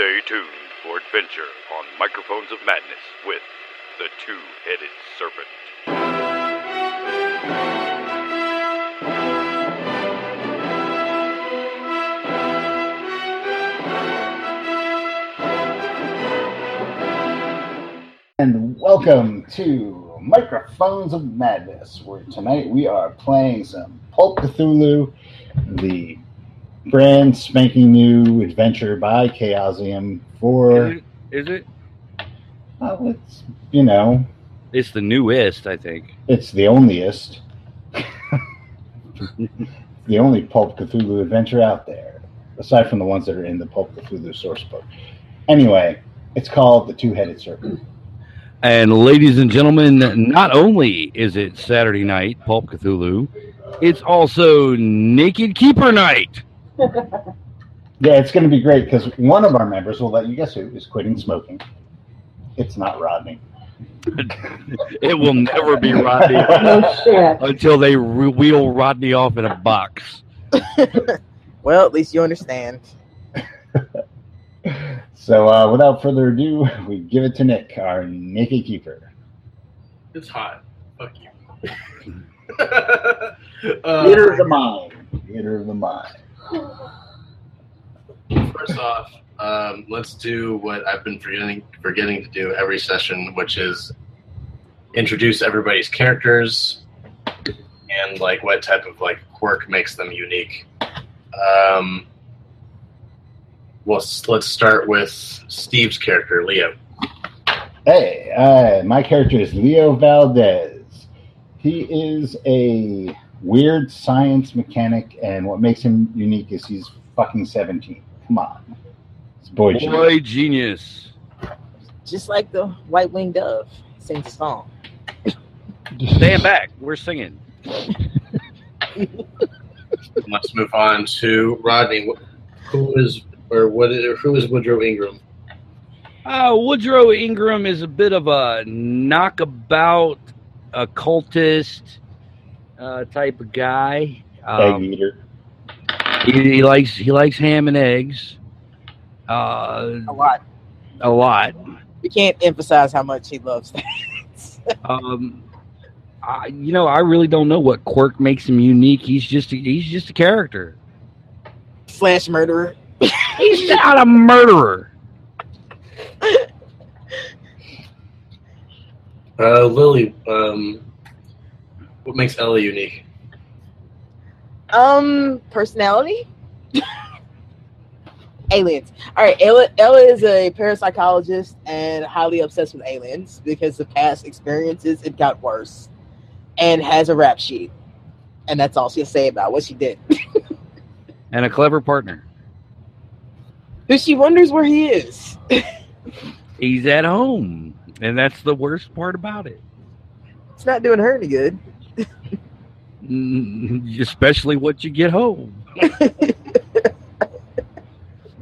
Stay tuned for adventure on Microphones of Madness with the Two Headed Serpent. And welcome to Microphones of Madness, where tonight we are playing some Pulp Cthulhu, the brand spanking new adventure by Chaosium for, Is it? Is it? well, it's, you know, It's the newest, I think. it's the onlyest, the only Pulp Cthulhu adventure out there, aside from the ones that are in the Pulp Cthulhu source book. Anyway, it's called The Two Headed Serpent. And ladies and gentlemen, not only is it Saturday night, Pulp Cthulhu, it's also Naked Keeper Night. Yeah, it's going to be great because one of our members, will let you guess who, is quitting smoking. It's not Rodney. It will never be Rodney No shit. until they re- wheel Rodney off in a box. Well, at least you understand. So, uh, without further ado, we give it to Nick, our naked keeper. It's hot. Fuck you. Theater of the uh, mind. Theater of the mind. First off, um, let's do what I've been forgetting forgetting to do every session, which is introduce everybody's characters and like what type of like quirk makes them unique. Um, well, let's start with Steve's character, Leo. Hey, uh, my character is Leo Valdez. He is a weird science mechanic, and what makes him unique is he's fucking 17. Come on. It's boy, genius. Boy, genius. Just like the white winged dove sings a song. Stand back. We're singing. Let's move on to Rodney. Who is or what? Is, who is Woodrow Ingram? Uh, Woodrow Ingram is a bit of a knockabout, occultist uh, type of guy. Egg Um, eater. he, he likes he likes ham and eggs. Uh, A lot. a lot. We can't emphasize how much he loves that. Um, I, you know, I really don't know what quirk makes him unique. He's just a, he's just a character. Slash murderer. He's not a murderer. Uh, Lily. Um, what makes Ella unique? Um, personality? aliens. All right, Ella, Ella is a parapsychologist and highly obsessed with aliens because of past experiences. It got worse, and has a rap sheet, and that's all she'll say about what she did. And a clever partner. Who she wonders where he is. He's at home, and that's the worst part about it. It's not doing her any good. Mm, Especially once you get home.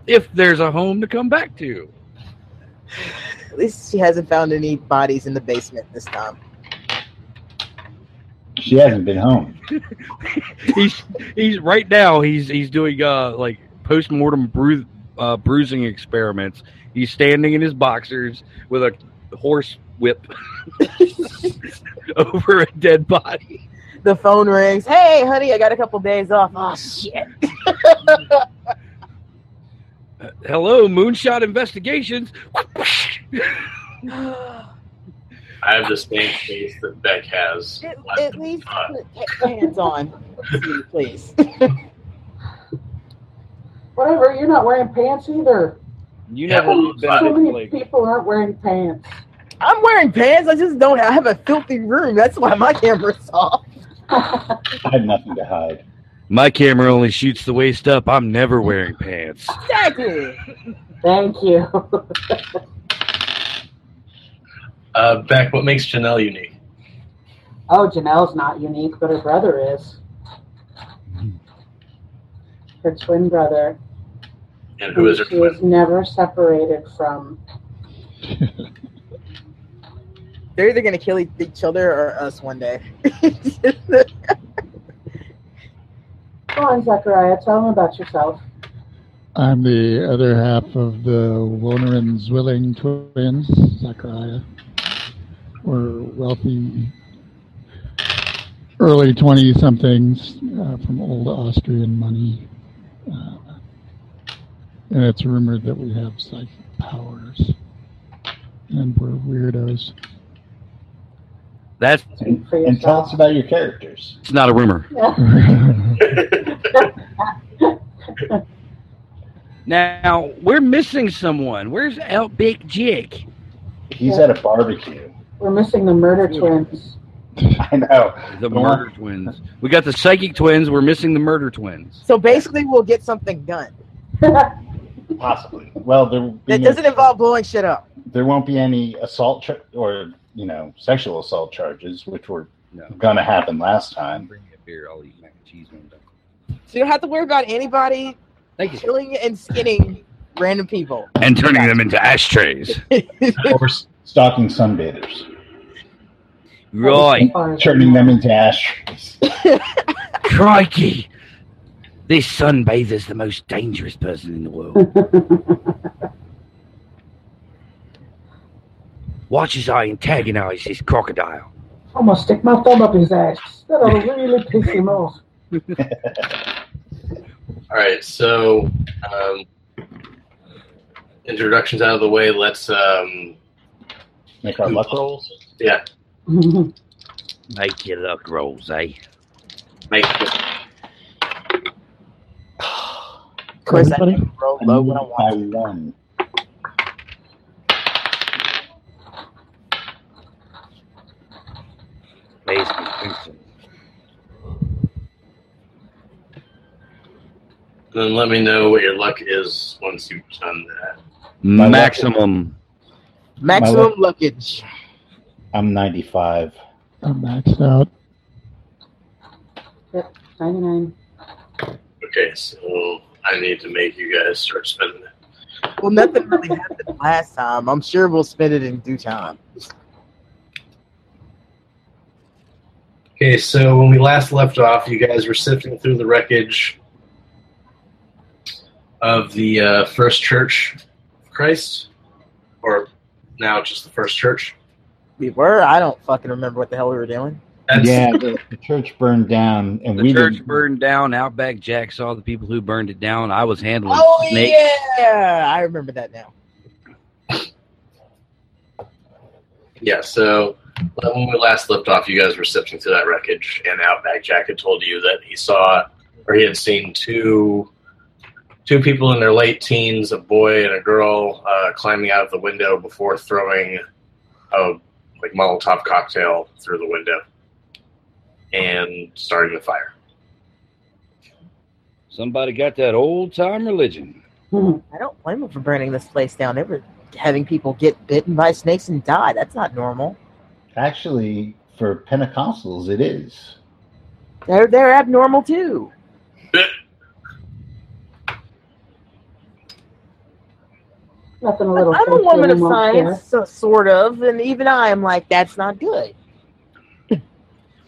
if there's a home to come back to. At least she hasn't found any bodies in the basement this time. She hasn't been home. he's he's right now he's he's doing uh like post mortem bru- uh, bruising experiments. He's standing in his boxers with a horse whip over a dead body. The phone rings. Hey, honey, I got a couple days off. Oh shit. Hello, Moonshot Investigations. I have the same face that Beck has. at, at least put hands on, please. Whatever, you're not wearing pants either. You Yeah, never well, been So many Blake. people aren't wearing pants. I'm wearing pants. I just don't I have a filthy room. That's why my camera's off. I had nothing to hide. My camera only shoots the waist up. I'm never wearing pants. Exactly. Thank you. Uh, Beck, what makes Janelle unique? oh, Janelle's not unique, but her brother is. Her twin brother. And who is her she twin? was never separated from. They're either gonna kill each other or us one day. Go on, Zechariah, tell them about yourself. I'm the other half of the Wonerin Zwilling twins, Zachariah. We're wealthy early 20 somethings uh, from old Austrian money. Uh, and it's rumored that we have psychic powers. And we're weirdos. That's And, for and tell us about your characters. it's not a rumor. Now we're missing someone. Where's El Big Jig? He's Yeah. at a barbecue. We're missing the murder twins. I know. The The murder twins. We got the psychic twins. We're missing the murder twins. So basically, we'll get something done Possibly. Well, there be that no- doesn't involve blowing shit up. there won't be any assault char- or you know sexual assault charges, which were No. gonna happen last time. Bring me a beer. I'll eat mac and cheese one day. So you don't have to worry about anybody Thank you. killing and skinning random people. And turning them into ashtrays. Or stalking sunbathers, Right. As far as- turning them into ashtrays. Crikey. This sunbather's the most dangerous person in the world. Watch as I antagonize this crocodile. I'm gonna stick my thumb up his ass. That'll really piss him off. All right, so um, introductions out of the way. Let's um, Make our luck rolls. yeah, Make your luck rolls, eh? make Of course, I Everybody? roll low when I want. By one. Please be Vincent. then let me know what your luck is once you've done that. My Maximum. Maximum luggage. I'm 95. I'm maxed out. Yep, 99. Okay, so I need to make you guys start spending it. Well, nothing really happened last time. I'm sure we'll spend it in due time. Okay, so when we last left off, you guys were sifting through the wreckage of the uh, First Church of Christ, or now just the First Church. We were. I don't fucking remember what the hell we were doing. That's, yeah, the, the church burned down, and The we church didn't- burned down. Outback Jack saw the people who burned it down. I was handling Oh snakes. yeah, I remember that now. Yeah, so when we last left off, you guys were sifting through that wreckage, and Outback Jack had told you that he saw, or he had seen two two people in their late teens, a boy and a girl, uh, climbing out of the window before throwing a like Molotov cocktail through the window and starting the fire. Somebody got that old time religion. I don't blame them for burning this place down. They were having people get bitten by snakes and die. That's not normal. Actually, for Pentecostals, it is. They're they're abnormal too. Nothing a little I'm a woman of science, so, sort of, and even I am like, that's not good.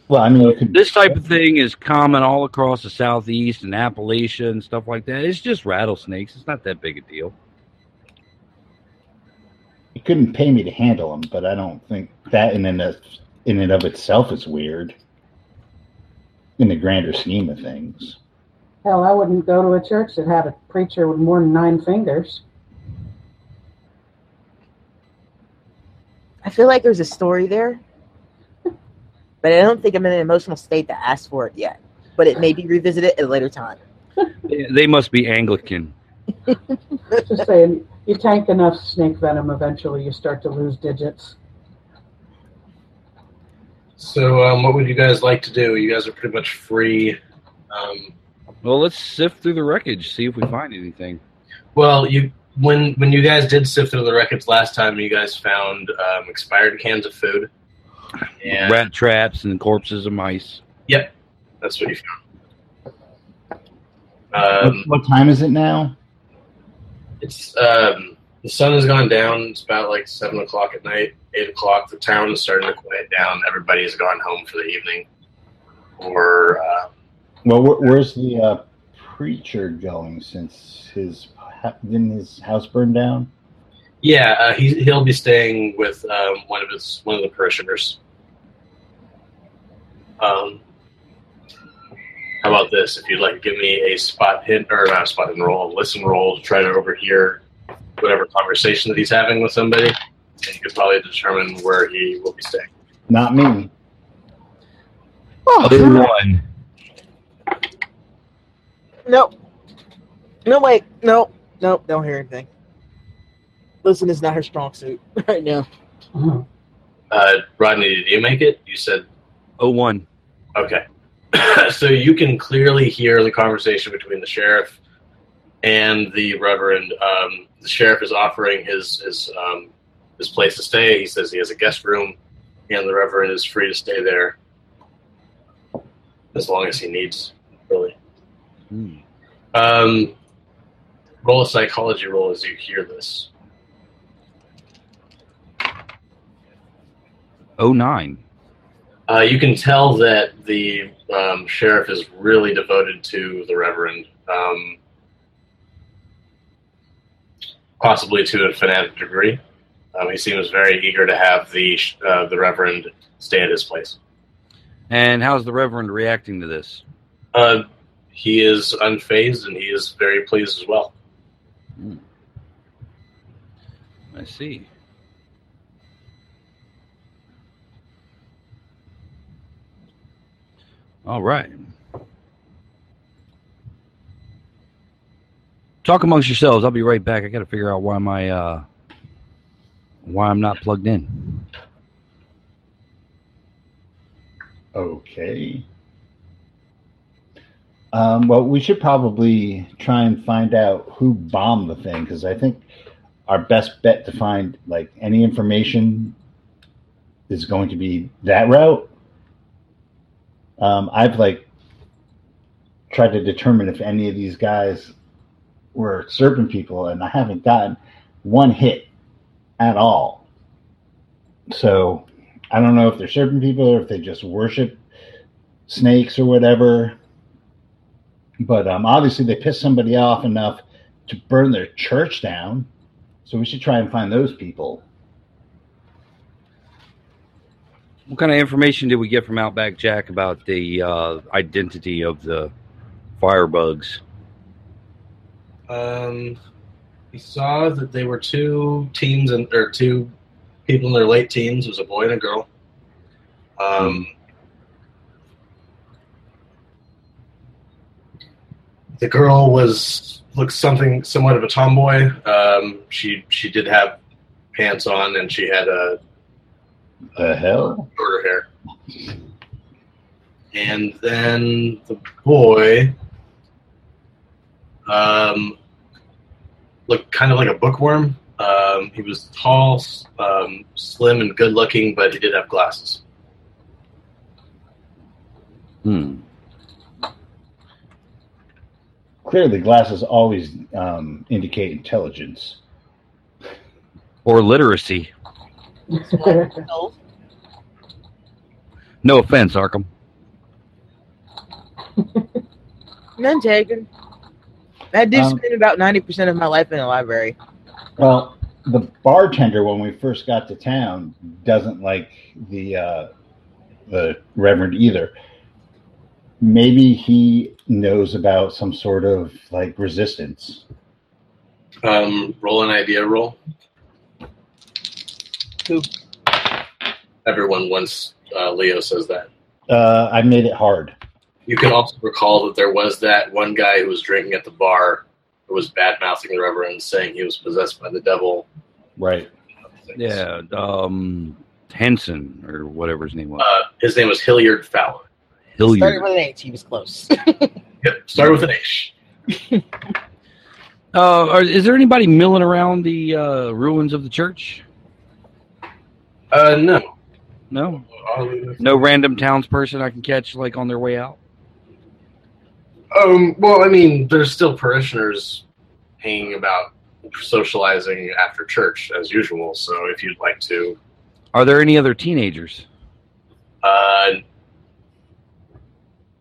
Well, I mean, could. This type of thing is common all across the southeast and Appalachia and stuff like that. It's just rattlesnakes. It's not that big a deal. You couldn't pay me to handle them, but I don't think that in and of, in and of itself is weird. In the grander scheme of things, Hell, I wouldn't go to a church that had a preacher with more than nine fingers. I feel like there's a story there, but I don't think I'm in an emotional state to ask for it yet. But it may be revisited at a later time. They must be Anglican. Just saying, you tank enough snake venom, eventually you start to lose digits. So, um, what would you guys like to do? You guys are pretty much free. Um, Well, let's sift through the wreckage, see if we find anything. Well, you when when you guys did sift through the records last time, you guys found um, expired cans of food, and Rat traps and corpses of mice. Yep, that's what you found. Um, what, what time is it now? It's um, the sun has gone down. It's about like seven o'clock at night, eight o'clock. The town is starting to quiet down. Everybody's gone home for the evening, or uh, Well, where, where's the uh, preacher going since his didn't his house burn down? Yeah, uh, he he'll be staying with um, one of his one of the parishioners. Um, how about this? If you'd like to give me a spot hit or not a spot hit roll, a listen roll to try to overhear whatever conversation that he's having with somebody, and you could probably determine where he will be staying. Not me. Oh, one. Nope. No, wait. Nope. Nope. Don't hear anything. Listen is not her strong suit right now. Uh, Rodney, did you make it? You said Oh, one. Okay. so you can clearly hear the conversation between the sheriff and the reverend. Um, the sheriff is offering his his um, his place to stay. He says he has a guest room, and the reverend is free to stay there as long as he needs. Really. Hmm. Um, roll a psychology roll as you hear this. Oh, nine. Uh, you can tell that the um, sheriff is really devoted to the reverend, um, possibly to a fanatic degree. Um, he seems very eager to have the uh, the reverend stay at his place. And how's the Reverend reacting to this? Uh, he is unfazed and he is very pleased as well. I see. All right. Talk amongst yourselves. I'll be right back. I got to figure out why my uh, why I'm not plugged in. Okay. Um, well, we should probably try and find out who bombed the thing because I think our best bet to find like any information is going to be that route. Um, I've like tried to determine if any of these guys were serpent people, and I haven't gotten one hit at all. So I don't know if they're serpent people or if they just worship snakes or whatever. But um, obviously, they pissed somebody off enough to burn their church down. So we should try and find those people. What kind of information did we get from Outback Jack about the uh, identity of the firebugs? Um, he saw that they were two teens and or two people in their late teens. It was a boy and a girl. Um, the girl was looked something somewhat of a tomboy. Um, she she did have pants on and she had a The hell? shorter hair. And then the boy um, looked kind of like a bookworm. Um, he was tall, um, slim, and good looking, but he did have glasses. Hmm. Clearly, glasses always um, indicate intelligence. Or literacy. No. No offense, Arkham. None taken. I do Um, spend about ninety percent of my life in a library. Well, the bartender when we first got to town doesn't like the uh, the Reverend either. Maybe he knows about some sort of like resistance. Um, roll an idea roll. Who? Everyone once uh, Leo says that. Uh, I made it hard. You can also recall that there was that one guy who was drinking at the bar who was bad mouthing the Reverend, saying he was possessed by the devil. Right. Yeah, um, Henson or whatever his name was. Uh, his name was Hilliard Fowler. Hilliard. Started with an H. He was close. Yep, started with an H. Uh, is there anybody milling around the uh, ruins of the church? Uh, no. No, no random townsperson I can catch like on their way out. Um, well, I mean, there's still parishioners hanging about, socializing after church as usual. So if you'd like to, Are there any other teenagers? uh,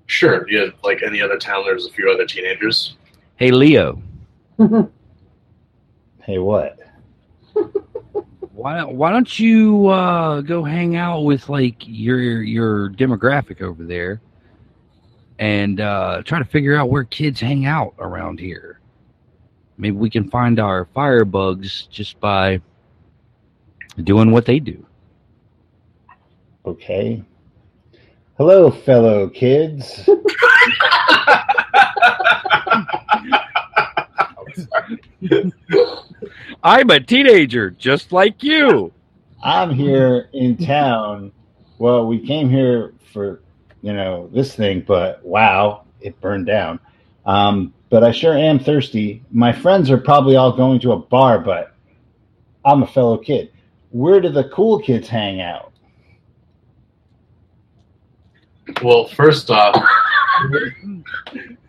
sure, yeah, like any other town, there's a few other teenagers. Hey, Leo, Hey, what? Why don't Why don't you uh, go hang out with like your your demographic over there, and uh, try to figure out where kids hang out around here. Maybe we can find our firebugs just by doing what they do. Okay. Hello, fellow kids. I'm a teenager, just like you. I'm here in town. Well, we came here for, you know, this thing, but wow, it burned down. Um, but I sure am thirsty. My friends are probably all going to a bar, but I'm a fellow kid. Where do the cool kids hang out? Well, first off,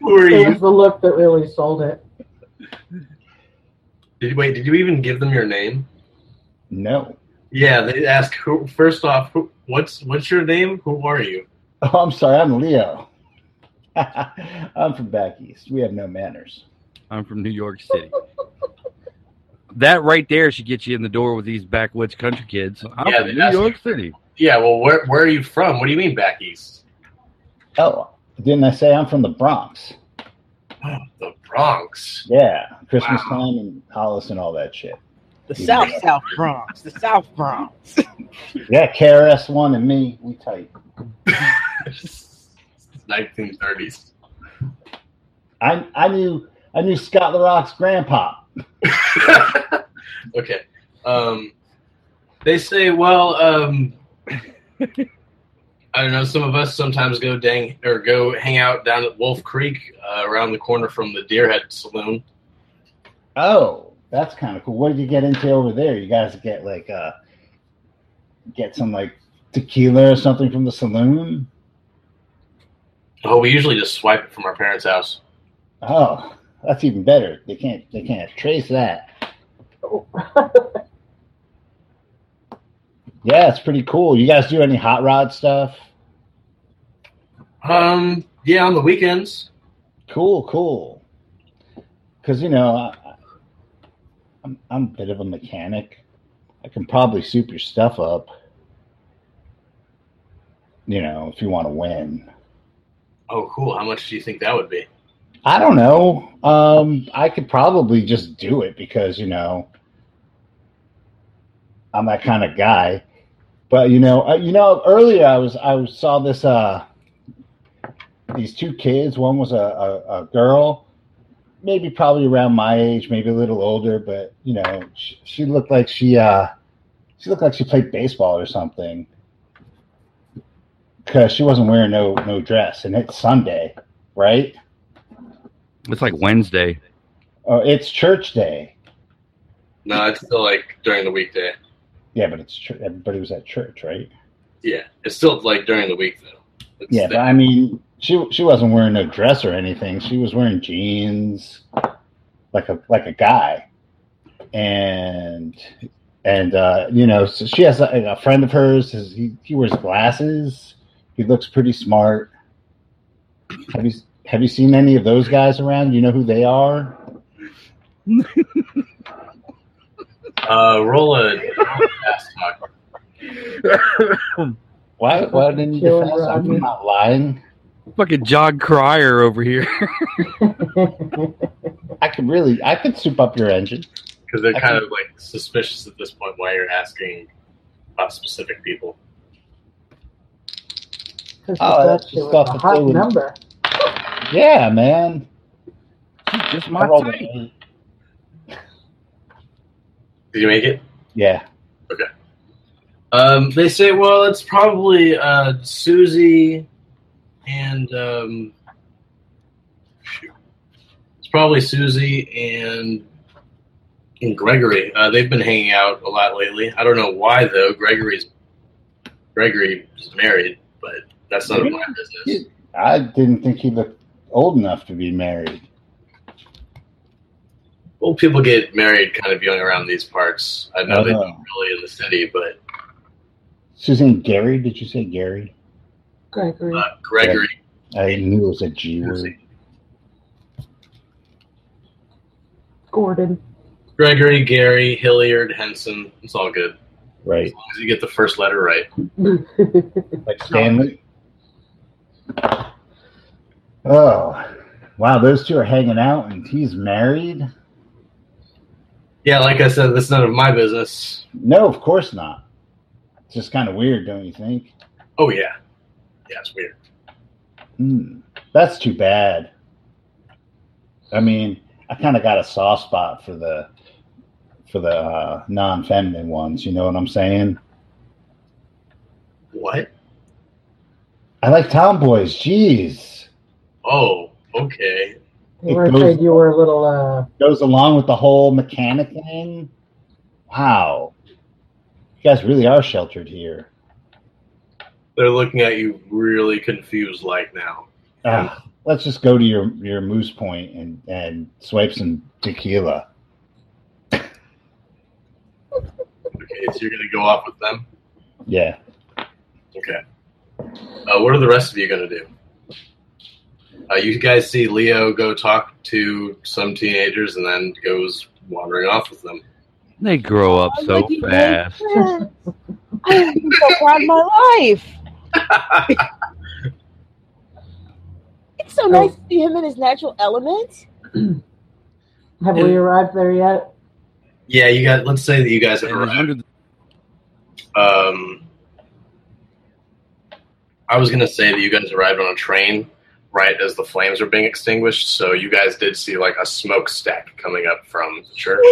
who are you? It was the look that really sold it. Did, wait, did you even give them your name? No. Yeah, they ask who. First off, who, what's what's your name? Who are you? Oh, I'm sorry. I'm Leo. I'm from back east. We have no manners. I'm from New York City. that right there should get you in the door with these backwoods country kids. I'm Yeah, from New asked- York City. Yeah, well, where where are you from? What do you mean back east? Oh, didn't I say I'm from the Bronx? The Bronx. Yeah, Christmas Wow. time and Hollis and all that shit. The South South Bronx. The South Bronx. Yeah, KRS One and me, we tight. 1930s. I I knew I knew Scott LaRock's grandpa. okay. Um, they say, well, um, I don't know. Some of us sometimes go dang or go hang out down at Wolf Creek uh, around the corner from the Deerhead Saloon. Oh, that's kind of cool. What did you get into over there? You guys get like uh get some like tequila or something from the saloon? Oh, we usually just swipe it from our parents' house. Oh, that's even better. They can't they can't trace that. Yeah, it's pretty cool. You guys do any hot rod stuff? Um, yeah, on the weekends. Cool, cool. Because you know, I, I'm I'm a bit of a mechanic. I can probably soup your stuff up. You know, if you want to win. Oh, cool. How much do you think that would be? I don't know. Um, I could probably just do it because you know I'm that kind of guy. But you know, uh, you know, earlier I was I saw this uh these two kids. One was a, a, a girl, maybe probably around my age, maybe a little older, but you know, she, she looked like she uh she looked like she played baseball or something because she wasn't wearing no no dress, and it's Sunday, right? It's like Wednesday. Oh, it's church day. No, it's still like during the weekday. Yeah, but it's chur- everybody was at church, right? Yeah, it's still like during the week though. It's Yeah, but I mean, she she wasn't wearing no dress or anything. She was wearing jeans, like a like a guy, and and uh, you know, so she has a, a friend of hers. His, he he wears glasses. He looks pretty smart. Have you have you seen any of those guys around? You know who they are? uh, roll a, roll a fast talk. Why why didn't you Kill defend? Rodney. I'm not lying. Fucking Jog Crier over here. I could really I could soup up your engine. because they're I kind think- of like suspicious at this point why you're asking about specific people. Oh, that's she the stuff a that hot they number. Yeah, man. Just my rolled type. Did you make it? Yeah. Okay. Um, they say, well, it's probably uh, Susie and um, it's probably Susie and and Gregory. Uh, they've been hanging out a lot lately. I don't know why though. Gregory's Gregory is married, but that's none of my business. I didn't think he looked old enough to be married. Old people get married kind of young around these parts. I know they Oh. don't really in the city, but Susan Gary, did you say Gary? Gregory. uh, Gregory. I knew it was a G word. Gordon. Gregory, Gary, Hilliard, Henson. It's all good. Right. As long as you get the first letter right. Like Stanley. Oh, wow! Those two are hanging out, and he's married. Yeah, like I said, that's none of my business. No, of course not. It's just kind of weird, don't you think? Oh yeah, yeah, it's weird. Hmm. That's too bad. I mean, I kind of got a soft spot for the for the uh, non-feminine ones. You know what I'm saying? What? I like tomboys. Jeez, Oh, okay. You were goes- afraid you were a little. Uh, goes along with the whole mechanic thing. Wow, you guys really are sheltered here. They're looking at you really confused, like now. Ah, let's just go to your your moose point and and swipe some tequila. Okay, so you're gonna go off with them. Yeah. Okay. Uh, what are the rest of you gonna do? Uh, you guys see Leo go talk to some teenagers and then goes wandering off with them. They grow up so fast. friends. I'm so proud of my life. It's so nice to see him in his natural element. have we arrived there yet? Yeah, you guys. Let's say that you guys have arrived. Um, I was gonna say that you guys arrived on a train right as the flames were being extinguished, so you guys did see like a smokestack coming up from the church.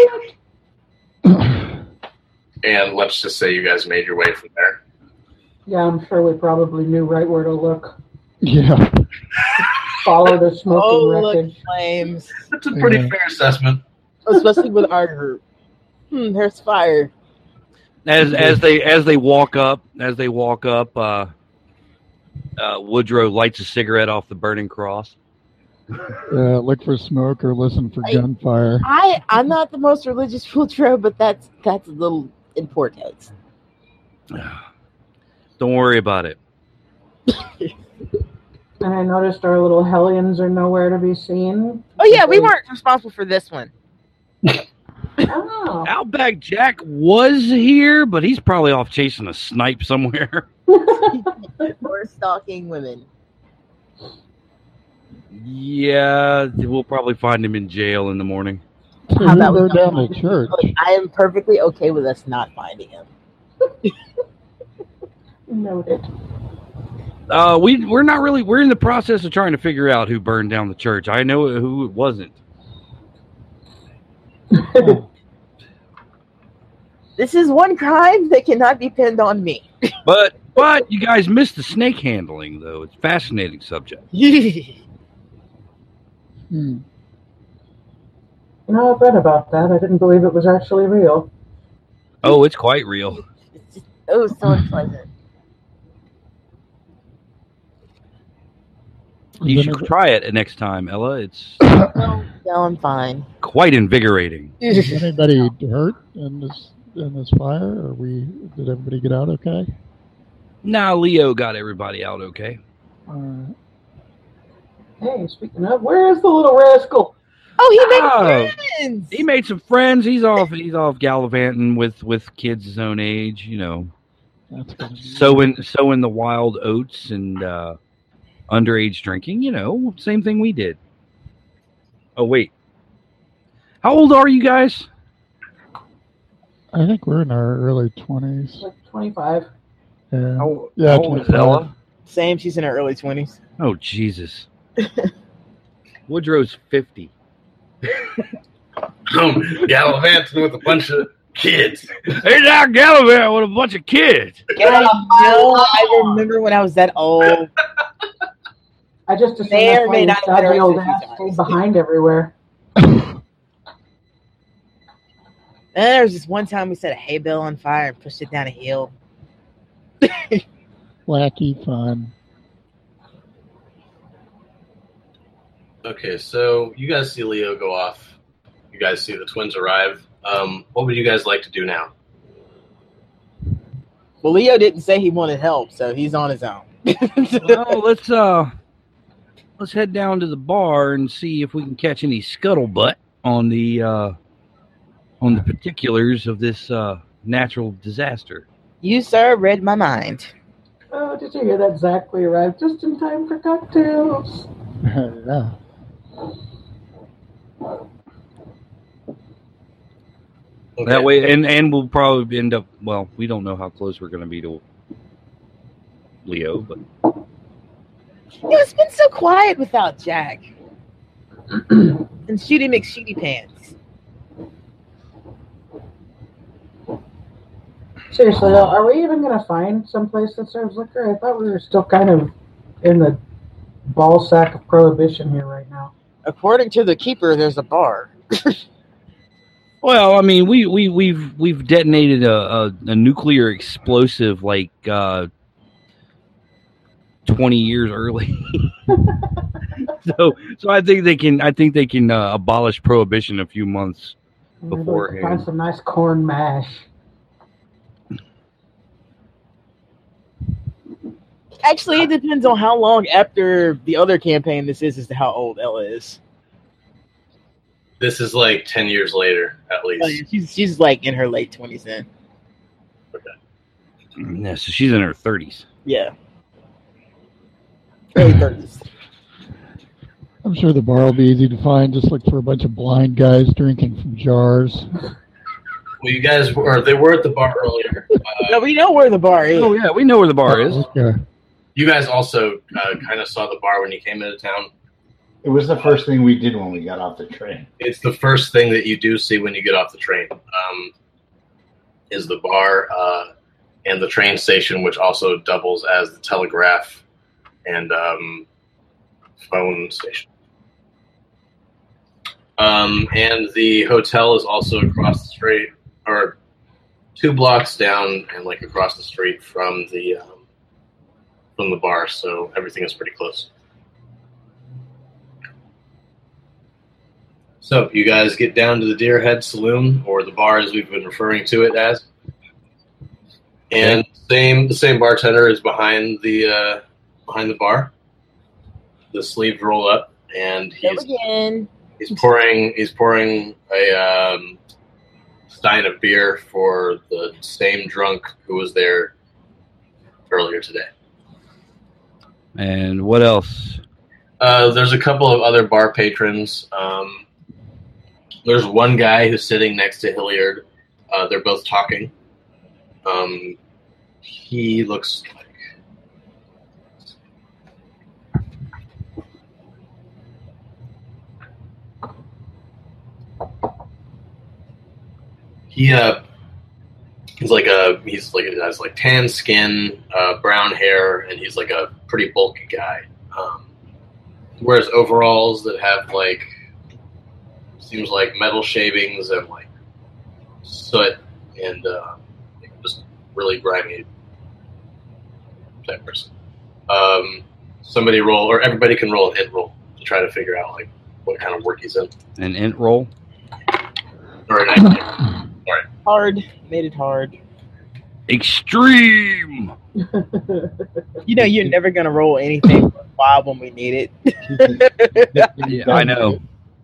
And let's just say you guys made your way from there. Yeah, I'm sure we probably knew right where to look. Yeah. Follow the smoking Oh, look, flames. That's a pretty Yeah. fair assessment. Especially with our group. Hmm, there's fire. as as they as they walk up as they walk up uh uh woodrow lights a cigarette off the burning cross Uh, look for smoke or listen for I- gunfire. I I'm not the most religious Woodrow, but that's that's a little important. don't worry about it And I noticed our little hellions are nowhere to be seen. Oh yeah, we weren't responsible for this one. Oh. outback jack was here but he's probably off chasing a snipe somewhere Or stalking women. yeah we'll probably find him in jail in the morning So How you about go we down don't- to church. I am perfectly okay with us not finding him. Noted. uh we we're not really we're in the process of trying to figure out who burned down the church i know who it wasn't This is one crime that cannot be pinned on me. but but you guys missed the snake handling though it's a fascinating subject Hmm. You know, I've read about that. I didn't believe it was actually real. oh it's quite real It's just, oh, so unpleasant. You should try it next time, Ella. It's No, no, I'm fine. quite invigorating. Is anybody hurt in this in this fire? Or we did everybody get out okay? Now Leo got everybody out okay. Uh, Hey, speaking of, where is the little rascal? Oh, he made Oh. friends. He made some friends. He's off. He's off gallivanting with with kids his own age. You know, that's sowing sowing the wild oats and uh, underage drinking. You know, same thing we did. Oh wait, how old are you guys? I think we're in our early twenties. Like 25. Yeah. How, Yeah, how old is Ella? Same. She's in her early twenties. Oh Jesus. Woodrow's fifty. Gallivanting with a bunch of kids. He's out gallivanting with a bunch of kids. I know. I remember when I was that old. I just assumed May that's why not said the old ass arrested stayed behind everywhere. And there was just one time we set a hay bale on fire and pushed it down a hill. Wacky fun. Okay, so you guys see Leo go off. You guys see the twins arrive. Um, what would you guys like to do now? Well, Leo didn't say he wanted help, so he's on his own. well, let's uh let's head down to the bar and see if we can catch any scuttlebutt on the uh on the particulars of this uh, natural disaster. You, sir, read my mind. Oh, did you hear that? Zach, we arrived just in time for cocktails. yeah. Okay. That way, and and we'll probably end up. Well, we don't know how close we're going to be to Leo, but It's been so quiet without Jack. and Shooty McShooty Pants. Seriously, though, are we even going to find someplace that serves liquor? I thought we were still kind of in the ball sack of prohibition here right now. According to the keeper, there's a bar. well, I mean, we we we've we've detonated a, a, a nuclear explosive like uh, twenty years early. so so I think they can I think they can uh, abolish prohibition a few months. Maybe Beforehand. Find some nice corn mash. Actually, it depends on how long after the other campaign this is as to how old Ella is. This is like ten years later, at Oh, yeah, least. she's, she's like in her late 20s then. Okay. Yeah, so she's in her thirties. Yeah. Early 30s. I'm sure the bar will be easy to find. Just look for a bunch of blind guys drinking from jars. Well, you guys were they were at the bar earlier. Uh, No, we know where the bar is. Oh yeah, we know where the bar is. Okay. you guys also uh, kind of saw the bar when you came into town. It was the first thing we did when we got off the train. It's the first thing that you do see when you get off the train. Um, is the bar uh, and the train station, which also doubles as the telegraph and um, phone station. Um, and the hotel is also across the street, or two blocks down, and like across the street from the um, from the bar. So everything is pretty close. So you guys get down to the Deerhead Saloon, or the bar as we've been referring to it as, and same the same bartender is behind the uh, behind the bar. The sleeves roll up, and he's again. he's pouring he's pouring a um, stein of beer for the same drunk who was there earlier today. And what else? Uh, there's a couple of other bar patrons. Um, there's one guy who's sitting next to Hilliard. Uh, they're both talking. Um, he looks like. He uh, he's like a he's like he has like tan skin, uh, brown hair, and he's like a pretty bulky guy. Um, wears overalls that have like seems like metal shavings and like soot and uh, just really grimy type person. Um, somebody roll, or everybody can roll an int roll to try to figure out like what kind of work he's in, An int roll? or an idea. Hard. Made it hard. Extreme. You know you're never gonna roll anything wild when we need it. Yeah, I know.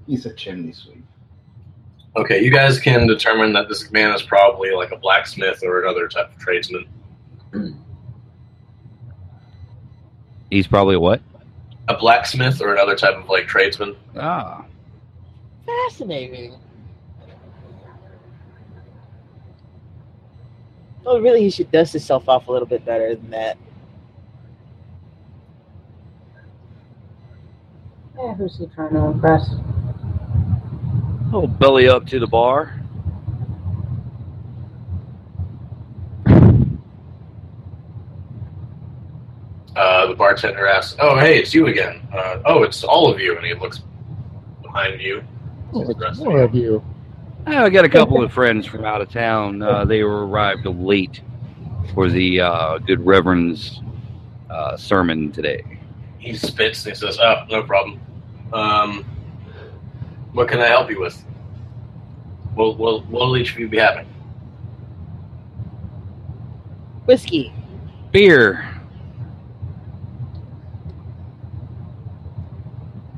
He's a chimney sweep. Okay, you guys can determine that this man is probably like a blacksmith or another type of tradesman. He's probably what? A blacksmith or another type of like tradesman. Ah. Fascinating. Oh, really? He should dust himself off a little bit better than that. Yeah, who's he trying to impress? Oh, belly up to the bar. Uh, the bartender asks, "Oh, hey, it's you again. Uh, oh, it's all of you." And he looks behind you. Oh, Sees the rest it's more of you. I got a couple of friends from out of town. Uh, they were arrived late for the uh, good reverend's uh, sermon today. He spits and he says, "Oh, no problem. Um, what can I help you with? What will what'll each of you be having?" Whiskey. Beer.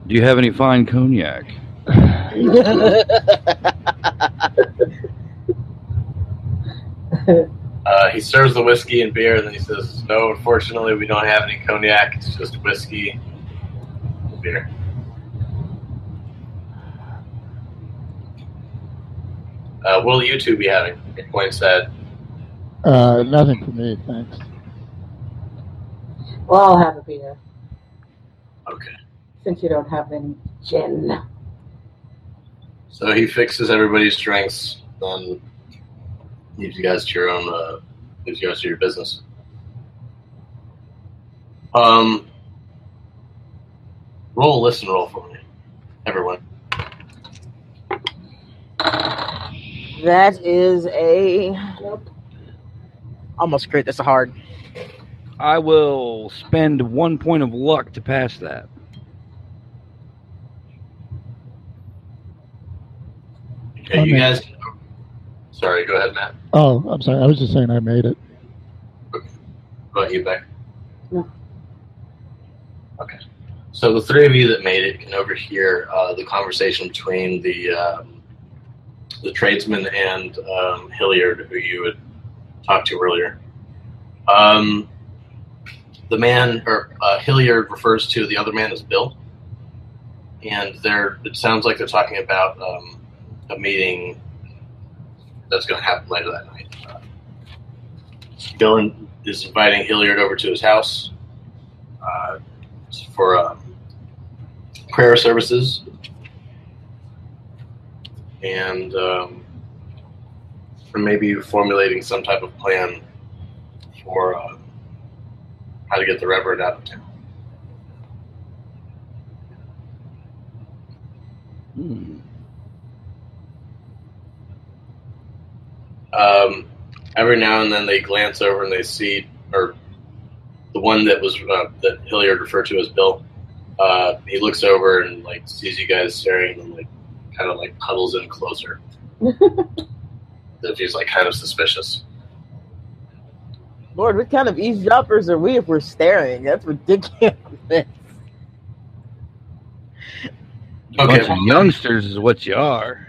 Do you have any fine cognac? Uh, he serves the whiskey and beer, and then he says, "No, unfortunately, we don't have any cognac. It's just whiskey, and beer." Uh, what will you two be having? Point said. Uh, nothing for me, thanks. well, I'll have a beer Okay. since you don't have any gin. So he fixes everybody's drinks, then leaves you guys to your own, uh, leaves you guys to your business. Um, roll a listen roll for me, everyone. That is a Nope. almost crit. That's a hard. I will spend one point of luck to pass that. Okay, you guys. Sorry, go ahead, Matt. Oh, I'm sorry. I was just saying I made it. What about you, Beck? No. Okay. So the three of you that made it can overhear uh, the conversation between the um, the tradesman and um, Hilliard, who you had talked to earlier. Um, the man, or uh, Hilliard, refers to the other man as Bill, and they're. It sounds like they're talking about um, a meeting that's going to happen later that night. Uh, Bill is inviting Hilliard over to his house uh, for uh, prayer services and um, for maybe formulating some type of plan for uh, how to get the Reverend out of town. Hmm. Um, every now and then they glance over and they see, or the one that was uh, that Hilliard referred to as Bill. Uh, he looks over and like sees you guys staring and like kind of like huddles in closer. As if he's like kind of suspicious. Lord, what kind of eavesdroppers are we if we're staring? That's ridiculous. Okay, Bunch of youngsters is what you are.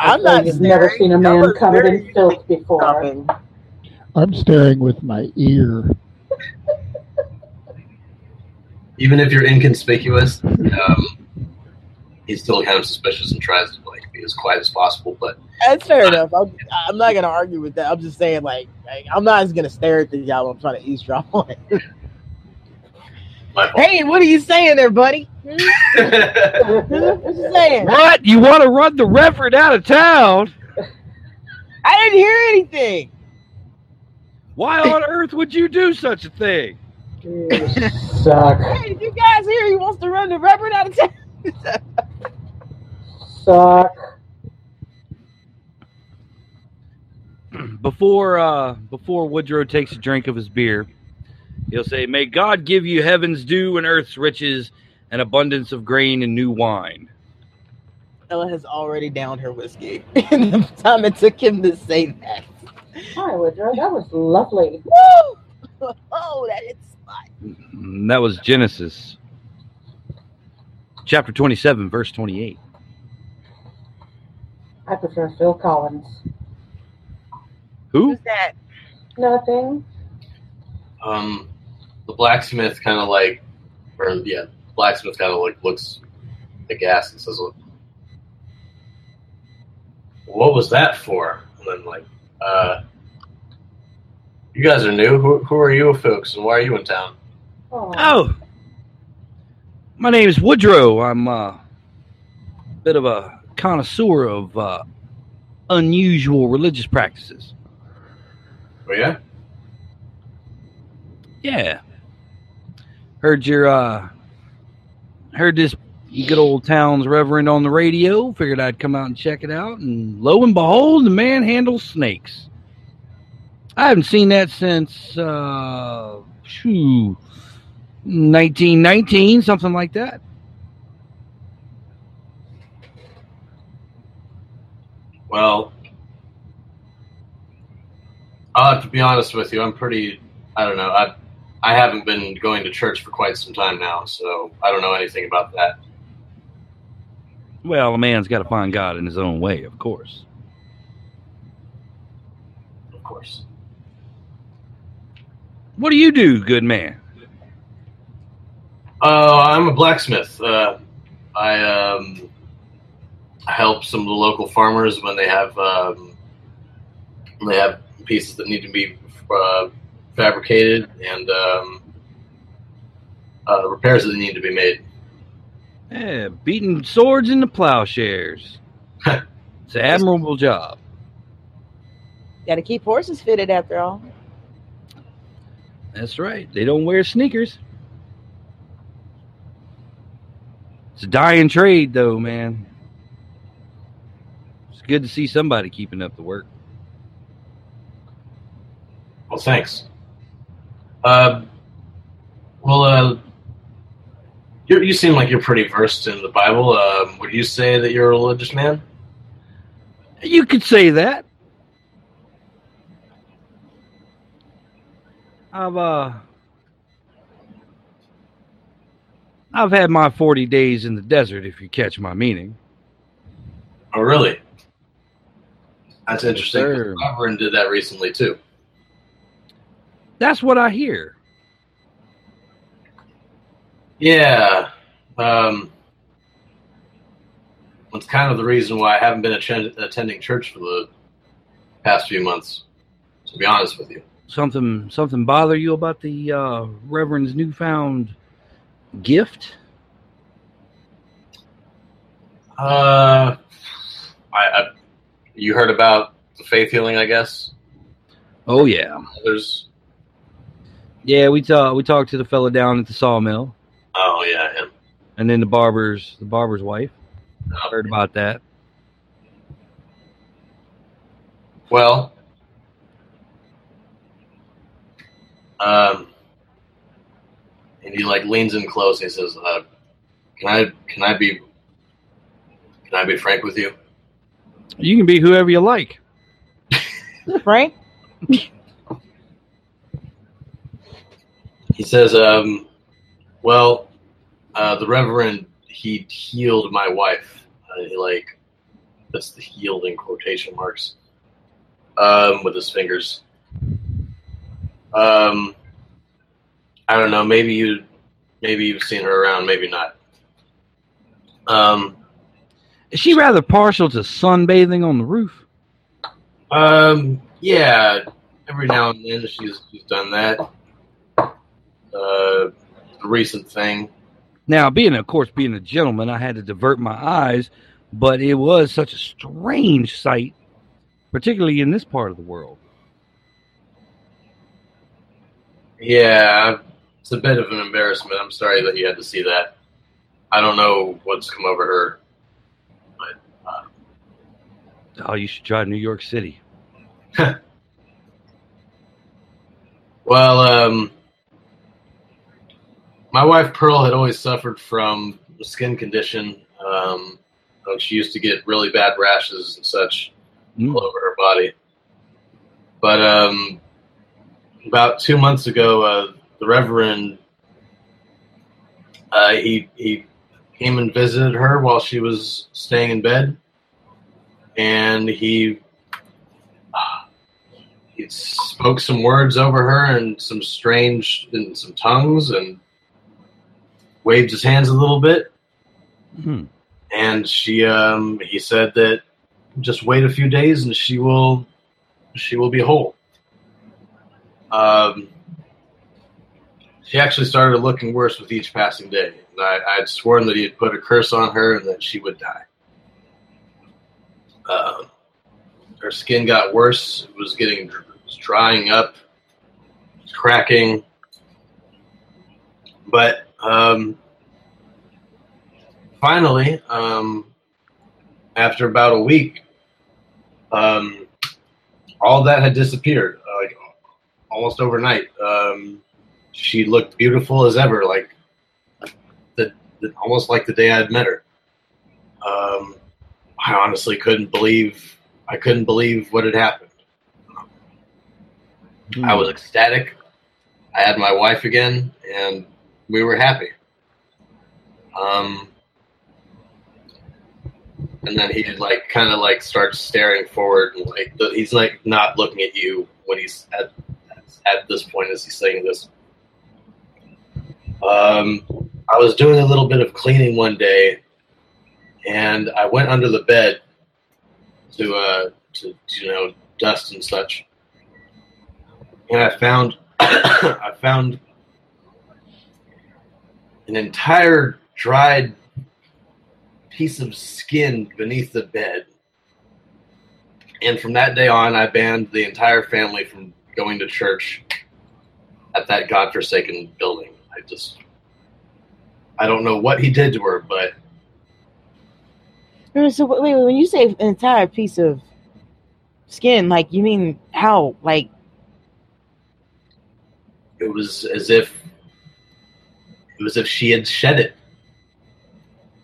I'm not You've never seen a man was covered in filth before. stopping. I'm staring with my ear. even if you're inconspicuous, um, he's still kind of suspicious and tries to like be as quiet as possible. But That's fair enough. I'm, I'm not gonna argue with that. I'm just saying, like, like I'm not just gonna stare at the guy when I'm trying to eavesdrop on it. My fault. hey, what are you saying there, buddy? What you saying? What? You want to run the Reverend out of town? I didn't hear anything. Why on earth would you do such a thing? You suck. Hey, did you guys hear he wants to run the Reverend out of town? Suck. Before uh, before Woodrow takes a drink of his beer, he'll say, "May God give you heaven's dew and earth's riches, and abundance of grain and new wine." Ella has already downed her whiskey in the time it took him to say that. Hi, Woodrow. That was lovely. Woo! Oh, that is spot. Mm, That was Genesis, chapter twenty-seven, verse twenty-eight. I prefer Phil Collins. Who? Who's that? Nothing. um, the blacksmith kind of like, or yeah, blacksmith kind of like looks aghast and says, "What was that for?" And then like, uh, "You guys are new. Who, who are you folks, and why are you in town?" Oh, Oh, my name is Woodrow. I'm uh, a bit of a connoisseur of uh, unusual religious practices. Oh yeah. Yeah, heard your uh, heard this good old town's reverend on the radio. Figured I'd come out and check it out, and lo and behold, the man handles snakes. I haven't seen that since uh, shoo, 1919, something like that. Well, I'll have to be honest with you. I'm pretty. I don't know. I I haven't been going to church for quite some time now, so I don't know anything about that. Well, a man's got to find God in his own way, of course. Of course. What do you do, good man? Uh, I'm a blacksmith. Uh, I um, help some of the local farmers when they have um, they have pieces that need to be uh, fabricated and um, uh, repairs that need to be made. Yeah, beating swords into plowshares. it's an admirable job. Got to keep horses fitted after all. That's right. They don't wear sneakers. It's a dying trade, though, man. It's good to see somebody keeping up the work. Well, thanks. Uh, well, uh, you you seem like you're pretty versed in the Bible. Um, would you say that you're a religious man? You could say that. I've uh I've had my 40 days in the desert if you catch my meaning. Oh, really? That's interesting. Reverend did that recently too. That's what I hear. Yeah. Um, that's kind of the reason why I haven't been atten- attending church for the past few months. To be honest with you. Something something bother you about the uh Reverend's newfound gift? Uh, I, I you heard about the faith healing, I guess. Oh yeah. Others. Yeah, we talked we talked to the fella down at the sawmill Oh yeah, him. and then the barber's the barber's wife. Oh, Heard about that. Well, um, and he like leans in close. And he says, uh, "Can I can I be can I be frank with you?" You can be whoever you like. Frank? He says, um, "Well, uh, the Reverend he healed my wife. Uh, he, like that's the healed in quotation marks um, with his fingers. Um, I don't know. Maybe you, maybe you've seen her around. Maybe not. Um, Is she rather partial to sunbathing on the roof? um, yeah. Every now and then she's she's done that. Uh, recent thing. Now, being of course being a gentleman, I had to divert my eyes, but it was such a strange sight, particularly in this part of the world. Yeah, it's a bit of an embarrassment. I'm sorry that you had to see that. I don't know what's come over her. Oh, you should try New York City. Well, um, my wife Pearl had always suffered from a skin condition. Um, uh, she used to get really bad rashes and such Mm. all over her body. But um, about two months ago, uh, the Reverend uh, he he came and visited her while she was staying in bed, and he he spoke some words over her and some strange in some tongues and waved his hands a little bit. Hmm. and she um he said that just wait a few days and she will she will be whole. Um she actually started looking worse with each passing day. I, I had sworn that he had put a curse on her and that she would die. Um her skin got worse. It was getting it was drying up. Cracking. But um finally, um, after about a week, um, all that had disappeared, uh, like almost overnight. Um, she looked beautiful as ever, like the, the almost like the day I'd met her. Um, I honestly couldn't believe I couldn't believe what had happened. I was ecstatic. I had my wife again, and we were happy. Um, and then he like kind of like starts staring forward, and like the, he's like not looking at you when he's at, at this point as he's saying this. Um, I was doing a little bit of cleaning one day, and I went under the bed to uh, to you know dust and such, and I found I found an entire dried piece of skin beneath the bed. And from that day on, I banned the entire family from going to church at that godforsaken building. I just, I don't know what he did to her, but Uh, So wait, wait, when you say an entire piece of skin, like you mean how? Like it was as if it was as if she had shed it.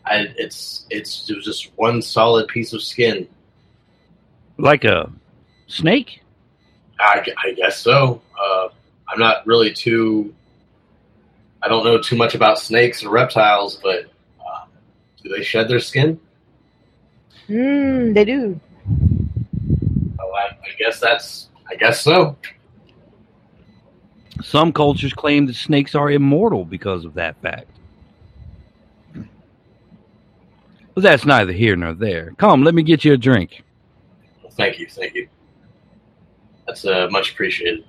I, it's it's it was just one solid piece of skin. Like a snake? I, I guess so. Uh, I'm not really too. I don't know too much about snakes and reptiles, but um, do they shed their skin? hmm, they do. Well, I, I guess that's. I guess so. Some cultures claim that snakes are immortal because of that fact. But that's neither here nor there. Come, let me get you a drink. Thank you, thank you. That's uh, much appreciated.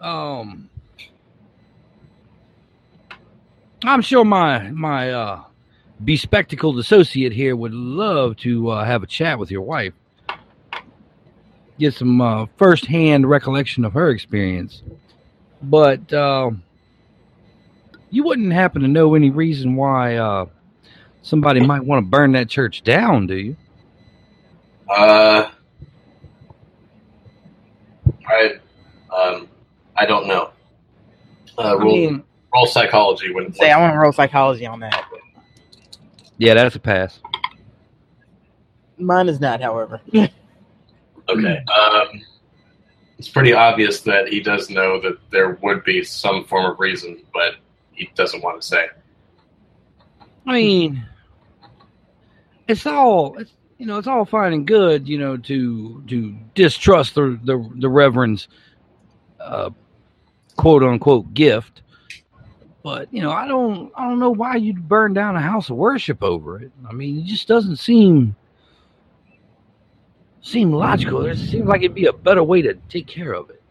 Um, I'm sure my my uh, bespectacled associate here would love to uh, have a chat with your wife, get some uh, firsthand recollection of her experience. But uh, you wouldn't happen to know any reason why uh, somebody might want to burn that church down, do you? Uh, I um, I don't know. Uh, I roll, mean, roll psychology when. Say I want to roll psychology on that. yeah, that's a pass. Mine is not, however. Okay. Um, it's pretty obvious that he does know that there would be some form of reason, but he doesn't want to say. I mean, it's all it's, you know. It's all fine and good, you know, to to distrust the the, the reverend's uh, quote unquote gift. But you know, I don't I don't know why you'd burn down a house of worship over it. I mean, it just doesn't seem seem logical. It seems like it'd be a better way to take care of it.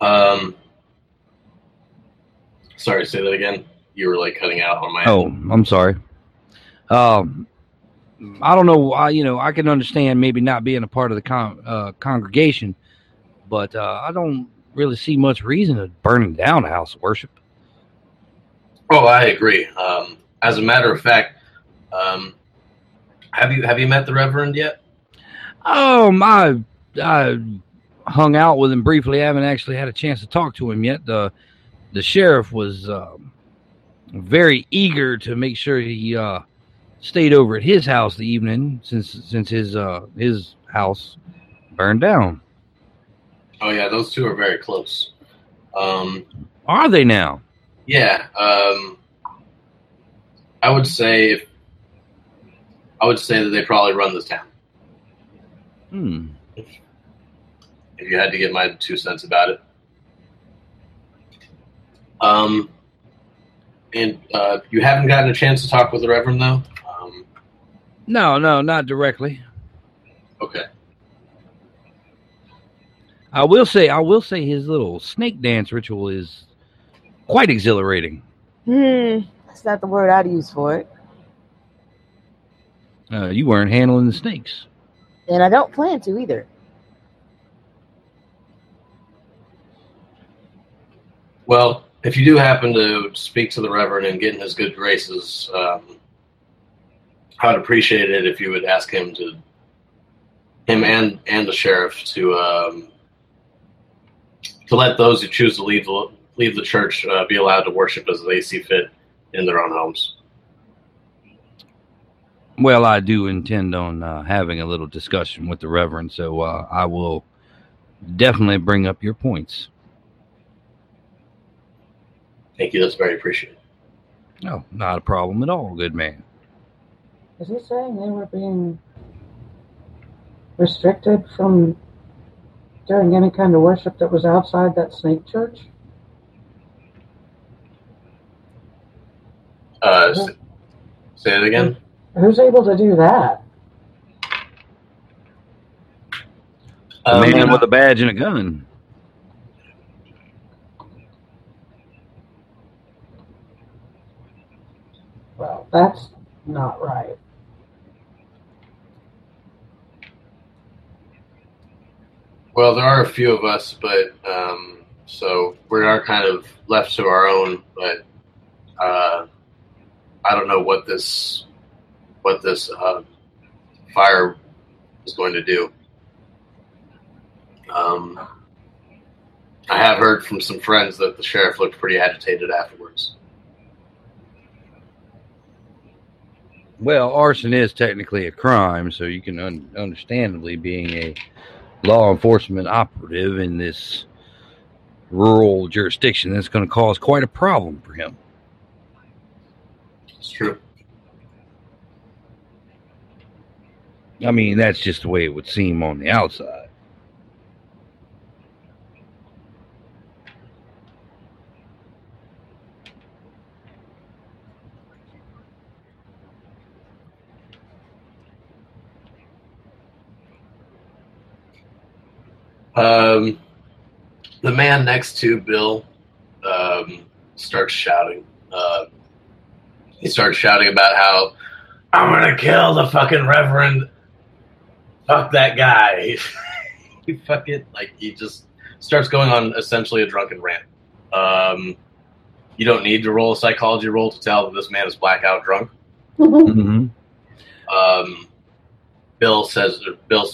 Um, sorry, say that again. You were like cutting out on my. Oh, I'm sorry. Um, I don't know. I, you know, I can understand maybe not being a part of the con- uh, congregation, but uh, I don't really see much reason to burning down a house of worship. Oh, I agree. Um, as a matter of fact, um, have you have you met the Reverend yet? Um, I I hung out with him briefly. I haven't actually had a chance to talk to him yet. The the sheriff was um, very eager to make sure he uh, stayed over at his house the evening since since his uh, his house burned down. Oh yeah, those two are very close. Um, Are they now? Yeah, um, I would say if I would say that they probably run this town. Hmm. If you had to get my two cents about it. Um, and uh, you haven't gotten a chance to talk with the Reverend though. Um, No, no, not directly. okay. I will say, I will say, his little snake dance ritual is quite exhilarating. Hmm, that's not the word I'd use for it, Uh, you weren't handling the snakes. and I don't plan to either. Well, if you do happen to speak to the Reverend and get in his good graces, um, I would appreciate it if you would ask him to, him and and the sheriff to um, to let those who choose to leave the, leave the church uh, be allowed to worship as they see fit in their own homes. Well, I do intend on uh, having a little discussion with the Reverend, so uh, I will definitely bring up your points. Thank you. That's very appreciated. No, not a problem at all, good man. Is he saying they were being restricted from doing any kind of worship that was outside that snake church? Uh, s- say it again. Who's able to do that? A Um, man with a badge and a gun. Well, that's not right. Well, there are a few of us, but um, so we are kind of left to our own. But uh, I don't know what this what this uh, fire is going to do. Um, I have heard from some friends that the sheriff looked pretty agitated afterwards. Well, arson is technically a crime, so you can un- understandably being a law enforcement operative in this rural jurisdiction, that's going to cause quite a problem for him. It's true. I mean, that's just the way it would seem on the outside. Um, the man next to Bill um, starts shouting. Uh, he starts shouting about how I'm gonna kill the fucking Reverend. Fuck that guy. he fucking like he just starts going on essentially a drunken rant. Um, you don't need to roll a psychology roll to tell that this man is blackout drunk. hmm Um, Bill says, Bill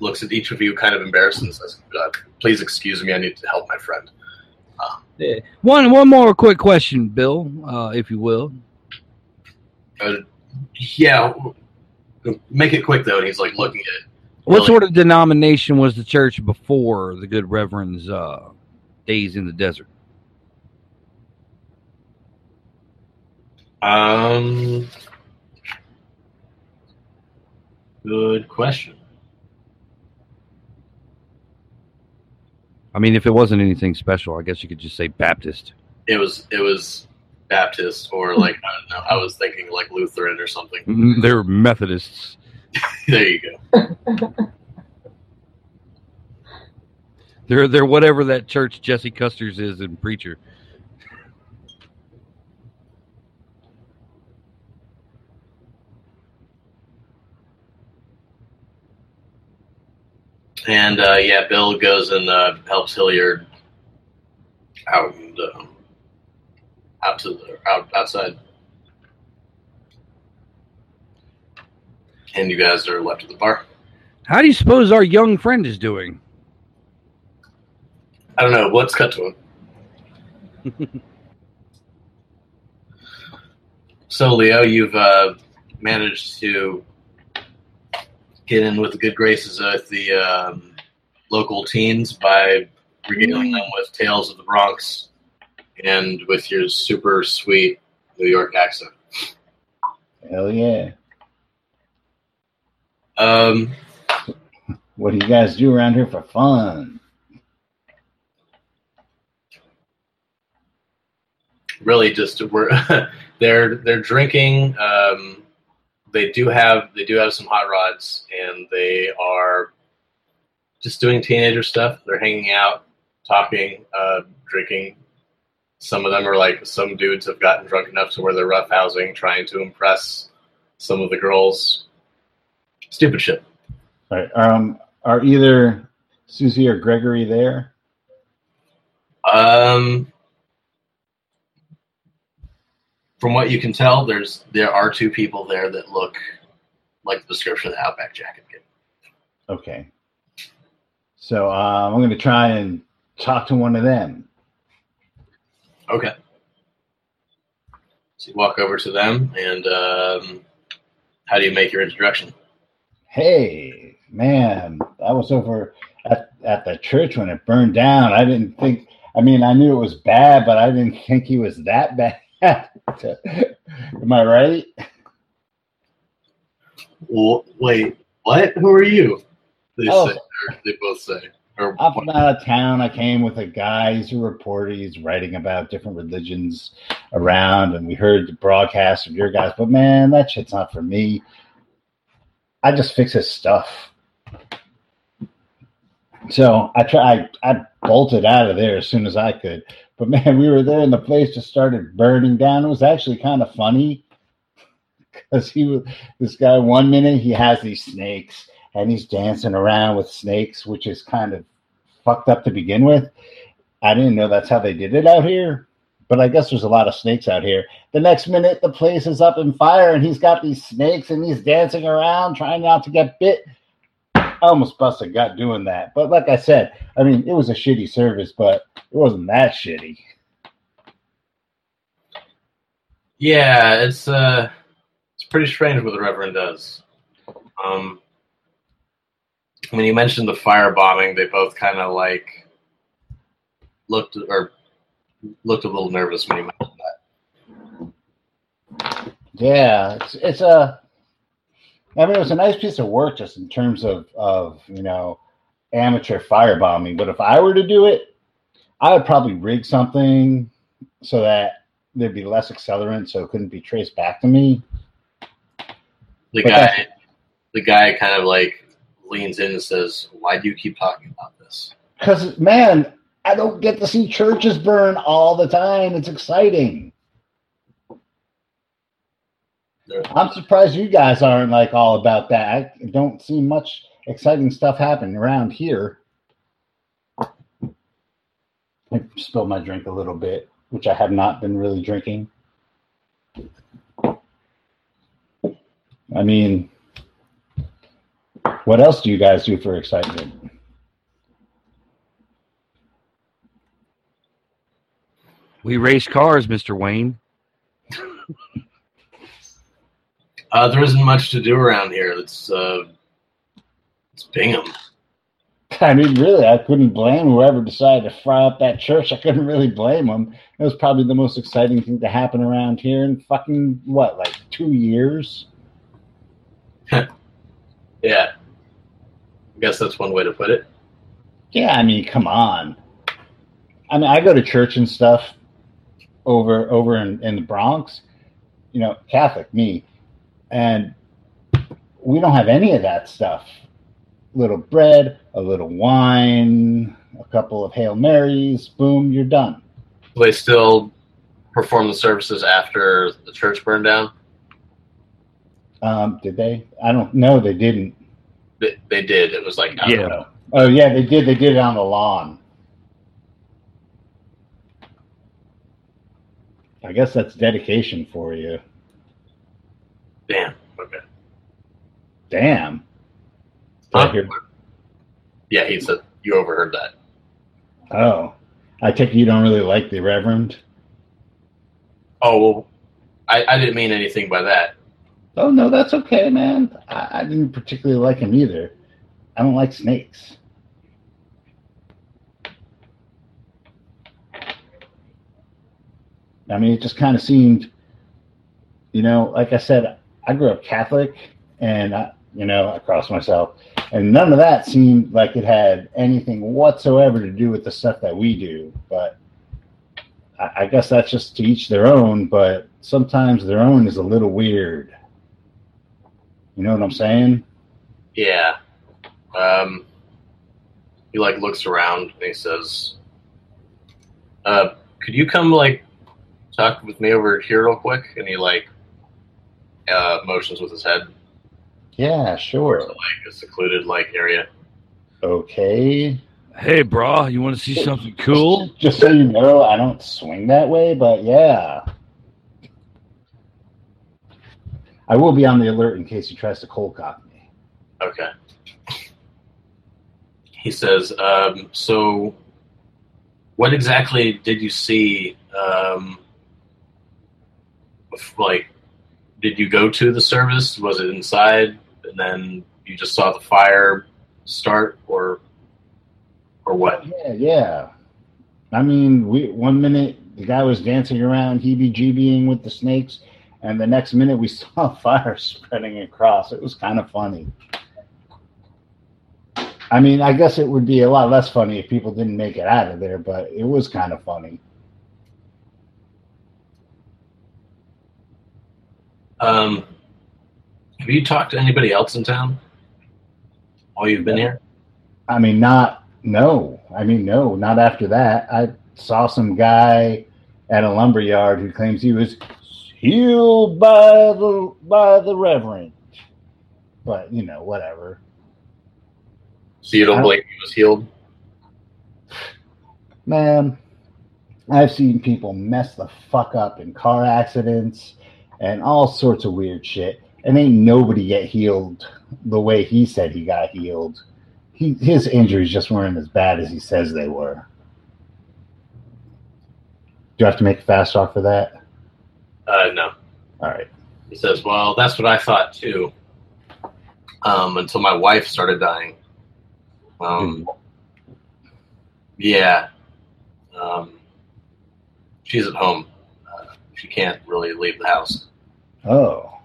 looks at each of you kind of embarrassed and says, uh, "Please excuse me. I need to help my friend." One, one more quick question, Bill, uh, if you will. Uh, yeah, make it quick though. And he's like looking at it. What Really? sort of denomination was the church before the good Reverend's uh, days in the desert? Um, good question. I mean, if it wasn't anything special, I guess you could just say Baptist. It was it was Baptist or like I don't know. I was thinking like Lutheran or something. Mm, They're Methodists. There you go. They're they're whatever that church Jesse Custer's is in Preacher. And uh, yeah, Bill goes and uh, helps Hilliard out and uh, out to the out outside. And you guys are left at the bar. How do you suppose our young friend is doing? I don't know. Let's cut to him. so, Leo, you've uh, managed to get in with the good graces of the um, local teens by regaling them with tales of the Bronx and with your super sweet New York accent. Hell yeah. Um, What do you guys do around here for fun? really just we're they're they're drinking um they do have they do have some hot rods and they are just doing teenager stuff they're hanging out talking uh drinking some of them are like some dudes have gotten drunk enough to where they're roughhousing trying to impress some of the girls stupid shit All right, um, are either Susie or Gregory there? um from what you can tell there's there are two people there that look like the description of the outback jacket kid Okay. So um, I'm going to try and talk to one of them. Okay. So you walk over to them, and um, how do you make your introduction? Hey, man, I was over at, at the church when it burned down. I didn't think, I mean, I knew it was bad, but I didn't think he was that bad. Am I right? Well, wait, what? Who are you? They Oh. say, they both say. Or I'm from out of town. I came with a guy. He's a reporter. He's writing about different religions around, and we heard the broadcast of your guys. But man, that shit's not for me. I just fix his stuff. So I try. I, I bolted out of there as soon as I could. But man, we were there, and the place just started burning down. It was actually kind of funny because he was this guy. One minute he has these snakes, and he's dancing around with snakes, which is kind of fucked up to begin with. I didn't know that's how they did it out here, but I guess there's a lot of snakes out here. The next minute, the place is up in fire, and he's got these snakes, and he's dancing around, trying not to get bit. I almost busted a gut doing that, but like I said, I mean, it was a shitty service, but it wasn't that shitty. Yeah, it's uh, it's pretty strange what the Reverend does. Um, when you mentioned the firebombing, they both kind of like looked or looked a little nervous when you mentioned that. Yeah, it's it's a. I mean, it was a nice piece of work, just in terms of of you know amateur firebombing. But if I were to do it, I would probably rig something so that there'd be less accelerant, so it couldn't be traced back to me. The But guy, the guy, kind of like leans in and says, "Why do you keep talking about this?" Because man, I don't get to see churches burn all the time. It's exciting. I'm surprised you guys aren't like all about that. I don't see much exciting stuff happening around here. I spilled my drink a little bit, which I have not been really drinking. I mean, what else do you guys do for excitement? We race cars, Mister Wayne. Uh, there isn't much to do around here. It's uh, it's Bingham. I mean, really, I couldn't blame whoever decided to fry up that church. I couldn't really blame them. It was probably the most exciting thing to happen around here in fucking what, like two years? Yeah, I guess that's one way to put it. Yeah, I mean, come on. I mean, I go to church and stuff over over in, in the Bronx. You know, Catholic me, and we don't have any of that stuff. A little bread, a little wine, a couple of Hail Marys, boom, you're done. They still perform the services after the church burned down. Um, did they? I don't know. They didn't. They, they did. It was like I don't Yeah. know. Oh yeah, they did. They did it on the lawn. I guess that's dedication for you. Damn. Okay. Damn. Huh? hear- Yeah, he said you overheard that. Oh, I take you don't really like the Reverend. Oh well, I, I didn't mean anything by that. Oh no, that's okay, man. I, I didn't particularly like him either. I don't like snakes. I mean, it just kind of seemed, you know, like I said, I grew up Catholic, and I, you know, I crossed myself, and none of that seemed like it had anything whatsoever to do with the stuff that we do. But I, I guess that's just to each their own. But sometimes their own is a little weird. You know what I'm saying? Yeah. Um, he like looks around and he says, "Uh, could you come like talk with me over here real quick?" And he like uh, motions with his head Yeah, towards sure. like a secluded like area. Okay. Hey, bro, you want to see something cool? Just so you know, I don't swing that way, but yeah. I will be on the alert in case he tries to cold cock me. Okay. He says, um, "So, what exactly did you see? Um, like, did you go to the service? Was it inside, and then you just saw the fire start, or, or what?" Yeah, yeah. I mean, we one minute the guy was dancing around, heebie-jeebying with the snakes, and the next minute we saw fire spreading across. It was kind of funny. I mean, I guess it would be a lot less funny if people didn't make it out of there, but it was kind of funny. Um, have you talked to anybody else in town while you've been here? I mean, not no. I mean, no, not after that. I saw some guy at a lumber yard who claims he was healed by the by the reverend. But you know, whatever. So you don't I- believe he was healed? Man, I've seen people mess the fuck up in car accidents and all sorts of weird shit, and ain't nobody get healed the way he said he got healed. He, his injuries just weren't as bad as he says they were. Do I have to make a fast talk for that? Uh, no. All right. He says, "Well, that's what I thought too." Um, until my wife started dying. Um, yeah. Um, she's at home. Uh, she can't really leave the house. Oh,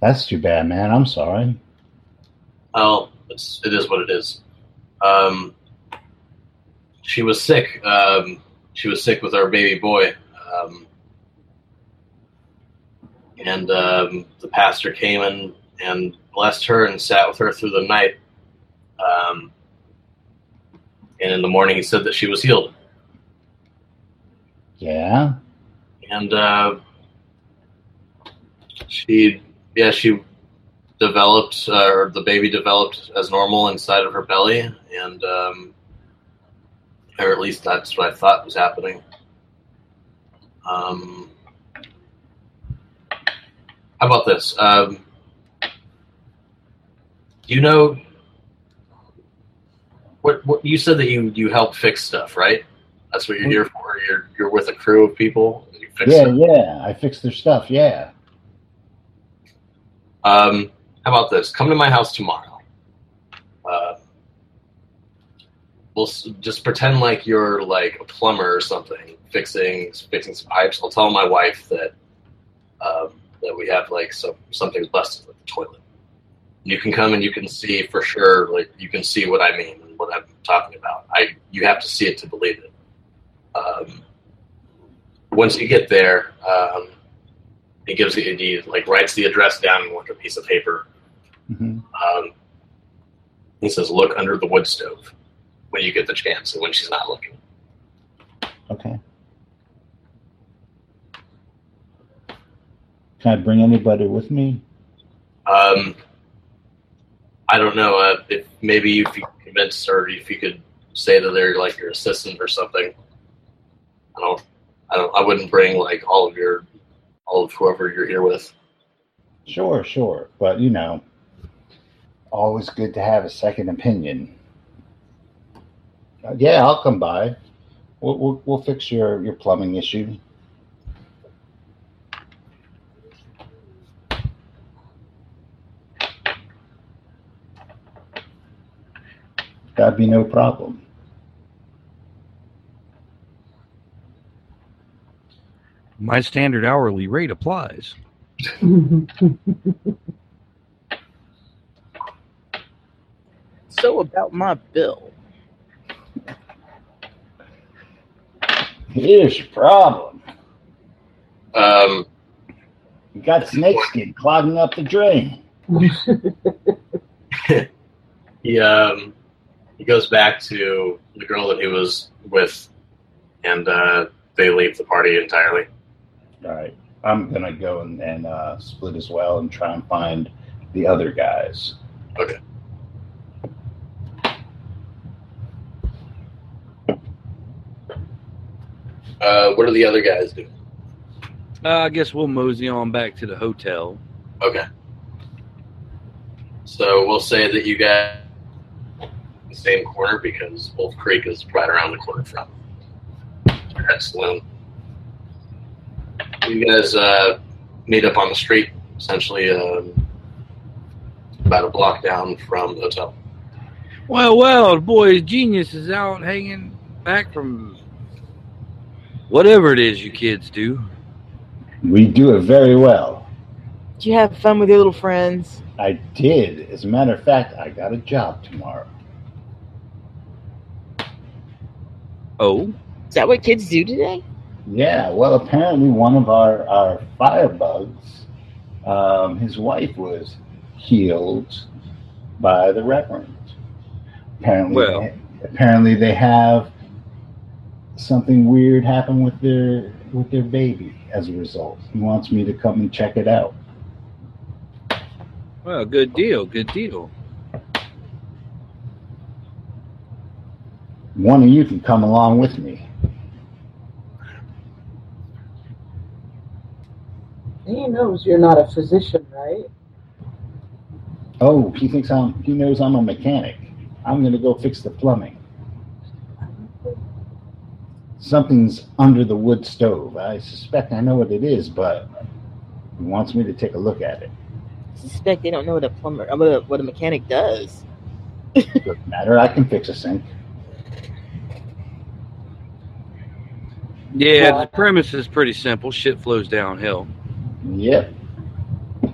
that's too bad, man. I'm sorry. Well, it's it is what it is. Um, she was sick. Um, she was sick with our baby boy, um, and um, the pastor came in and blessed her and sat with her through the night. Um, and in the morning, he said that she was healed. Yeah. and uh, she yeah she developed uh, or the baby developed as normal inside of her belly and um, or at least that's what I thought was happening. Um, how about this? Um, you know what, what you said that you you help fix stuff, right? That's what you're here for. You're you're with a crew of people. You fix Yeah, stuff. yeah. I fixed their stuff. Yeah. Um, how about this? Come to my house tomorrow. Uh, we'll s- just pretend like you're like a plumber or something, fixing fixing some pipes. I'll tell my wife that um, that we have like some something's busted with the toilet. You can come and you can see for sure. Like you can see what I mean and what I'm talking about. I you have to see it to believe it. Um, once you get there, um, he gives you he like writes the address down on like a piece of paper. hmm Um, he says, "Look under the wood stove when you get the chance, and when she's not looking." Okay. Can I bring anybody with me? Um, I don't know uh, if maybe if you could convince her, if you could say that they're like your assistant or something. I don't. I don't. I wouldn't bring like all of your, all of whoever you're here with. Sure, sure. But, you know, always good to have a second opinion. Uh, yeah, I'll come by. We'll, we'll, we'll fix your, your plumbing issue. That'd be no problem. My standard hourly rate applies. So about my bill. Here's your problem. Um, You got snakeskin clogging up the drain. he um, he goes back to the girl that he was with, and uh, they leave the party entirely. All right. I'm going to go and, and uh, split as well and try and find the other guys. Okay. Uh, what are the other guys doing? Uh, I guess we'll mosey on back to the hotel. Okay. So we'll say that you got the same corner because Wolf Creek is right around the corner from that saloon. You guys uh, meet up on the street, essentially um, about a block down from the hotel. Well, well, the boy genius is out hanging back from Whatever it is you kids do. We do it very well. Did you have fun with your little friends? I did. As a matter of fact, I got a job tomorrow. Oh, Is that what kids do today? Yeah, well, apparently one of our, our firebugs, um, his wife was healed by the Reverend. Apparently, Well. they, apparently they have something weird happen with their with their baby as a result. He wants me to come and check it out. well, good deal, good deal. One of you can come along with me. He knows you're not a physician, right? Oh, he thinks I'm. He knows I'm a mechanic. I'm gonna go fix the plumbing. Something's under the wood stove. I suspect I know what it is, but he wants me to take a look at it. I suspect they don't know what a plumber, what a, what a mechanic does. Doesn't matter. I can fix a sink. Yeah, Well, the premise is pretty simple. Shit flows downhill. Yep. I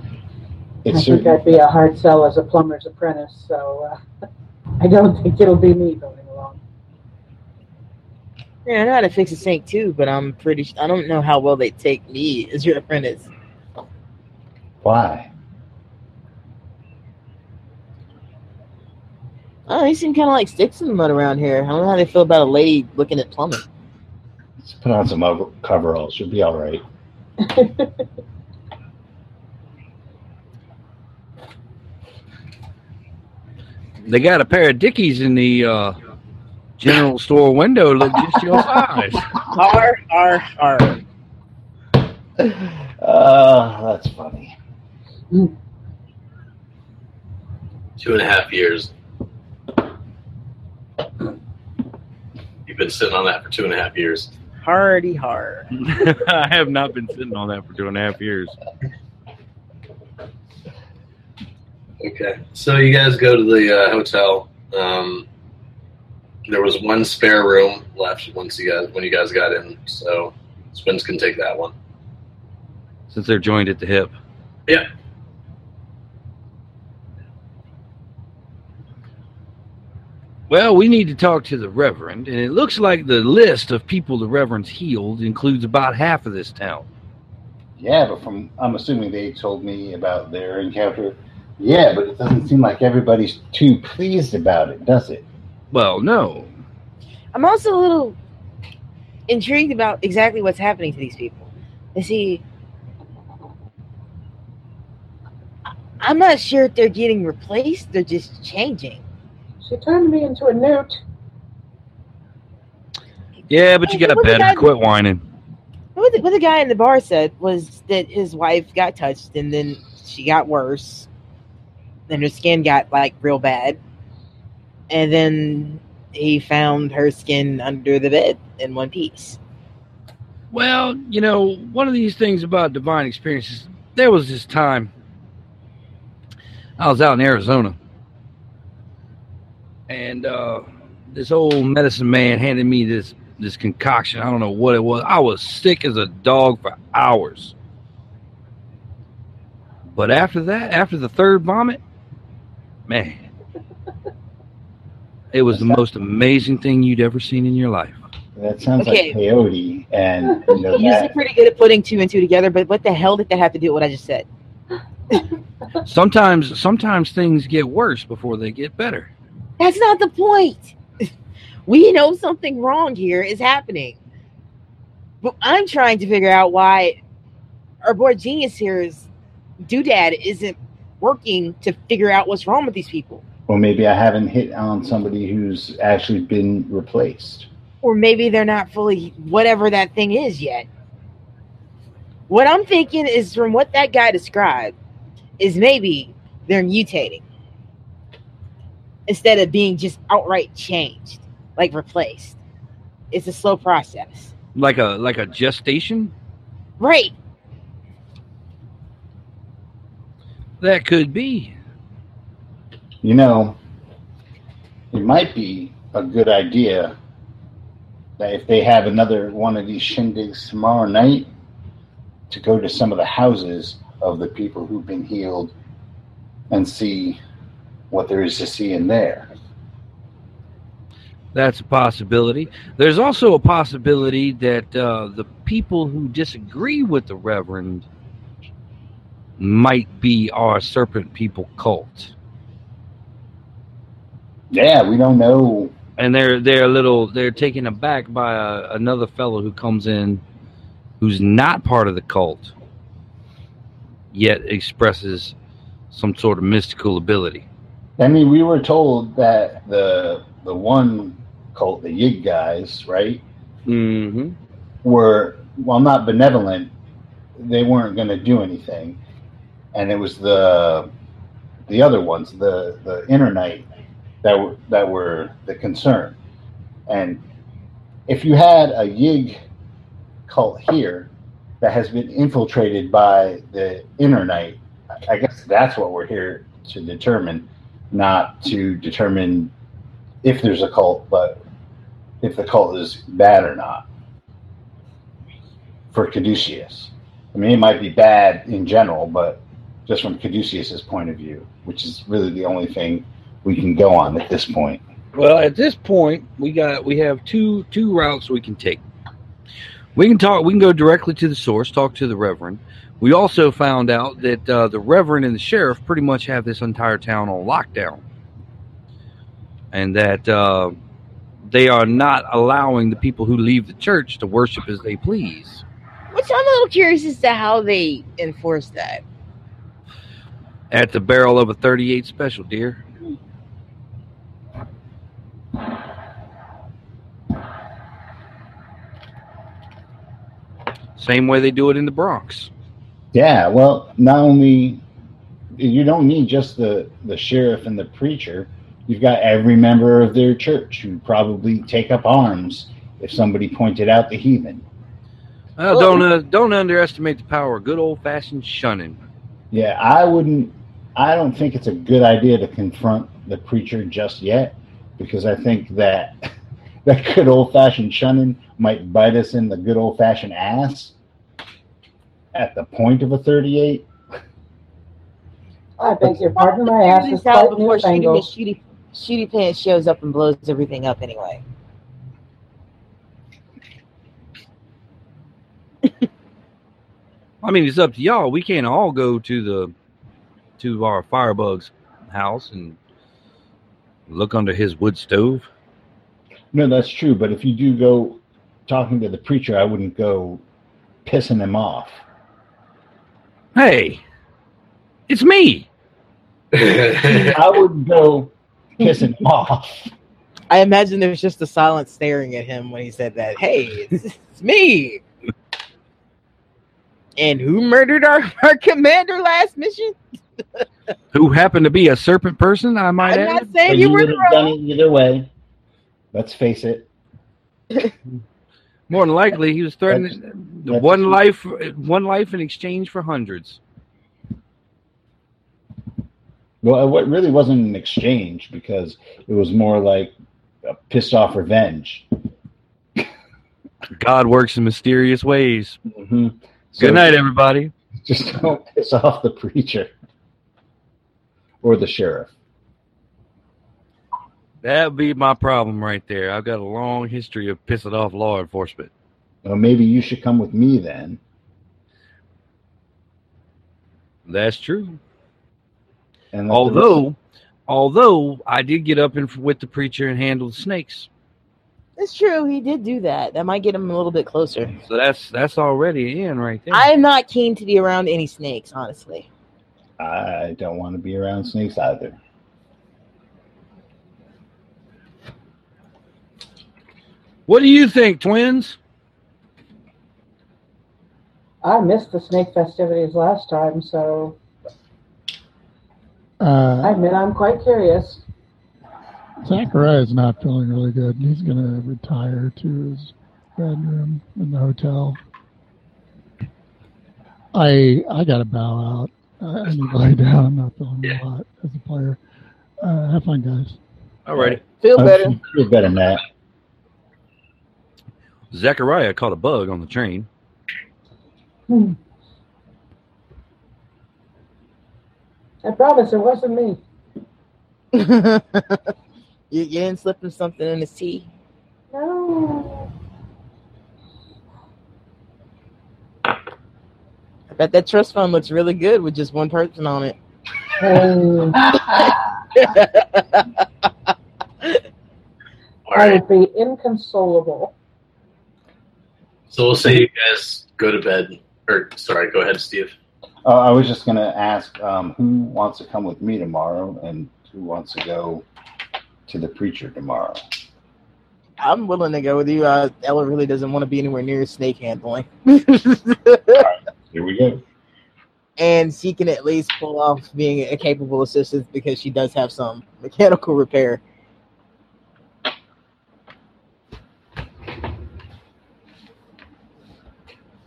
It's think certain, I'd be a hard sell as a plumber's apprentice, so uh, I don't think it'll be me going along. Yeah, I know how to fix a sink too, but I'm pretty. I don't know how well they take me as your apprentice. why? Oh, they seem kind of like sticks in the mud around here. I don't know how they feel about a lady looking at plumbing. Let's put on some over- coveralls. You'll be all right. They got a pair of Dickies in the uh, general store window, look just your size. R R R. Uh, that's funny. Two and a half years. You've been sitting on that for two and a half years. Hardy hard. I have not been sitting on that for two and a half years. Okay. So you guys go to the uh, hotel. Um, there was one spare room left once you guys when you guys got in, so Spins can take that one. Since they're joined at the hip. Yeah. Well, we need to talk to the Reverend, and it looks like the list of people the Reverend's healed includes about half of this town. Yeah, but from I'm assuming they told me about their encounter. Yeah, but it doesn't seem like everybody's too pleased about it, does it? Well, no. I'm also a little intrigued about exactly what's happening to these people. You see, I- I'm not sure if they're getting replaced. They're just changing. She turned me into a newt. Yeah, but you got a the better. Quit whining. What the, what the guy in the bar said was that his wife got touched and then she got worse. Then her skin got like real bad. And then he found her skin under the bed in one piece. Well, you know, one of these things about divine experiences, there was this time I was out in Arizona, and uh, this old medicine man handed me this this concoction. I don't know what it was. I was sick as a dog for hours. But after that, after the third vomit, man, it was the most amazing thing you'd ever seen in your life. That sounds Okay. like peyote, and you know He's usually pretty good at putting two and two together, but what the hell did that have to do with what I just said? Sometimes, sometimes things get worse before they get better. That's not the point. We know something wrong here is happening. But I'm trying to figure out why our boy genius here's doodad isn't working to figure out what's wrong with these people. Or maybe I haven't hit on somebody who's actually been replaced. Or maybe they're not fully whatever that thing is yet. What I'm thinking is from what that guy described is maybe they're mutating instead of being just outright changed, like replaced. It's a slow process. Like a like a gestation. Right. That could be. You know, it might be a good idea that if they have another one of these shindigs tomorrow night, to go to some of the houses of the people who've been healed and see what there is to see in there. That's a possibility. There's also a possibility that uh, the people who disagree with the Reverend might be our Serpent People cult, Yeah, we don't know. and they're they're a little they're taken aback by a, another fellow who comes in, who's not part of the cult, yet expresses some sort of mystical ability. I mean, we were told that the the one cult, the Yig guys, right, Mm-hmm. were well not benevolent. They weren't going to do anything, and it was the the other ones, the the Internight, that were that were the concern. And if you had a Yig cult here that has been infiltrated by the Internight, I guess that's what we're here to determine, not to determine if there's a cult, but if the cult is bad or not for Caduceus. I mean, it might be bad in general, but just from Caduceus's point of view, which is really the only thing we can go on at this point. Well, at this point, we got we have two two routes we can take. We can talk. We can go directly to the source, talk to the Reverend. We also found out that uh, the Reverend and the sheriff pretty much have this entire town on lockdown, and that uh, they are not allowing the people who leave the church to worship as they please. Which I'm a little curious as to how they enforce that. At the barrel of a 38 special, dear. Same way they do it in the Bronx. Yeah, well, not only you don't need just the the sheriff and the preacher. You've got every member of their church who probably take up arms if somebody pointed out the heathen. Uh, don't uh, don't underestimate the power of good old fashioned shunning. Yeah, I wouldn't. I don't think it's a good idea to confront the preacher just yet because I think that that good old fashioned shunning might bite us in the good old fashioned ass at the point of a 38. I beg your pardon, my ass is this out quite before shooting newfangled. Shooty, Shooty Pants shows up and blows everything up anyway. I mean, it's up to y'all. We can't all go to the to our firebug's house and look under his wood stove. No, that's true. But if you do go talking to the preacher, I wouldn't go pissing him off. Hey, it's me. I would go pissing him off. I imagine there's just a silent staring at him when he said that. Hey, it's, it's me. And who murdered our, our commander last mission? Who happened to be a serpent person? I might I'm add. not saying But you you were would the have done wrong. it either way. Let's face it. More than likely, he was threatening the that's one true. life, one life in exchange for hundreds. Well, it really wasn't an exchange because it was more like a pissed off revenge. God works in mysterious ways. hmm Good night, everybody. Just don't piss off the preacher or the sheriff. That would be my problem right there. I've got a long history of pissing off law enforcement. Well, maybe you should come with me then. That's true. And let the- Although, although I did get up and with the preacher and handle the snakes, It's true. He did do that. That might get him a little bit closer. so that's that's already in right there. I am not keen to be around any snakes, honestly. I don't want to be around snakes either. What do you think, twins? I missed the snake festivities last time, so I Uh, admit I'm quite curious. Zachariah is not feeling really good. He's going to retire to his bedroom in the hotel. I I got to bow out. I I need to lay down. I'm not feeling Yeah. a lot as a player. Uh, have fun, gues. Alrighty. Feel I better. feel better, Matt. Zachariah caught a bug on the train. Hmm. I promise it wasn't me. you, you didn't slip him something in his tea. No. I bet that trust fund looks really good with just one person on it. Um, I would be inconsolable. So we'll say you guys go to bed. Or sorry, go ahead, Steve. Uh, I was just going to ask um, who wants to come with me tomorrow and who wants to go to the preacher tomorrow. I'm willing to go with you. Uh, Ella really doesn't want to be anywhere near snake handling. Here we go. and she can at least pull off being a capable assistant because she does have some mechanical repair.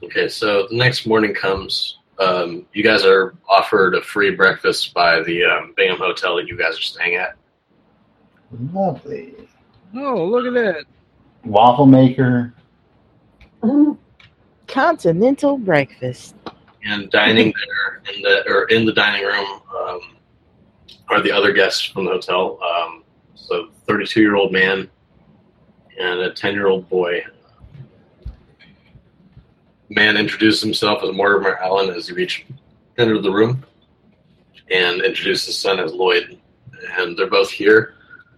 Okay, so the next morning comes. Um, you guys are offered a free breakfast by the um, Bingham Hotel that you guys are staying at. Lovely. Oh, look at that. Waffle maker. Continental breakfast. And dining there in the or in the dining room um, are the other guests from the hotel. Um, so, thirty-two-year-old man and a ten-year-old boy. Man introduces himself as Mortimer Allen as he reached entered the room, and introduced his son as Lloyd. And they're both here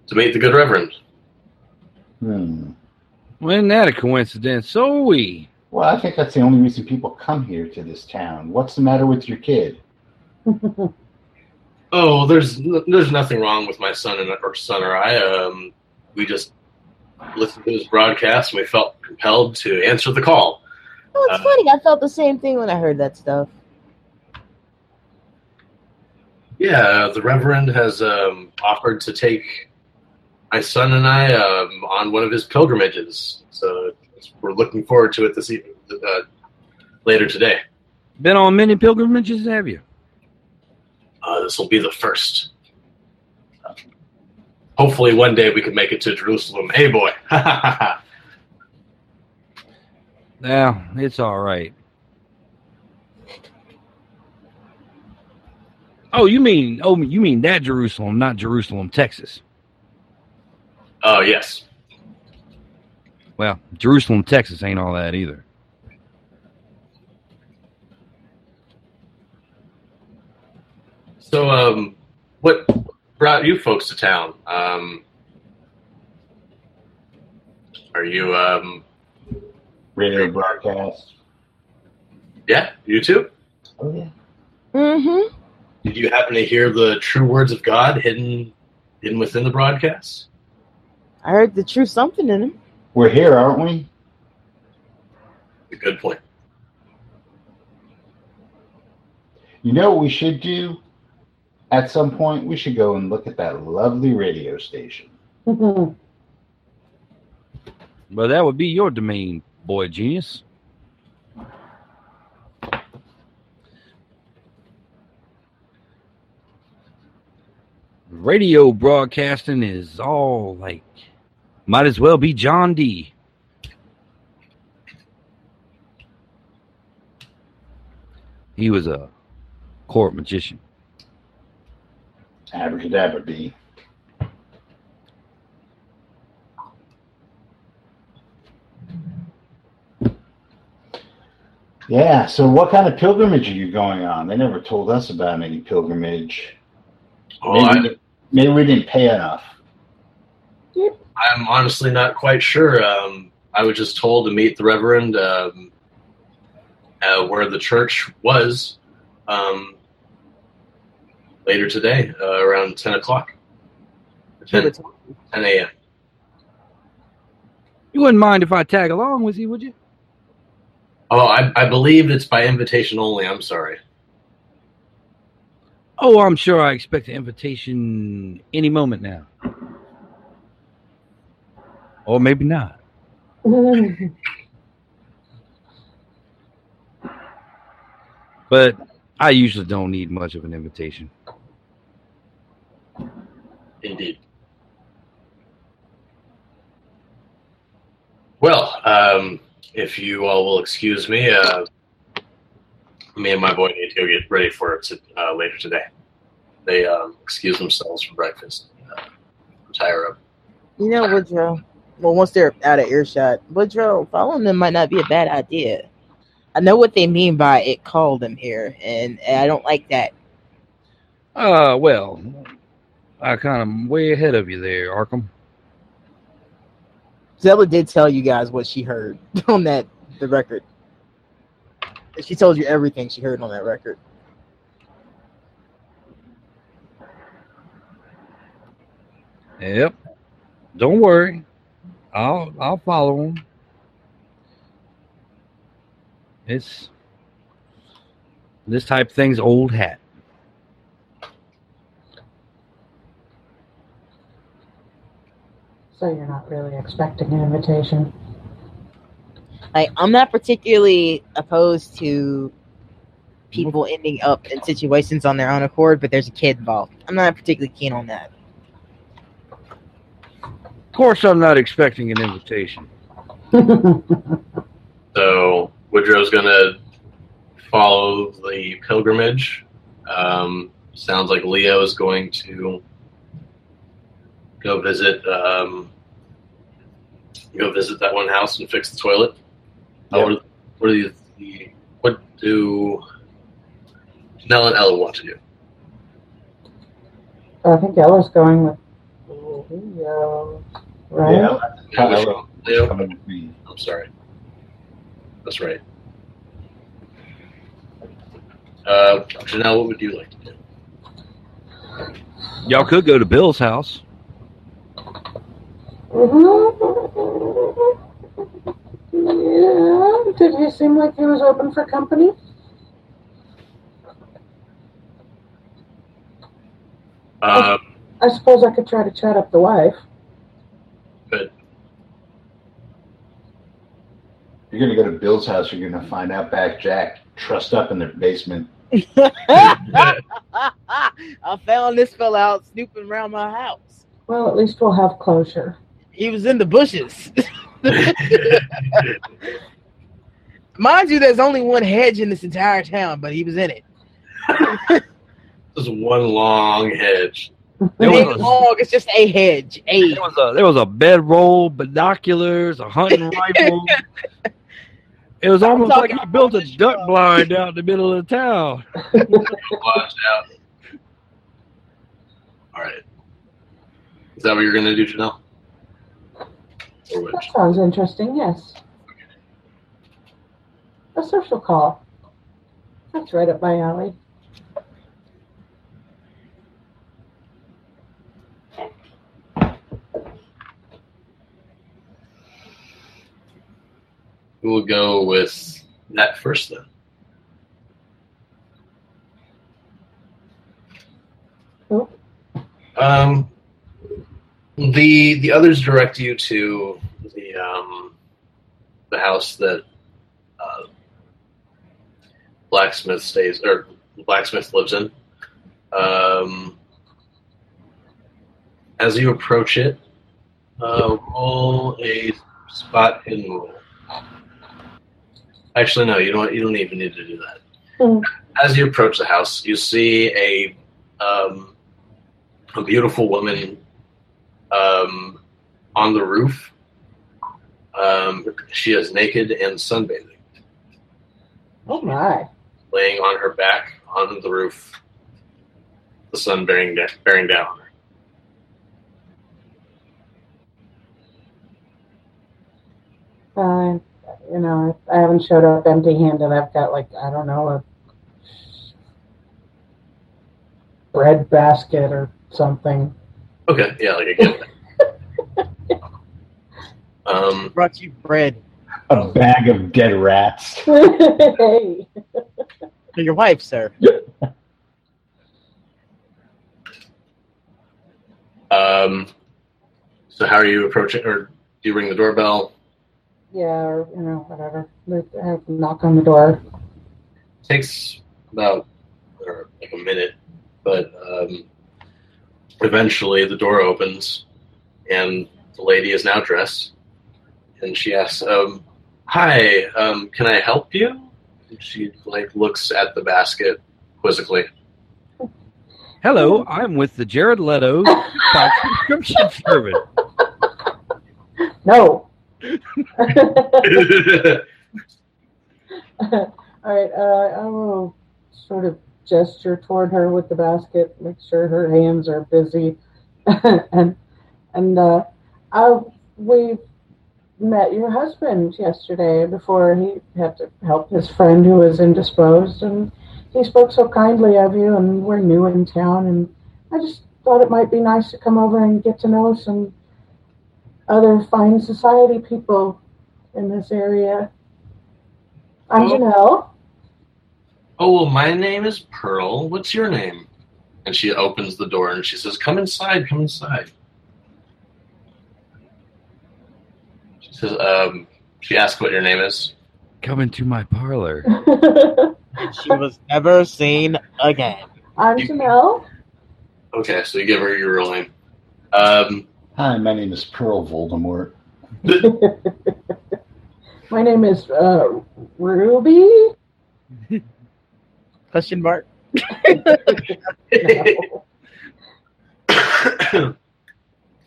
to meet the good Reverend. Hmm. Well, isn't that a coincidence? So we. Well, I think that's the only reason people come here to this town. What's the matter with your kid? Oh, there's there's nothing wrong with my son and or son or I. Um, we just listened to his broadcast and we felt compelled to answer the call. Oh, it's Uh, funny. I felt the same thing when I heard that stuff. Yeah, the Reverend has um, offered to take my son and I um, on one of his pilgrimages. So we're looking forward to it this e- uh, later today. Been on many pilgrimages, have you? Uh, this will be the first. Hopefully, one day we can make it to Jerusalem. Hey, boy! Yeah, it's all right. Oh, you mean oh you mean that Jerusalem, not Jerusalem, Texas. Oh yes. Well, Jerusalem, Texas ain't all that either. So, um, what brought you folks to town? Um, are you, um, Radio broadcast. yeah, you too? Oh, yeah. Mm-hmm. Did you happen to hear the true words of God hidden hidden within the broadcast? I heard the true something in him. We're here, aren't we? A good point. You know what we should do? At some point, we should go and look at that lovely radio station. But that would be your domain, boy genius. Radio broadcasting is all like might as well be John Dee He was a court magician. Abracadabra bee. Yeah, so what kind of pilgrimage are you going on? They never told us about any pilgrimage. Well, maybe, I, maybe we didn't pay enough. I'm honestly not quite sure. Um, I was just told to meet the Reverend um, uh, where the church was um, later today, uh, around 10 o'clock. 10, 10 a.m. You wouldn't mind if I tag along with you, would you? Oh, I, I believe it's by invitation only. I'm sorry. Oh, I'm sure I expect an invitation any moment now. Or maybe not. But I usually don't need much of an invitation. Indeed. Well, Um, if you all will excuse me, uh, me and my boy need to go get ready for it uh, later today. They um, excuse themselves from breakfast. Uh, retire up. You know, Woodrow. Well, once they're out of earshot, Woodrow, following them might not be a bad idea. I know what they mean by it called them here, and, and I don't like that. Uh, well, I kind of way ahead of you there, Arkham. Zella did tell you guys what she heard on that the record. She told you everything she heard on that record. Yep. Don't worry. I'll I'll follow him. It's this type of thing's old hat. So you're not really expecting an invitation. Like I'm not particularly opposed to people ending up in situations on their own accord, but there's a kid involved. I'm not particularly keen on that. Of course, I'm not expecting an invitation. So Woodrow's gonna follow the pilgrimage. Um, sounds like Leo is going to go visit um, go visit that one house and fix the toilet. Uh, Yep. what, what are the, the what do Janelle and Ella want to do? I think Ella's going with Leo, right? Yeah, Yeah, Ella? Leo? coming with me. I'm sorry. That's right. Uh, Janelle, what would you like to do? Y'all could go to Bill's house. Yeah. Did he seem like he was open for company? Um, I suppose I could try to chat up the wife. You're gonna go to Bill's house. You're gonna find out back Jack trussed up in the basement. I found this fella out snooping around my house. Well, at least we'll have closure. He was in the bushes. Mind you, there's only one hedge in this entire town, but he was in it. is one long hedge. There It was a- long, it's just a hedge. A There was a there was a bedroll, binoculars, a hunting rifle. It was almost like he built a duck this blind out in the middle of the town. Watch out. All right. Is that what you're going to do, Janelle? That sounds interesting, yes. A social call. That's right up my alley. We'll go with that first then. Oh. Um, the the others direct you to the um, the house that uh, blacksmith stays or blacksmith lives in. Um, as you approach it, uh, roll a spot hidden roll. Actually, no, you don't. You don't even need to do that. Hmm. As you approach the house, you see a um, a beautiful woman um, on the roof. Um, she is naked and sunbathing, Oh my. laying on her back on the roof. The sun bearing da- bearing down on her. Uh, you know, I haven't showed up empty handed. I've got like, I don't know, a bread basket or something. Okay, yeah, like again. um, brought you bread A bag of dead rats. hey. for your wife, sir. um, so how are you approaching, or do you ring the doorbell? Yeah, or, you know, whatever. I have to knock on the door. takes about or like a minute, but um, eventually the door opens and the lady is now dressed and she asks, um, "Hi, um, can I help you?" And she like looks at the basket quizzically. Hello, I'm with the Jared Leto subscription service. No. All right, uh, I will sort of gesture toward her with the basket, make sure her hands are busy, and and uh, I we met your husband yesterday before he had to help his friend who was indisposed, and he spoke so kindly of you, and we're new in town, and I just thought it might be nice to come over and get to know some other fine society people in this area. I'm. Janelle. Oh well, my name is Pearl. What's your name? And she opens the door and she says, "Come inside. Come inside." She says, um, "She asks what your name is." Come into my parlor. She was never seen again. I'm Janelle. Okay, so you give her your real name. Um, Hi, my name is Pearl Voldemort. My name is uh, Ruby. Question mark.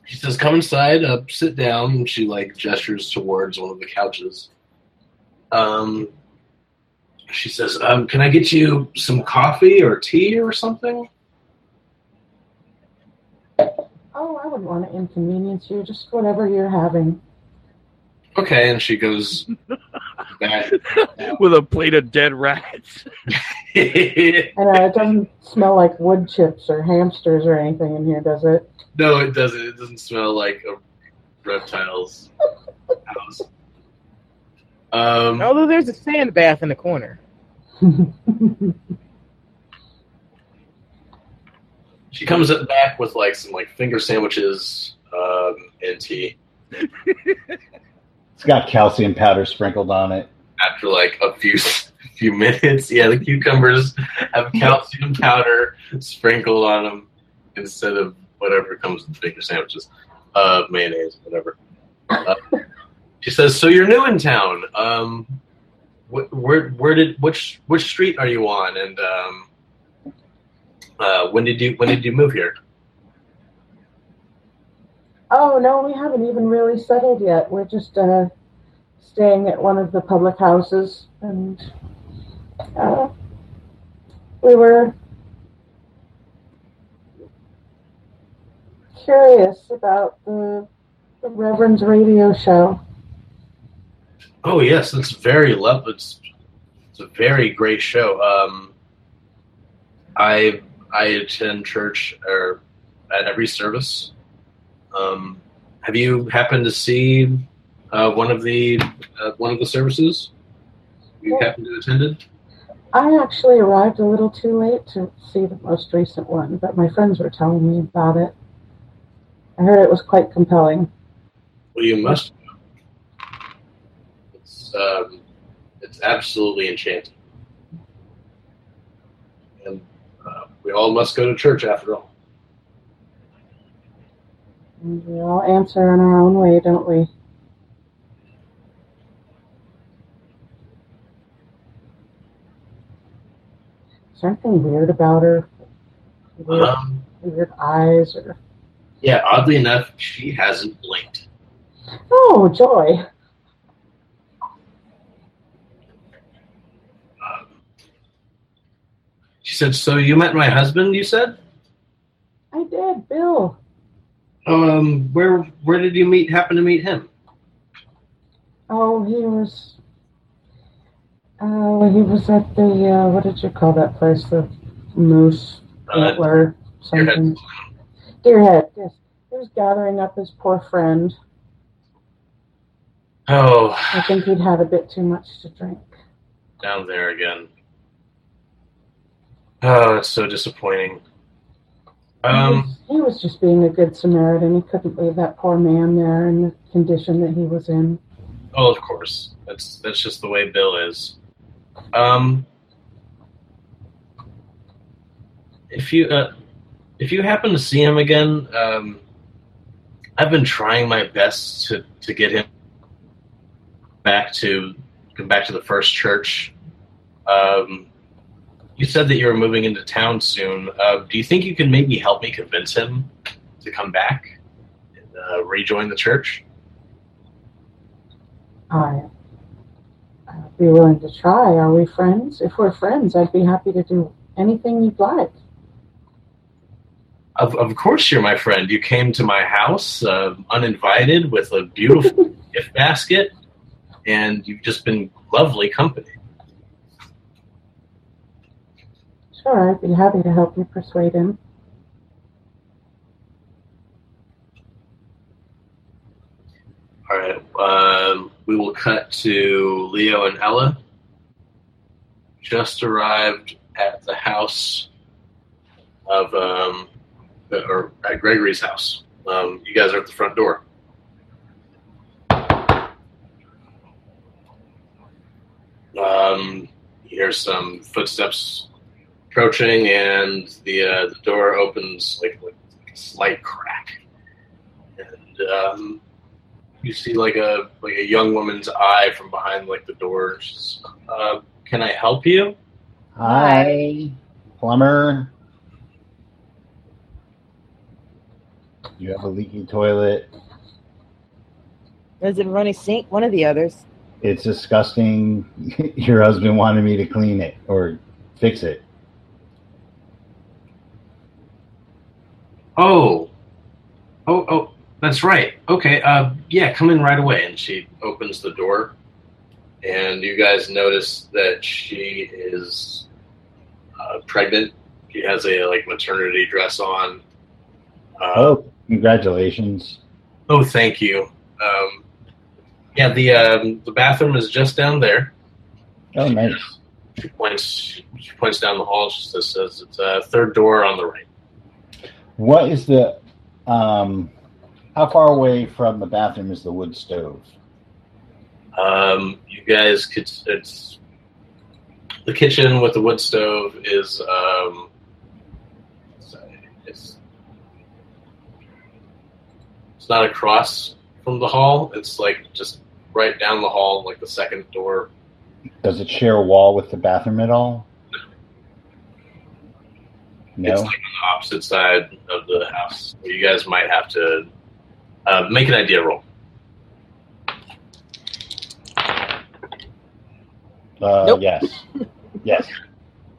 She says, "Come inside. Uh, sit down." And she like gestures towards one of the couches. Um, she says, um, "Can I get you some coffee or tea or something?" Oh, I wouldn't want to inconvenience you. Just whatever you're having. Okay, and she goes back. with a plate of dead rats. And uh, it doesn't smell like wood chips or hamsters or anything in here, does it? no, it doesn't. It doesn't smell like a reptile's house. Um, Although there's a sand bath in the corner. She comes back with like some like finger sandwiches um, and tea. It's got calcium powder sprinkled on it. After like a few few minutes, yeah, the cucumbers have calcium powder sprinkled on them instead of whatever comes with finger sandwiches, uh, mayonnaise, whatever. Uh, she says, "So you're new in town. Um, wh- where where did which which street are you on? And um, uh, when did you when did you move here?" Oh no, we haven't even really settled yet. We're just uh, staying at one of the public houses, and uh, we were curious about the, the Reverend's radio show. Oh yes, it's very love. It's it's a very great show. Um, I I attend church or at every service. Um, have you happened to see uh, one of the uh, one of the services? You Yeah. happened to attended? I actually arrived a little too late to see the most recent one, but my friends were telling me about it. I heard it was quite compelling. Well, you must. It's um, it's absolutely enchanting, and uh, we all must go to church after all. And we all answer in our own way, don't we? Is there anything weird about her? Weird, Um, weird eyes or yeah, oddly enough, she hasn't blinked. Oh joy. She said, "So you met my husband?" You said, I did, Bill. "Um, where where did you meet? Happen to meet him?" Oh, he was uh he was at the uh what did you call that place? The moose Uh, something. Deerhead, yes. He was gathering up his poor friend. oh, I think he'd had a bit too much to drink. down there again. Oh, it's so disappointing. He, Um, was, he was just being a good Samaritan. He couldn't leave that poor man there in the condition that he was in. oh, of course, that's that's just the way Bill is. Um, if you uh, if you happen to see him again, um, I've been trying my best to to get him back to come back to the first church. Um, you said that you were moving into town soon. Uh, do you think you can maybe help me convince him to come back and uh, rejoin the church? I, I'd be willing to try. Are we friends? If we're friends, I'd be happy to do anything you'd like. Of, of course, you're my friend. You came to my house uh, uninvited with a beautiful gift basket, and you've just been lovely company. Sure, I'd be happy to help you persuade him. All right. Um, we will cut to Leo and Ella. Just arrived at the house of, um, or at Gregory's house. Um, you guys are at the front door. Um, hear some footsteps approaching, and the uh, the door opens like, like a slight crack, and um, you see like a like a young woman's eye from behind like the door. She's, uh, Can I help you? Hi, plumber. You have a leaky toilet. Does it run a sink? One of the others. It's disgusting. Your husband wanted me to clean it or fix it. Oh, oh, oh, that's right. Okay, uh, yeah, come in right away. And she opens the door, and you guys notice that she is uh, pregnant. She has a like maternity dress on. Uh, Oh, congratulations. Oh, thank you. Um, yeah, the um, the bathroom is just down there. Oh, nice. She points. She points down the hall. She says, says "It's a third door on the right." What is the, um, how far away from the bathroom is the wood stove? Um, you guys could. It's the kitchen with the wood stove is. Um, it's it's not across from the hall. It's like just right down the hall, like the second door. Does it share a wall with the bathroom at all? It's like on the opposite side of the house. You guys might have to uh, make an idea roll. Uh, Nope. Yes. Yes.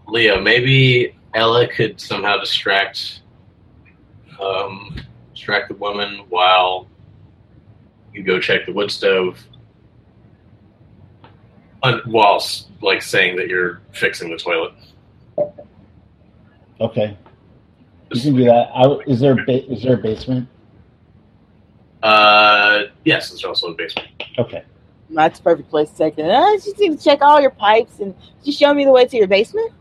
Leo, maybe Ella could somehow distract um, distract the woman while you go check the wood stove, uh, whilst like saying that you're fixing the toilet. Okay. You can do that. I, is there a ba- is there a basement? Uh, yes, there's also a basement. Okay. That's a perfect place to take it. I just need to check all your pipes and just show me the way to your basement.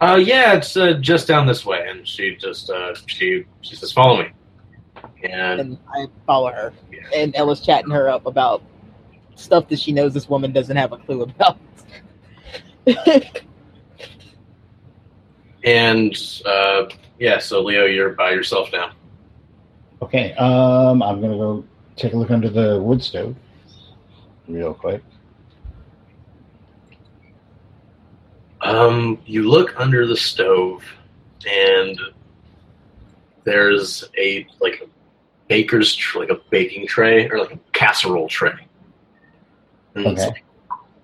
Uh, yeah, it's uh, just down this way, and she just uh, she she says, "Follow me." And And I follow her. yeah. And Ella's chatting her up about stuff that she knows this woman doesn't have a clue about. and uh, yeah, so Leo, you're by yourself now. Okay. Um, I'm gonna go take a look under the wood stove, real quick. Um, you look under the stove, and there's a like a baker's tr- like a baking tray or like a casserole tray, and it's like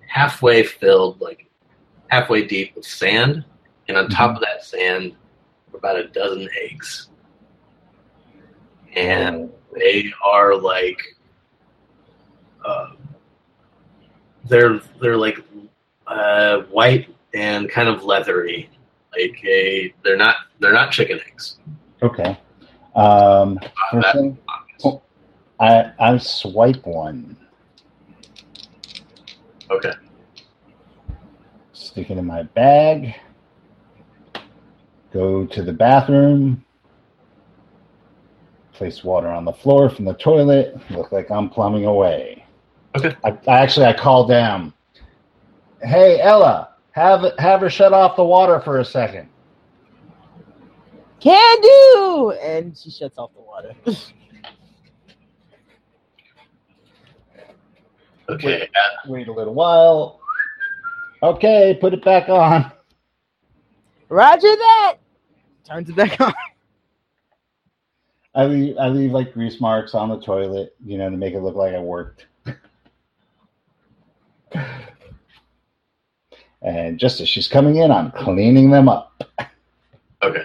halfway filled, like halfway deep with sand, and on top of that sand, about a dozen eggs, and they are like uh, they're they're like uh, white and kind of leathery like a they're not they're not chicken eggs. Okay. Um, Uh, that- I I swipe one, okay. Stick it in my bag, go to the bathroom, place water on the floor from the toilet. Look like I'm plumbing away. Okay. I, I actually I call down. Hey Ella, have have her shut off the water for a second. Can do! And she shuts off the water. Okay. uh, Wait a little while. Okay, put it back on. Roger that. Turns it back on. I leave I leave like grease marks on the toilet, you know, to make it look like I worked. And just as she's coming in, I'm cleaning them up. okay.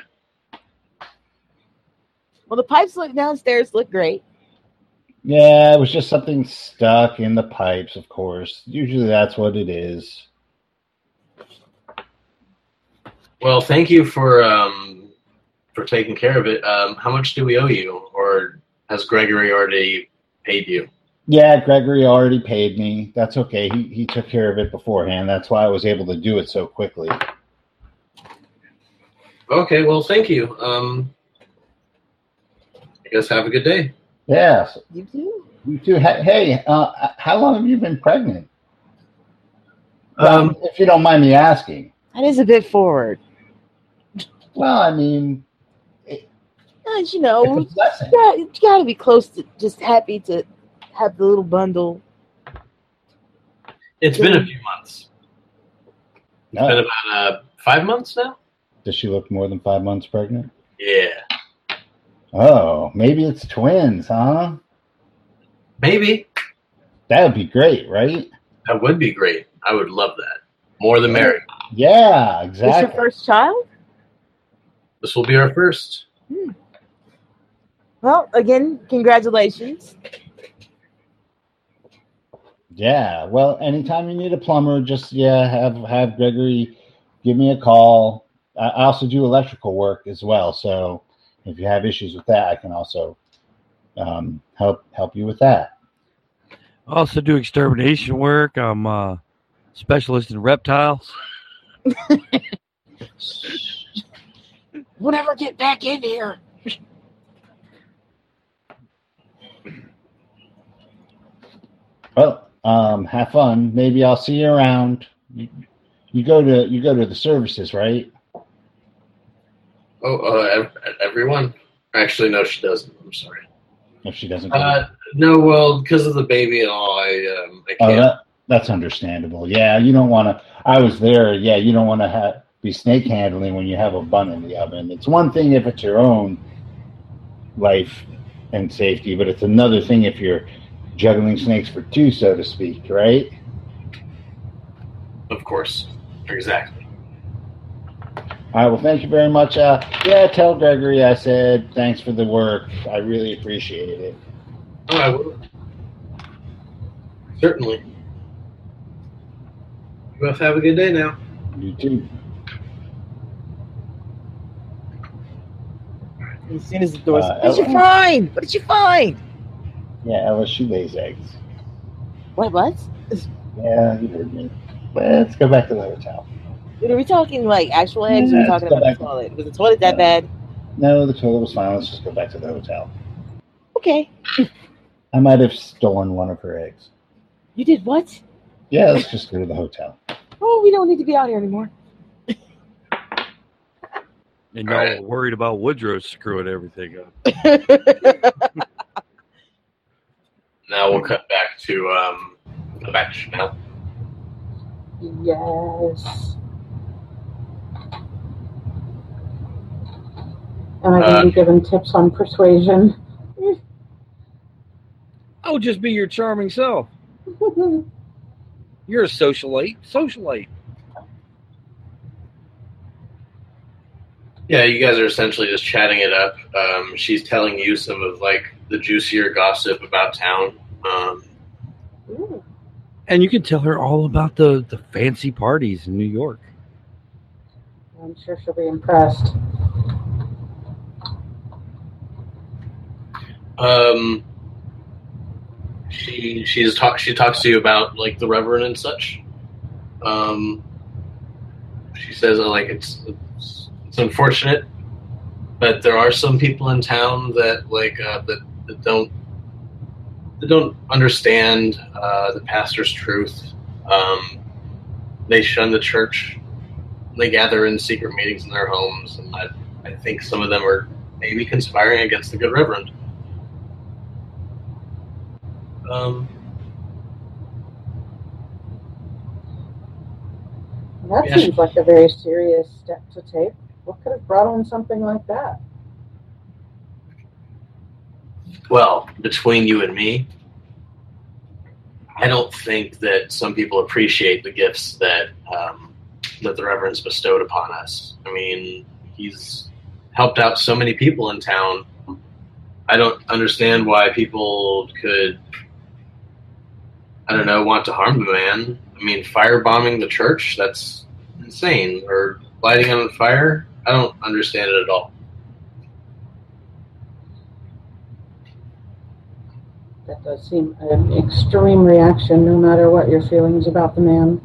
Well, the pipes look downstairs look great. Yeah, it was just something stuck in the pipes, of course. Usually that's what it is. Well, thank you for um, for taking care of it. Um, how much do we owe you, or has Gregory already paid you? Yeah, Gregory already paid me. That's okay. He he took care of it beforehand. That's why I was able to do it so quickly. Okay. Well, thank you. Um, I guess have a good day. Yeah. so You do? You too. Hey, hey, uh, how long have you been pregnant? Um, if you don't mind me asking. That is a bit forward. Well, I mean, As you know, it's you gotta, you gotta be close to just happy to have the little bundle. it's been a few months. It's been about uh, five months now. Does she look more than five months pregnant? Yeah, Oh, maybe it's twins, huh? maybe That would be great, right? that would be great. I would love that. More than merry. Yeah, Is your exactly. first child? This will be our first. Well, again, congratulations. Yeah. Well, anytime you need a plumber, just yeah, have have Gregory give me a call. I I also do electrical work as well, so if you have issues with that, I can also um, help help you with that. I also do extermination work. I'm a specialist in reptiles. We'll never get back in here. Well, um, have fun. Maybe I'll see you around. You, you go to you go to the services, right? Oh, uh, everyone? Actually, no, she doesn't. I'm sorry. If she doesn't. Uh, no, well, because of the baby and all, I um, I Oh, can't. that, that's understandable. Yeah, you don't want to. I was there. Yeah, you don't want to have be snake handling when you have a bun in the oven. It's one thing if it's your own life and safety, but it's another thing if you're juggling snakes for two, so to speak, right? Of course, exactly. All right. Well, thank you very much. Uh, yeah, tell Gregory I said thanks for the work. I really appreciate it. Oh, I will. Certainly. You both have a good day now. You too. As soon as the door's Uh, what did you find? What did you find? Yeah, Ella, she lays eggs. Wait, what? Yeah, you heard me. Let's go back to the hotel. Are we talking like actual eggs or are we talking about the toilet? Was the toilet that Yeah. bad? No, the toilet was fine. Let's just go back to the hotel. Okay. I might have stolen one of her eggs. You did what? Yeah, let's just go to the hotel. Oh, we don't need to be out here anymore. And y'all Alright. are worried about Woodrow screwing everything up. Now we'll cut back to um, go back to Chanel. Yes. Am I going Uh, to be given tips on persuasion? I'll just be your charming self. You're a socialite. Socialite. Yeah, you guys are essentially just chatting it up. Um, she's telling you some of like the juicier gossip about town. Um, And you can tell her all about the, the fancy parties in New York. I'm sure she'll be impressed. um, she she's talk she talks to you about like the Reverend and such. Um, she says uh, like it's, it's it's unfortunate, but there are some people in town that like uh, that, that don't that don't understand uh, the pastor's truth. Um, they shun the church. They gather in secret meetings in their homes, and I, I think some of them are maybe conspiring against the good reverend. Um, that yeah. seems like a very serious step to take. What could have brought on something like that? Well, between you and me, I don't think that some people appreciate the gifts that um, that the Reverend's bestowed upon us. I mean, he's helped out so many people in town. I don't understand why people could, I don't know, want to harm the man. I mean, firebombing the church—that's insane. Or lighting on fire. I don't understand it at all. That does seem an extreme reaction, no matter what your feelings about the man.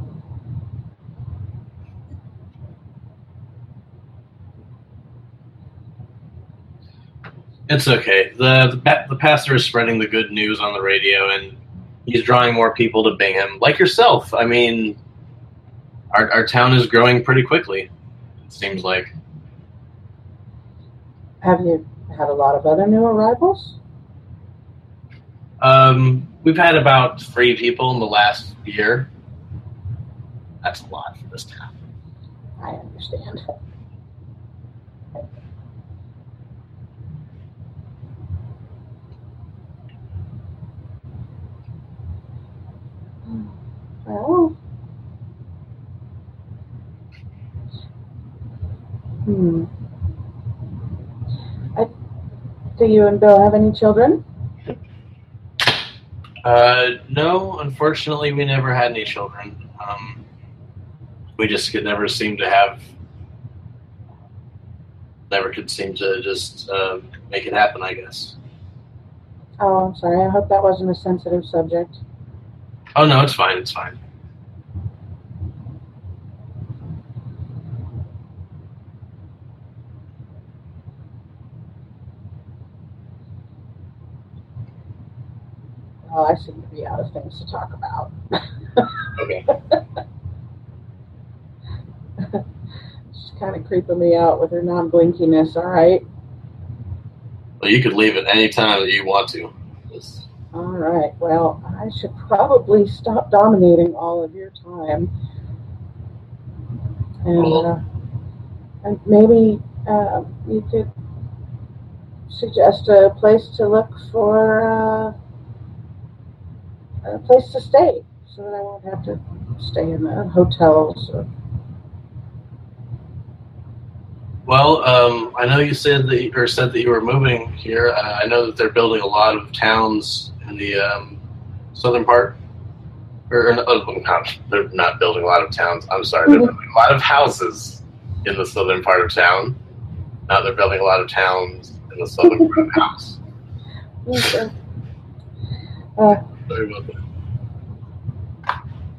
It's okay. The, the the pastor is spreading the good news on the radio, and he's drawing more people to Bingham, like yourself. I mean, our our town is growing pretty quickly. It seems like. Have you had a lot of other new arrivals? Um, we've had about three people in the last year. That's a lot for this town. I understand. Well, hmm. I, do you and Bill have any children? Uh, no, unfortunately, we never had any children. Um, we just could never seem to have, never could seem to just uh, make it happen. I guess. Oh, I'm sorry. I hope that wasn't a sensitive subject. Oh no, it's fine. It's fine. Oh, I seem to be out of things to talk about. Okay. She's kind of creeping me out with her non-blinkiness. All right. Well, you could leave at any time that you want to. Just- All right. Well, I should probably stop dominating all of your time. And, Well- uh, and maybe uh, you could suggest a place to look for uh, a place to stay so that I won't have to stay in the hotels. Or, Well, um, I know you said that, or said that you were moving here. Uh, I know that they're building a lot of towns in the um, southern part. Or, or oh, not, they're not building a lot of towns. I'm sorry, they're building a lot of houses in the southern part of town. Now they're building a lot of towns in the southern part of the house. Uh, Sorry about that.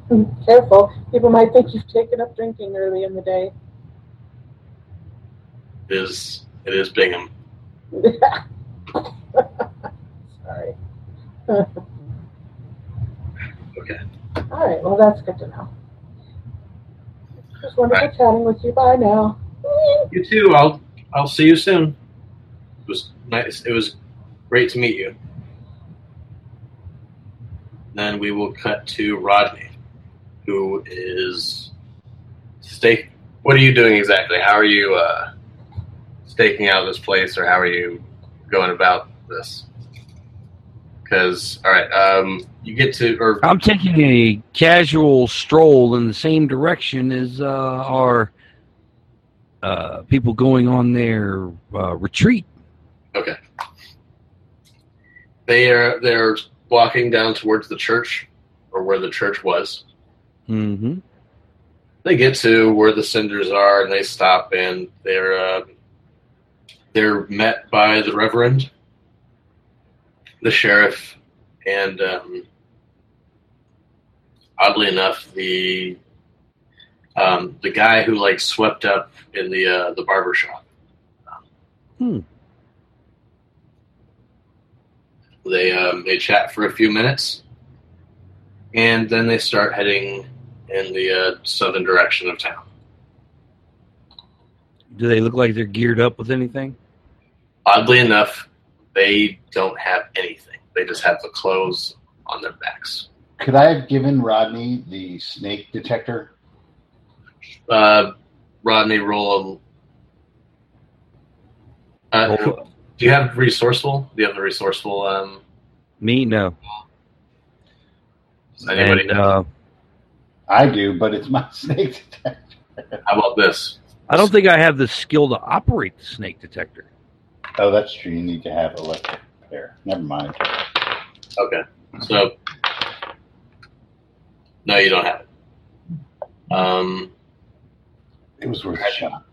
Mm, careful. People might think you've taken up drinking early in the day. It is, it is Bingham. Sorry. Okay. All right. Well, that's good to know. Just wonderful chatting with you. Bye now. You too. I'll I'll see you soon. It was nice. It was great to meet you. Then we will cut to Rodney, who is stake. What are you doing exactly? How are you uh, staking out this place, or how are you going about this? Because all right, um, you get to or I'm taking a casual stroll in the same direction as uh, our uh, people going on their uh, retreat. Okay. They are they're walking down towards the church, or where the church was. Mm-hmm. They get to where the cinders are, and they stop, and they're uh, they're met by the reverend, the sheriff, and um, oddly enough, the um, the guy who like swept up in the uh, the barber shop. Hmm. They um, they chat for a few minutes, and then they start heading in the uh, southern direction of town. Do they look like they're geared up with anything? Oddly enough, they don't have anything. They just have the clothes on their backs. Could I have given Rodney the snake detector? Uh, Rodney, roll a. Uh, Roll- do you have resourceful? Do you have the resourceful? Um, Me, no. does anybody And, know? uh, I do, but it's my snake detector. How about this? I don't think I have the skill to operate the snake detector. Oh, that's true. You need to have electric there. Never mind. Okay, so no, you don't have it. Um, It was worth a shot.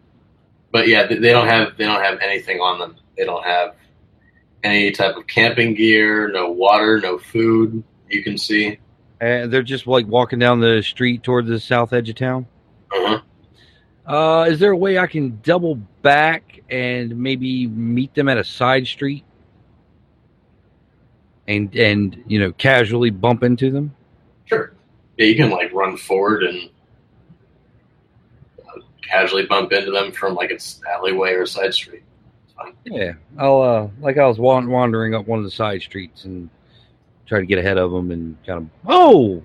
but yeah, they they don't have they don't have anything on them. They don't have any type of camping gear, no water, no food. You can see. And they're just like walking down the street toward the south edge of town. Uh-huh. Uh, is there a way I can double back and maybe meet them at a side street? And and you know casually bump into them. Sure. Yeah, you can like run forward and uh, casually bump into them from like its alleyway or side street. Yeah, I'll uh like I was wandering up one of the side streets and try to get ahead of them and kind of oh.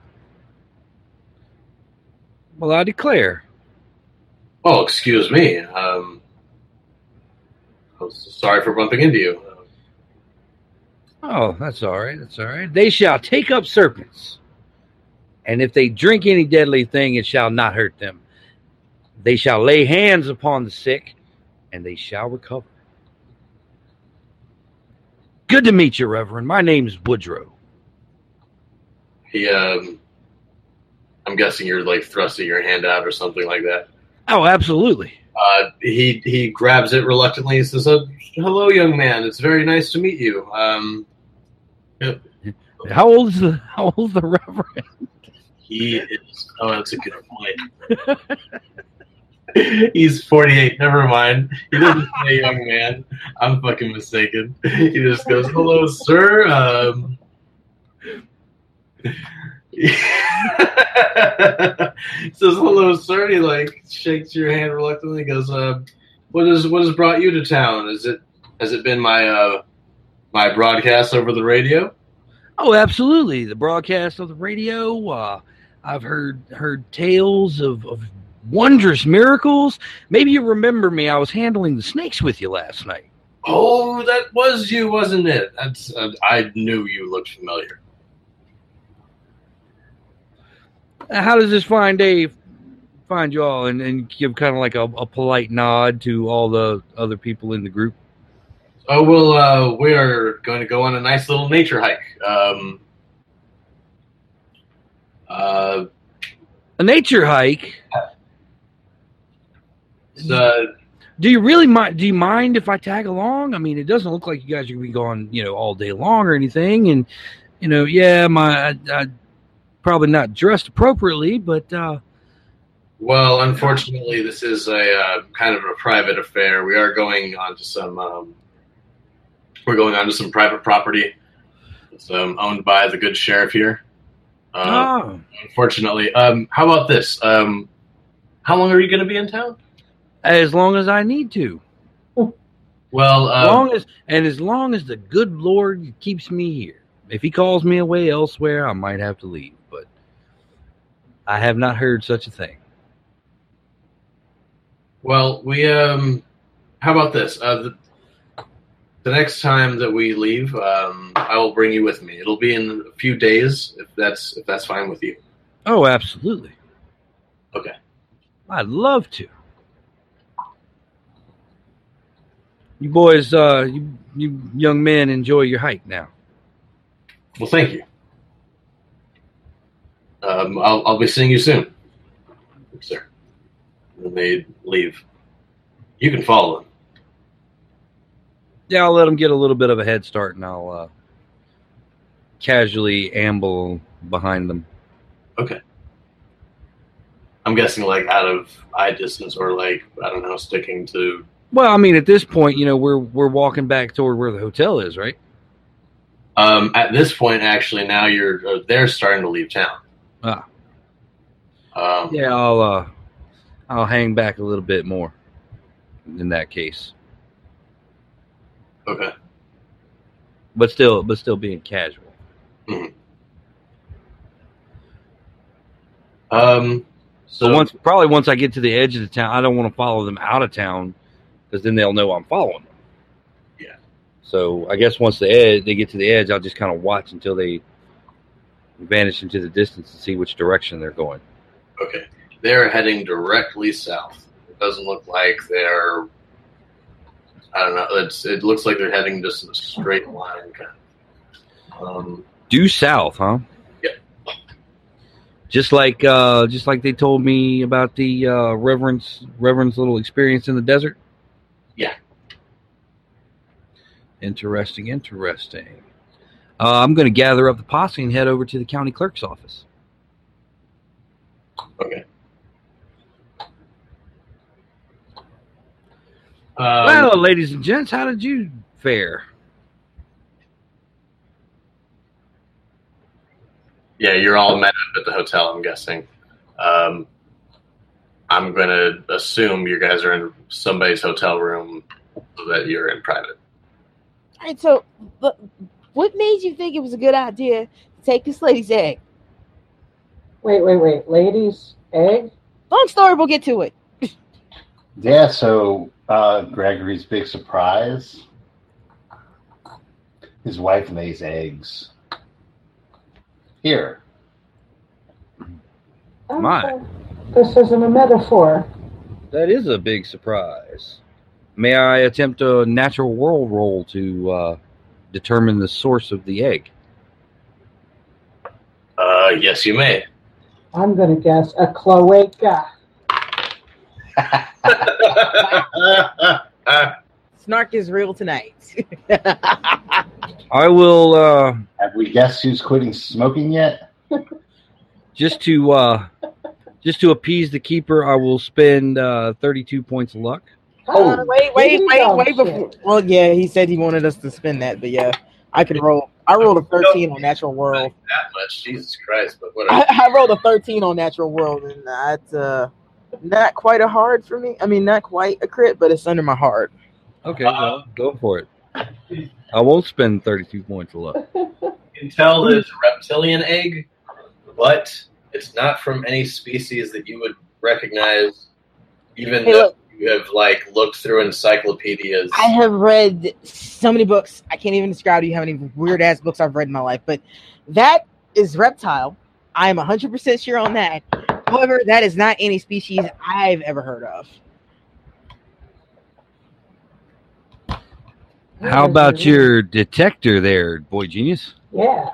Well, I declare. Oh, excuse me. Um, I'm sorry for bumping into you. Oh, that's all right. That's all right. They shall take up serpents, and if they drink any deadly thing, it shall not hurt them. They shall lay hands upon the sick, and they shall recover. Good to meet you, Reverend. My name's Woodrow. He, um, I'm guessing you're like thrusting your hand out or something like that. Oh, absolutely. Uh, he he grabs it reluctantly. He says, oh, "Hello, young man. It's very nice to meet you." Um, How old is the How old's the Reverend? he is. Oh, that's a good point. He's 48. Never mind. He doesn't say young man. I'm fucking mistaken. He just goes, "Hello, sir." Um, he says, "Hello, sir." And he like shakes your hand reluctantly. Goes, uh, "What is what has brought you to town? Is it has it been my uh my broadcast over the radio?" Oh, absolutely. The broadcast of the radio. Uh, I've heard heard tales of, of wondrous miracles. Maybe you remember me. I was handling the snakes with you last night. Oh, that was you, wasn't it? That's uh, I knew you looked familiar. How does this fine day find you all? And, and give kind of like a, a polite nod to all the other people in the group. Oh well, uh, we are going to go on a nice little nature hike. Um, uh, A nature hike. Uh, Do you really mind? Do you mind if I tag along? I mean, it doesn't look like you guys are gonna be going, you know, all day long or anything. And you know, yeah, my I, I probably not dressed appropriately, but uh, well, unfortunately, this is a uh, kind of a private affair. We are going on to some. Um, we're going on to some private property. It's um, owned by the good sheriff here. Um, oh, Unfortunately, um, how about this? Um, how long are you going to be in town? As long as I need to, Well, as um, long as and as long as the good Lord keeps me here. If He calls me away elsewhere, I might have to leave, but I have not heard such a thing. Well, we um, how about this? Uh, the, the next time that we leave, um, I will bring you with me. It'll be in a few days, if that's if that's fine with you. Oh, absolutely. Okay. I'd love to. You boys, uh, you, you young men, enjoy your hike now. Well, thank you. Um, I'll I'll be seeing you soon, sir. And they leave. You can follow them. Yeah, I'll let them get a little bit of a head start, and I'll uh, casually amble behind them. Okay. I'm guessing like out of eye distance or like I don't know, sticking to. Well, I mean, at this point, you know, we're we're walking back toward where the hotel is, right? Um, at this point, actually, now you're uh, they're starting to leave town. Ah. Um, Yeah, I'll uh, I'll hang back a little bit more. In that case, Okay. but still, but still being casual. Um, So once, probably once I get to the edge of the town, I don't want to follow them out of town because then they'll know I'm following them. Yeah. So I guess once the edge, they get to the edge, I'll just kind of watch until they vanish into the distance and see which direction they're going. Okay. They're heading directly south. It doesn't look like they're. I don't know. It's, it looks like they're heading just in a straight line, kind of. Um, Due south, huh? Yep. Just like, uh, just like they told me about the uh, Reverend's Reverend's little experience in the desert. Yeah. Interesting, interesting. Uh, I'm going to gather up the posse and head over to the county clerk's office. okay. Um, well, ladies and gents, how did you fare? yeah, you're all met up at the hotel. I'm guessing. Um, I'm going to assume you guys are in somebody's hotel room so that you're in private. All right, so but what made you think it was a good idea to take this lady's egg? Wait, wait, wait. Ladies, egg? Long story, we'll get to it. Yeah, so uh, Gregory's big surprise his wife lays eggs. Here. My. Okay. This isn't a metaphor. That is a big surprise. May I attempt a natural world roll to uh, determine the source of the egg? Uh, yes, you may. I'm going to guess a cloaca. Snark is real tonight. I will uh, Have we guessed who's quitting smoking yet? just to uh, just to appease the keeper. I will spend uh, 32 points of luck. Oh, Uh, wait, wait, diggity wait, wait before. Well, yeah, he said he wanted us to spend that, but yeah, I can roll. I rolled a 13 on Natural World. That much, Jesus Christ! But I, whatever. I rolled a 13 on Natural World, and that's uh, not quite a hard for me. I mean, not quite a crit, but it's under my heart. Okay, well, go for it. I won't spend 32 points of luck. You can tell that it's a reptilian egg, but it's not from any species that you would recognize, even Hey, though look. you have like looked through encyclopedias. I have read so many books. I can't even describe to you how many weird ass books I've read in my life, but that is reptile. I am 100% sure on that. However, that is not any species I've ever heard of. How about your detector there, boy genius? Yeah.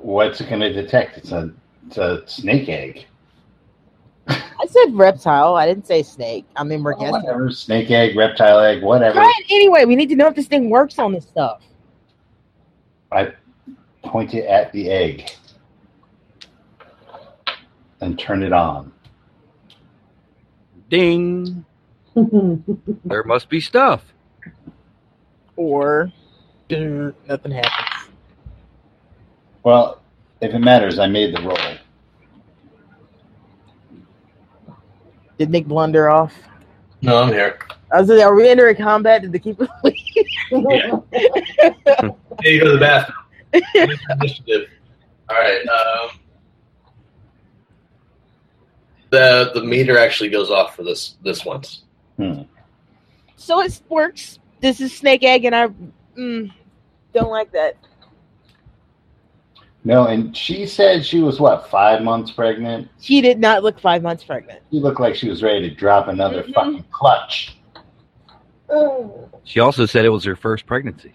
What's it going to detect? It's a, it's a snake egg. I said reptile. I didn't say snake. I mean, we're Oh, guessing. whatever. Snake egg, reptile egg, whatever. Try it anyway. We need to know if this thing works on this stuff. I point it at the egg and turn it on. Ding. There must be stuff. Or nothing happens. Well, if it matters, I made the roll. Did Nick blunder off? no, I'm here. I was like, are we entering combat? Did the keeper Yeah. Hey, you go to the bathroom. Initiative. All right. Um, the the meter actually goes off for this this once. Hmm. so it works. This is snake egg, and I mm, don't like that. No, and she said she was what five months pregnant. She did not look five months pregnant. She looked like she was ready to drop another Mhm. fucking clutch. Oh, She also said it was her first pregnancy.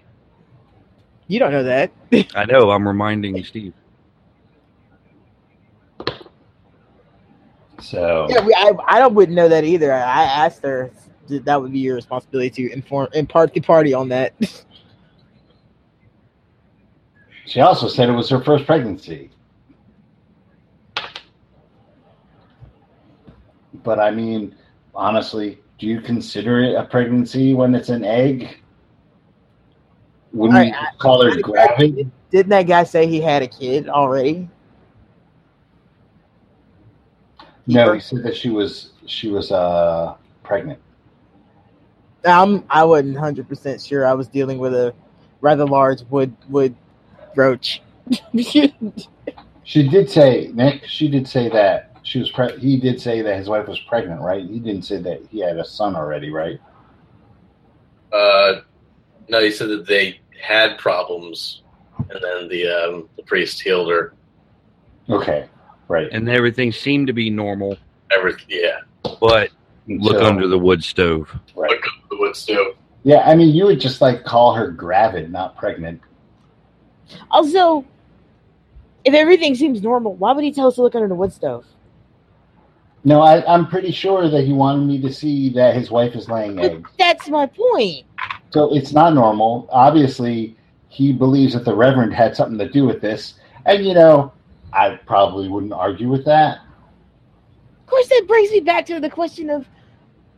You don't know that. I know. I'm reminding Steve. So Yeah, we, I, I don't wouldn't know that either. I asked her that that would be your responsibility to inform impart the party on that. she also said it was her first pregnancy. But I mean, honestly, do you consider it a pregnancy when it's an egg? Wouldn't call her gravid? Didn't that guy say he had a kid already? No, he said that she was she was uh pregnant. I'm I wasn't hundred percent sure. I was dealing with a rather large wood wood roach. She did say, Nick. She did say that she was. Pre- he did say that his wife was pregnant, right? He didn't say that he had a son already, right? Uh, no, he said that they had problems, and then the um, the priest healed her. Okay, right. and everything seemed to be normal. Everything, yeah. But look So- under the wood stove. Right. Look up the wood stove. Yeah, I mean, you would just like call her gravid, not pregnant. Also, if everything seems normal, why would he tell us to look under the wood stove? No, I, I'm pretty sure that he wanted me to see that his wife is laying But eggs. that's my point. So it's not normal. Obviously, he believes that the Reverend had something to do with this. And, you know, I probably wouldn't argue with that. Of course, that brings me back to the question of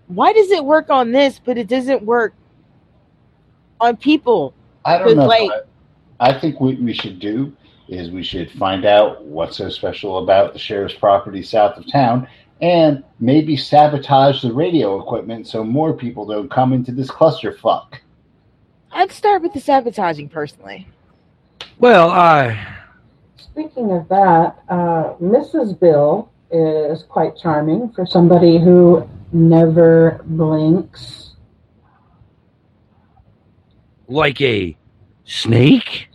why does it work on this, but it doesn't work on people? I don't know. late. I think what we should do is we should find out what's so special about the sheriff's property south of town and maybe sabotage the radio equipment so more people don't come into this clusterfuck. I'd start with the sabotaging personally. Well, I Speaking of that, uh, Mrs. Bill is quite charming for somebody who never blinks. like a snake.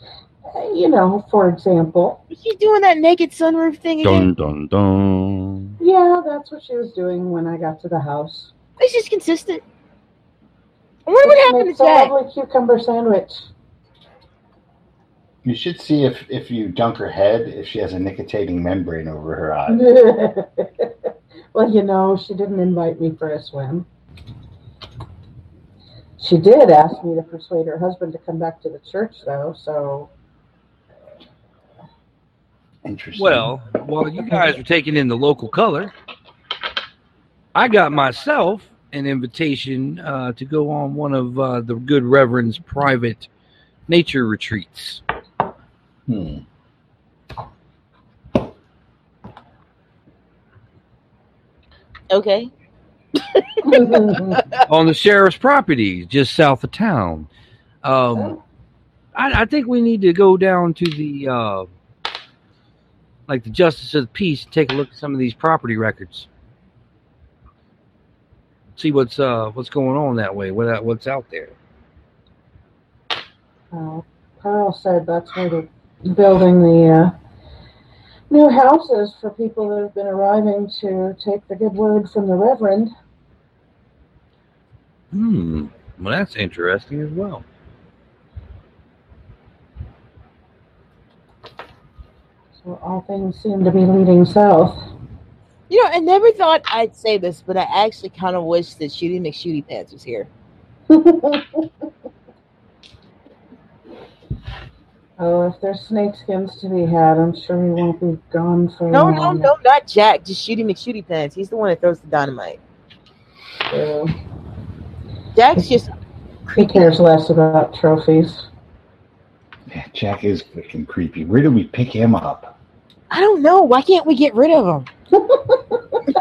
Uh, You know, for example. Are you doing that naked sunroof thing again? Dun dun dun. Yeah, that's what she was doing when I got to the house. It's just consistent. I wonder what happened to Makes a Jack. lovely cucumber sandwich. You should see if, if you dunk her head if she has a nictitating membrane over her eye. well, you know, she didn't invite me for a swim. She did ask me to persuade her husband to come back to the church, though, so Interesting. Well, while you guys were taking in the local color, I got myself an invitation uh, to go on one of uh, the good Reverend's private nature retreats. Hmm. Okay. on the sheriff's property just south of town. Um, I, I think we need to go down to the uh, like the justice of the peace and take a look at some of these property records. See what's uh what's going on that way. What what's out there. uh, Pearl said that's where they're building the uh, new houses for people that have been arriving to take the good word from the Reverend. Hmm. Well, that's interesting as well. So all things seem to be leading south. You know, I never thought I'd say this, but I actually kind of wish that Shooty McShooty Pants was here. oh, if there's snakeskins to be had, I'm sure he won't be gone for No, no, long. no, not Jack. Just Shooty McShooty Pants. He's the one that throws the dynamite. Yeah. Jack's just He cares less about trophies. Yeah, Jack is freaking creepy. Where do we pick him up? I don't know. Why can't we get rid of him?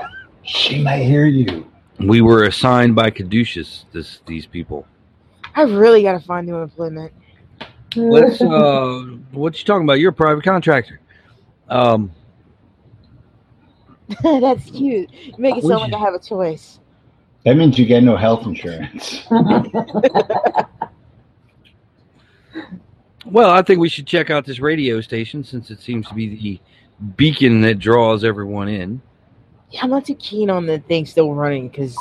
She might hear you. We were assigned by Caduceus this these people. I really got to find new employment. Let's uh what you talking about? You're a private contractor. Um That's cute. You make it sound like? I have a choice. That means you get no health insurance. Well, I think we should check out this radio station since it seems to be the beacon that draws everyone in. Yeah, I'm not too keen on the thing still running because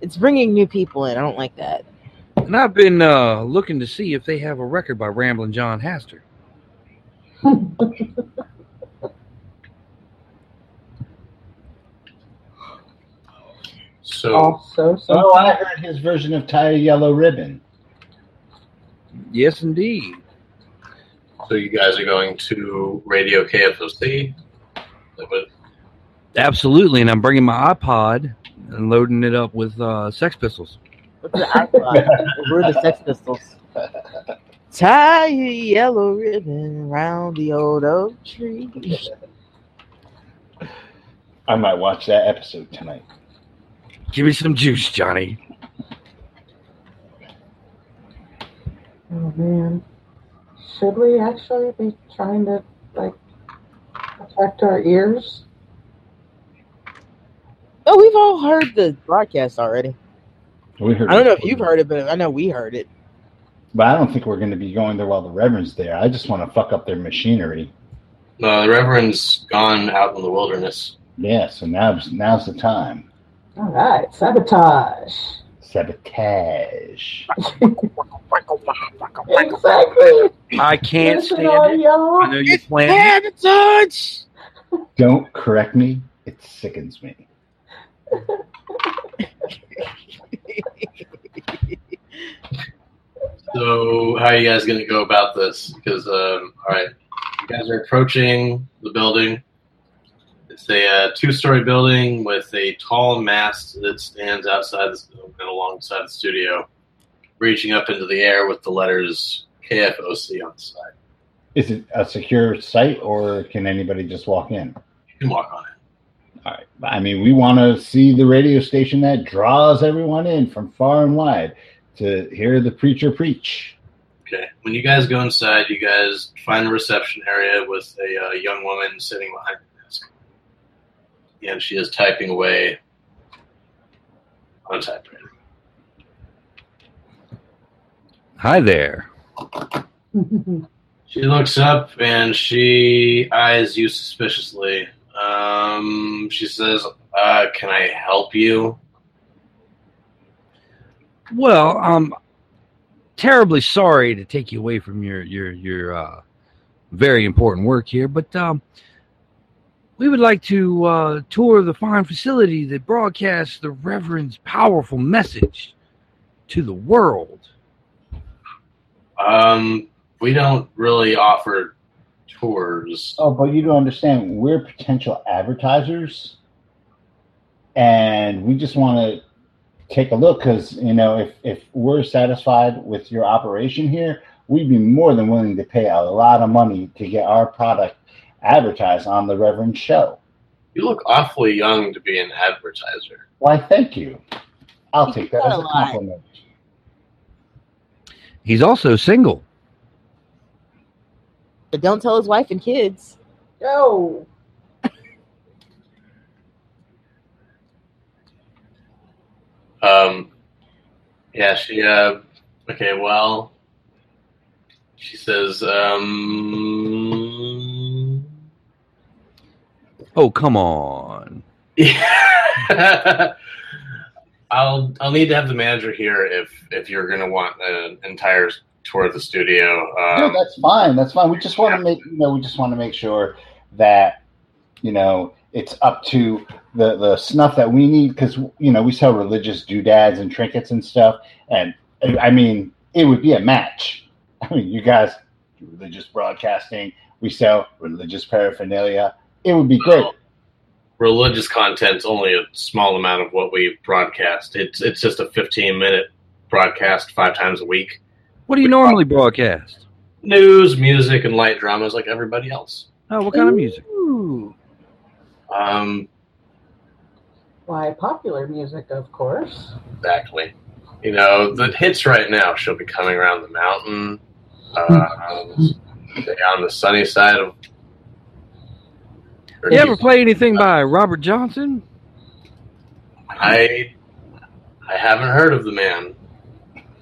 it's bringing new people in. I don't like that. And I've been uh, looking to see if they have a record by Ramblin' John Haster. So also, so oh, I heard his version of Tie a Yellow Ribbon. Yes, indeed. so you guys are going to Radio KFOC? Absolutely. And I'm bringing my iPod and loading it up with uh, Sex Pistols. What's the iPod? We're the Sex Pistols. Tie your yellow ribbon around the old oak tree. I might watch that episode tonight. Give me some juice, Johnny. Oh man. Should we actually be trying to like Protect our ears. Oh, we've all heard the broadcast already. We heard I don't know if you've heard it, but I know we heard it. But I don't think we're going to be going there while the Reverend's there. I just want to fuck up their machinery. No, the Reverend's gone out in the wilderness. Yeah, so now's now's the time. All right, sabotage. Sabotage. Exactly. I can't Listen stand it. y'all. I know you're planning. Sabotage! Don't correct me. It sickens me. So, how are you guys going to go about this? Because, um, all right, you guys are approaching the building. It's a uh, two-story building with a tall mast that stands outside the, and alongside the studio, reaching up into the air with the letters KFOC on the side. Is it a secure site or can anybody just walk in? You can walk on it. All right. I mean, we want to see the radio station that draws everyone in from far and wide to hear the preacher preach. Okay. When you guys go inside, you guys find the reception area with a uh, young woman sitting behind the desk, and she is typing away on a typewriter. Hi there. She looks up and she eyes you suspiciously. Um, she says, uh, "Can I help you?" Well, I'm terribly sorry to take you away from your your your uh, very important work here, but um, we would like to uh, tour the fine facility that broadcasts the Reverend's powerful message to the world. Um, we don't really offer tours. Oh, but you don't understand. We're potential advertisers, and we just want to take a look because you know if if we're satisfied with your operation here, we'd be more than willing to pay a lot of money to get our product advertised on the Reverend Show. You look awfully young to be an advertiser. Why, thank you. I'll take that as a a compliment. He's also single. But don't tell his wife and kids. Yo. Um, yeah, she, uh, okay, well, she says, um, Oh, come on. yeah. I'll, I'll need to have the manager here if, if you're going to want an entire tour the studio. No, Um, that's fine. That's fine. We just want to make you know we just want to make sure that you know it's up to the the snuff that we need because you know we sell religious doodads and trinkets and stuff, and I mean it would be a match. I mean, you guys do religious broadcasting, we sell religious paraphernalia. It would be great. religious content's only a small amount of what we broadcast. It's, it's just a 15 minute broadcast five times a week. What do you normally broadcast? News, music, and light dramas like everybody else. Oh, what kind of music? Ooh. Um, Why, popular music, of course. exactly. You know, the hits right now, she'll be coming around the mountain, uh, stay on the sunny side of. You ever play anything by Robert Johnson? I, I haven't heard of the man.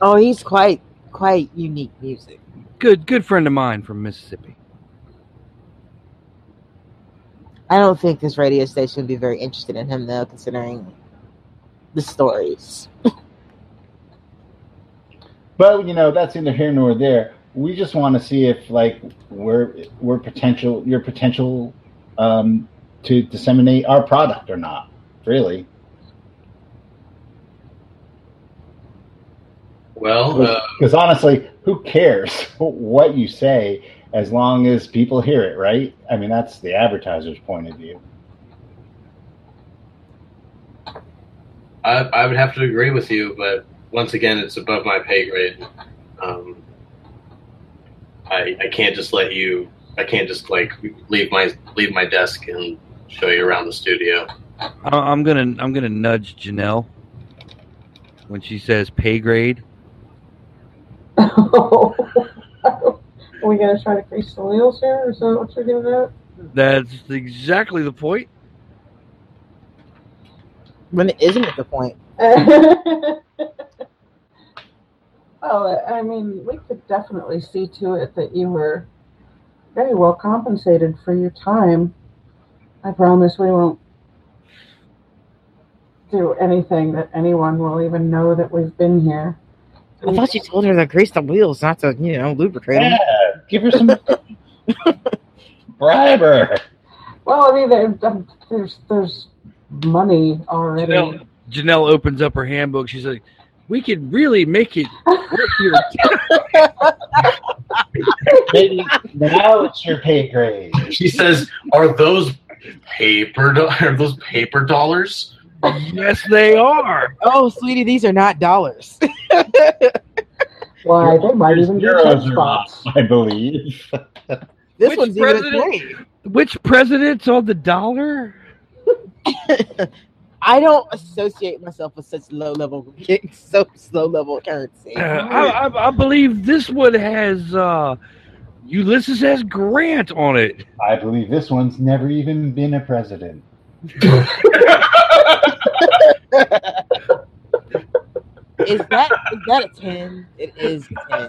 Oh, he's quite quite unique music. Good, good friend of mine from Mississippi. I don't think this radio station would be very interested in him though, considering the stories. But you know that's neither here nor there. We just want to see if like we're we're potential your potential um, to disseminate our product or not. Really. Well, uh, Because honestly, who cares what you say as long as people hear it, right? I mean, that's the advertiser's point of view. I, I would have to agree with you, but once again, it's above my pay grade. Um, I, I can't just let you. I can't just like leave my leave my desk and show you around the studio. I'm gonna, I'm gonna nudge Janelle when she says pay grade. Are we gonna try to grease the wheels here? Is that what you're getting at? That's exactly the point. When it isn't at the point. well, I mean, we could definitely see to it that you were very well compensated for your time. I promise we won't do anything that anyone will even know that we've been here. I thought you told her to grease the wheels, not to, you know, lubricate them. Yeah, give her some bribe her. Well, I mean, there- there's there's money already. Janelle, Janelle opens up her handbook. She's like, "We could really make it worth your Maybe now it's your pay grade. She says, "Are those paper? Do- are those paper dollars?" Yes, they are. Oh, sweetie, these are not dollars. Why, they might even be Euros ten are spots. I believe. This Which one's even a president? twenty. Which president's on the dollar? I don't associate myself with such low level, so low level currency. Uh, I, I, I believe this one has uh, Ulysses S. Grant on it. I believe this one's never even been a president. Is that is that a ten? It is a ten.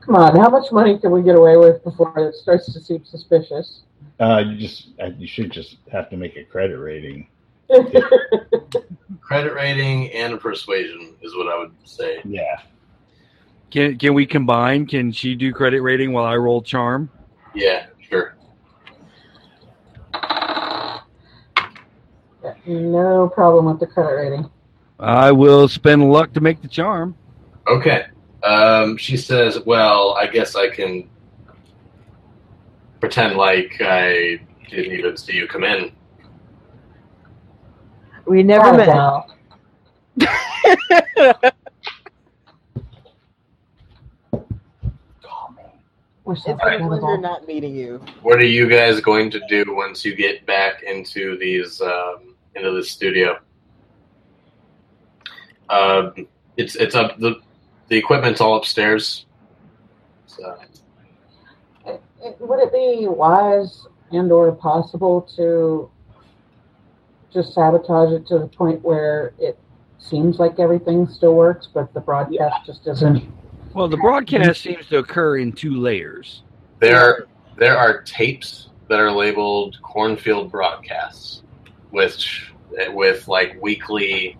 Come on, how much money can we get away with before it starts to seem suspicious? Uh, you just uh, you should just have to make a credit rating. Credit rating and persuasion is what I would say. Yeah. Can can we combine? Can she do credit rating while I roll charm? Yeah, sure. No problem with the credit rating. I will spend luck to make the charm. Okay. Um, she says, "Well, I guess I can pretend like I didn't even see you come in." We never Oh, met. wow. We're so It's because we're not meeting you. What are you guys going to do once you get back into these um, into the studio? Um, it's it's up the the equipment's all upstairs. So It- it- Would it be wise and or possible to just sabotage it to the point where it seems like everything still works, but the broadcast just isn't? Well, the broadcast seems to occur in two layers. there there are tapes that are labeled cornfield broadcasts, which with like weekly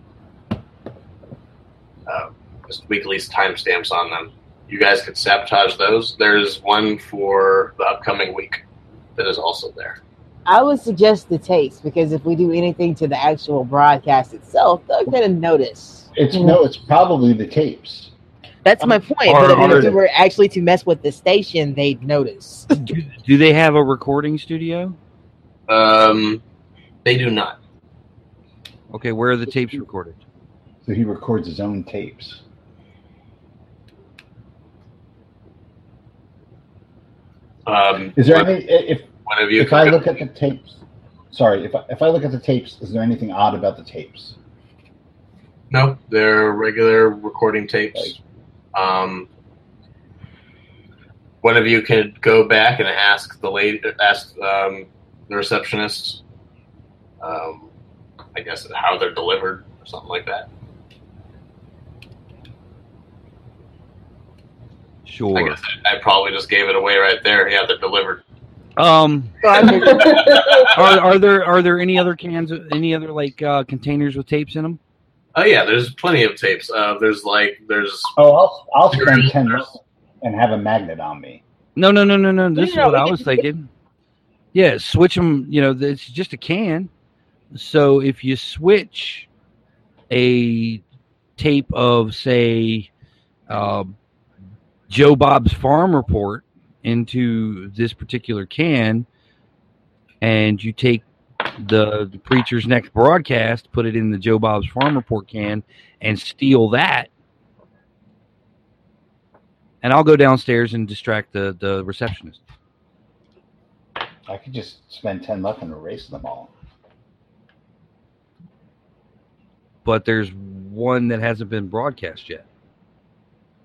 uh, just weekly timestamps on them. You guys could sabotage those. There's one for the upcoming week that is also there. I would suggest the tapes because if we do anything to the actual broadcast itself, they're gonna notice. It's no, it's probably the tapes. That's my point. Or- but if or- we were actually to mess with the station, they'd notice. Do, do they have a recording studio? Um, they do not. Okay, where are the tapes recorded? So he records his own tapes. Um, Is there one- any if one of you? if I look at the tapes? Sorry, if I, if I look at the tapes, is there anything odd about the tapes? No, they're regular recording tapes. Um, one of you could go back and ask the lady, ask um, the receptionist. Um, I guess how they're delivered or something like that. I Sure. guess I, I probably just gave it away right there. Yeah, they're delivered. Um, So I figured- are, are there are there any other cans, any other like uh, containers with tapes in them? Oh yeah, there's plenty of tapes. Uh, there's like there's Oh, I'll I'll spend ten and have a magnet on me. No, no, no, no, no. This is No, no, what I was thinking. Yeah, switch them. You know, it's just a can. So if you switch a tape of, say, uh, Joe Bob's Farm Report into this particular can, and you take the, the preacher's next broadcast, put it in the Joe Bob's Farm Report can, and steal that. And I'll go downstairs and distract the, the receptionist. I could just spend ten bucks and erase them all. But there's one that hasn't been broadcast yet.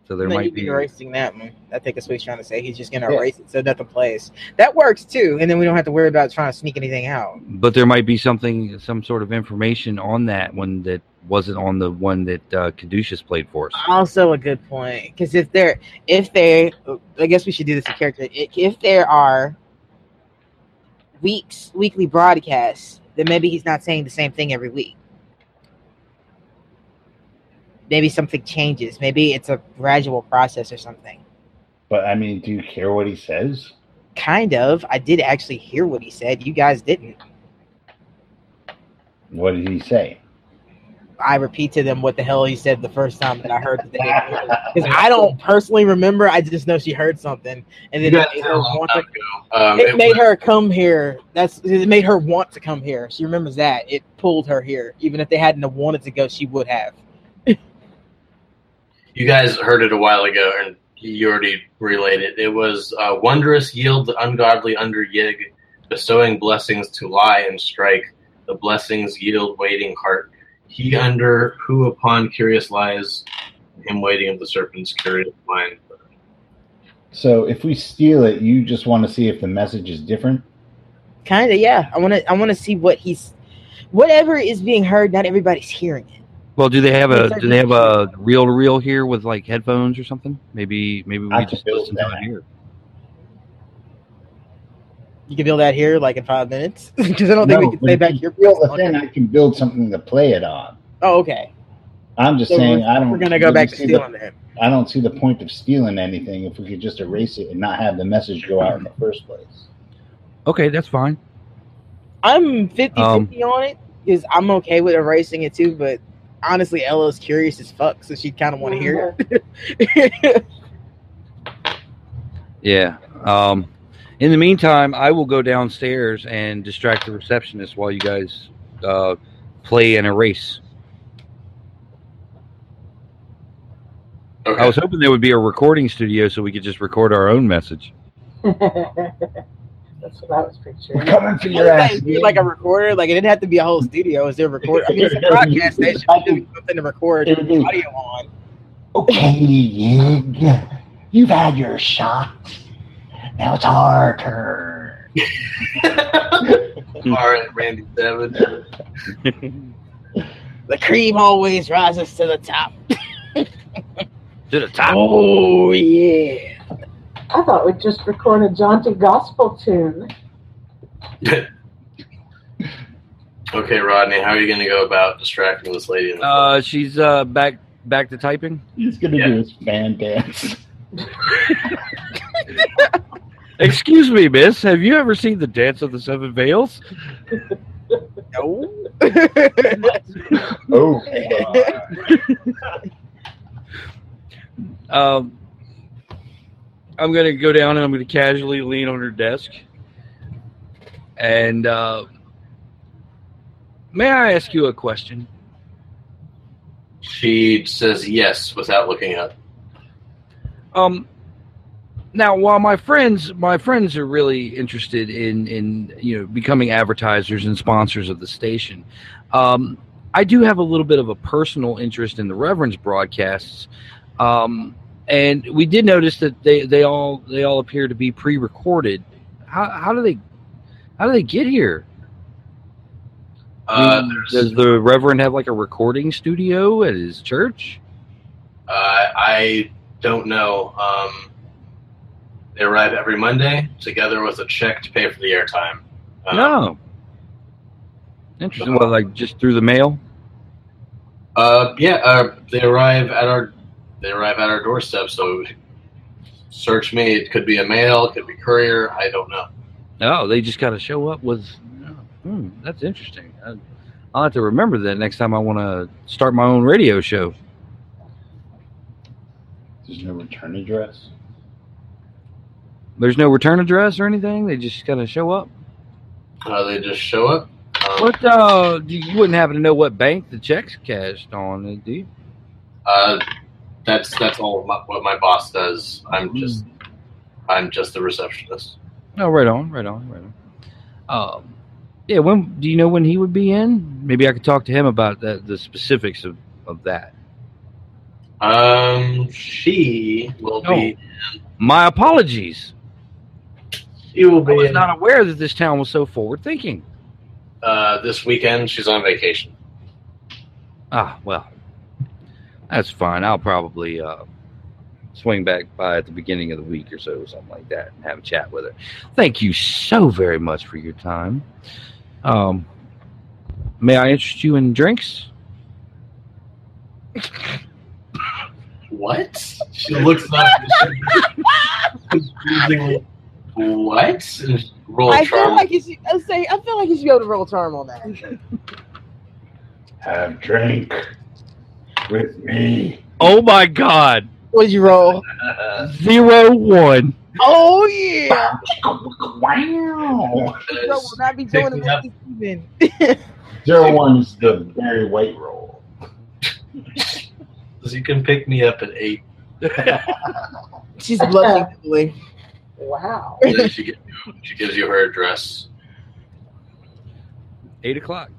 So there No, might be erasing that one. I think that's what he's trying to say. He's just gonna Yeah. erase it so nothing plays. That works too, and then we don't have to worry about trying to sneak anything out. But there might be something, some sort of information on that one that wasn't on the one that uh, Caduceus played for us. Also, a good point because if there, if there, I guess we should do this in character. If there are weeks, weekly broadcasts, then maybe he's not saying the same thing every week. Maybe something changes. Maybe it's a gradual process or something. But I mean, do you care what he says? Kind of. I did actually hear what he said. You guys didn't. What did he say? I repeat to them what the hell he said the first time that I heard that because I don't personally remember. I just know she heard something, and then it made her want to. ago. Um, It made was- her come here. That's it. Made her want to come here. She remembers that. It pulled her here. Even if they hadn't wanted to go, she would have. You guys heard it a while ago, and you already relayed it. It was uh, wondrous yield the ungodly under Yig, bestowing blessings to lie and strike. The blessings yield waiting heart. He under who upon curious lies, him waiting of the serpent's curious mind. So if we steal it, you just want to see if the message is different. Kind of, yeah. I want to. I want to see what he's. Whatever is being heard, not everybody's hearing it. Well, do they have a do they have a reel to reel here with like headphones or something? Maybe maybe we I just build listen to it here. You can build that here, like in five minutes, because I don't think we can but stay back you here. Build the thing. I can build something to play it on. Oh, okay. I'm just So saying. I don't. we're gonna go really back to see the- stealing. I don't see the point of stealing anything if we could just erase it and not have the message go out in the first place. Okay, that's fine. I'm 50 Um, 50 on it because I'm okay with erasing it too, but honestly, Ella's curious as fuck, so she'd kind of want to hear it. Yeah. Um, in the meantime, I will go downstairs and distract the receptionist while you guys uh, play and erase. Okay. I was hoping there would be a recording studio so we could just record our own message. That's what I was We're picturing. coming for your Like, ass. like a recorder, like it didn't have to be a whole studio. Is there a recorder? I mean, it's a broadcast station. I do- Something to record It audio on. Okay, Yig, you've had your shot. Now it's our turn. All right, Randy Savage. The cream always rises to the top. To the top. Oh yeah. I thought we'd just record a jaunty gospel tune. okay, Rodney, how are you going to go about distracting this lady? In the Uh, she's uh, back back to typing. He's gonna Yeah. do his fan dance. Excuse me, miss. Have you ever seen the Dance of the Seven Veils? No. Oh, Um, I'm gonna go down and I'm gonna casually lean on her desk. And uh, may I ask you a question? She says yes without looking up. Um, now, while my friends, my friends are really interested in in you know becoming advertisers and sponsors of the station, um, I do have a little bit of a personal interest in the Reverend's broadcasts, um, and we did notice that they they all they all appear to be pre-recorded. How how do they how do they get here? Uh, I mean, does the Reverend have like a recording studio at his church? Uh, I don't know. Um, they arrive every Monday together with a check to pay for the airtime. Um, no. Interesting. Well, like just through the mail. Uh, yeah, uh, they arrive at our they arrive at our doorstep. So search me. It could be a mail. It could be courier. I don't know. No, they just got to show up with. Hmm, that's interesting. I, I'll have to remember that next time I want to start my own radio show. There's no return address. There's no return address or anything. They just kind of show up. Uh, they just show up. Um, What? Uh, you you wouldn't happen to know what bank the check's cashed on, do you? Uh, that's that's all my, what my boss does. I'm just I'm just the receptionist. Oh, right on, right on, right on. Um, yeah. When do you know when he would be in? Maybe I could talk to him about that, the specifics of of that. Um, she will be. My apologies. She will be. I was in, not aware that this town was so forward thinking. uh, this weekend. She's on vacation. Ah, well, that's fine. I'll probably uh, swing back by at the beginning of the week or so, or something like that, and have a chat with her. Thank you so very much for your time. Um, may I interest you in drinks? What? She looks up. and she- confusingly, what? And roll a I feel like you should. I say I feel like you should be able to roll charm on that. Have drink with me. Oh my God! What did you roll? Zero one. Oh yeah. Wow. Bro will not be doing it up. this. Zero one is the very white roll. you can pick me up at eight. She's blushing heavily. Wow. And then she gives you, she gives you her address. Eight o'clock.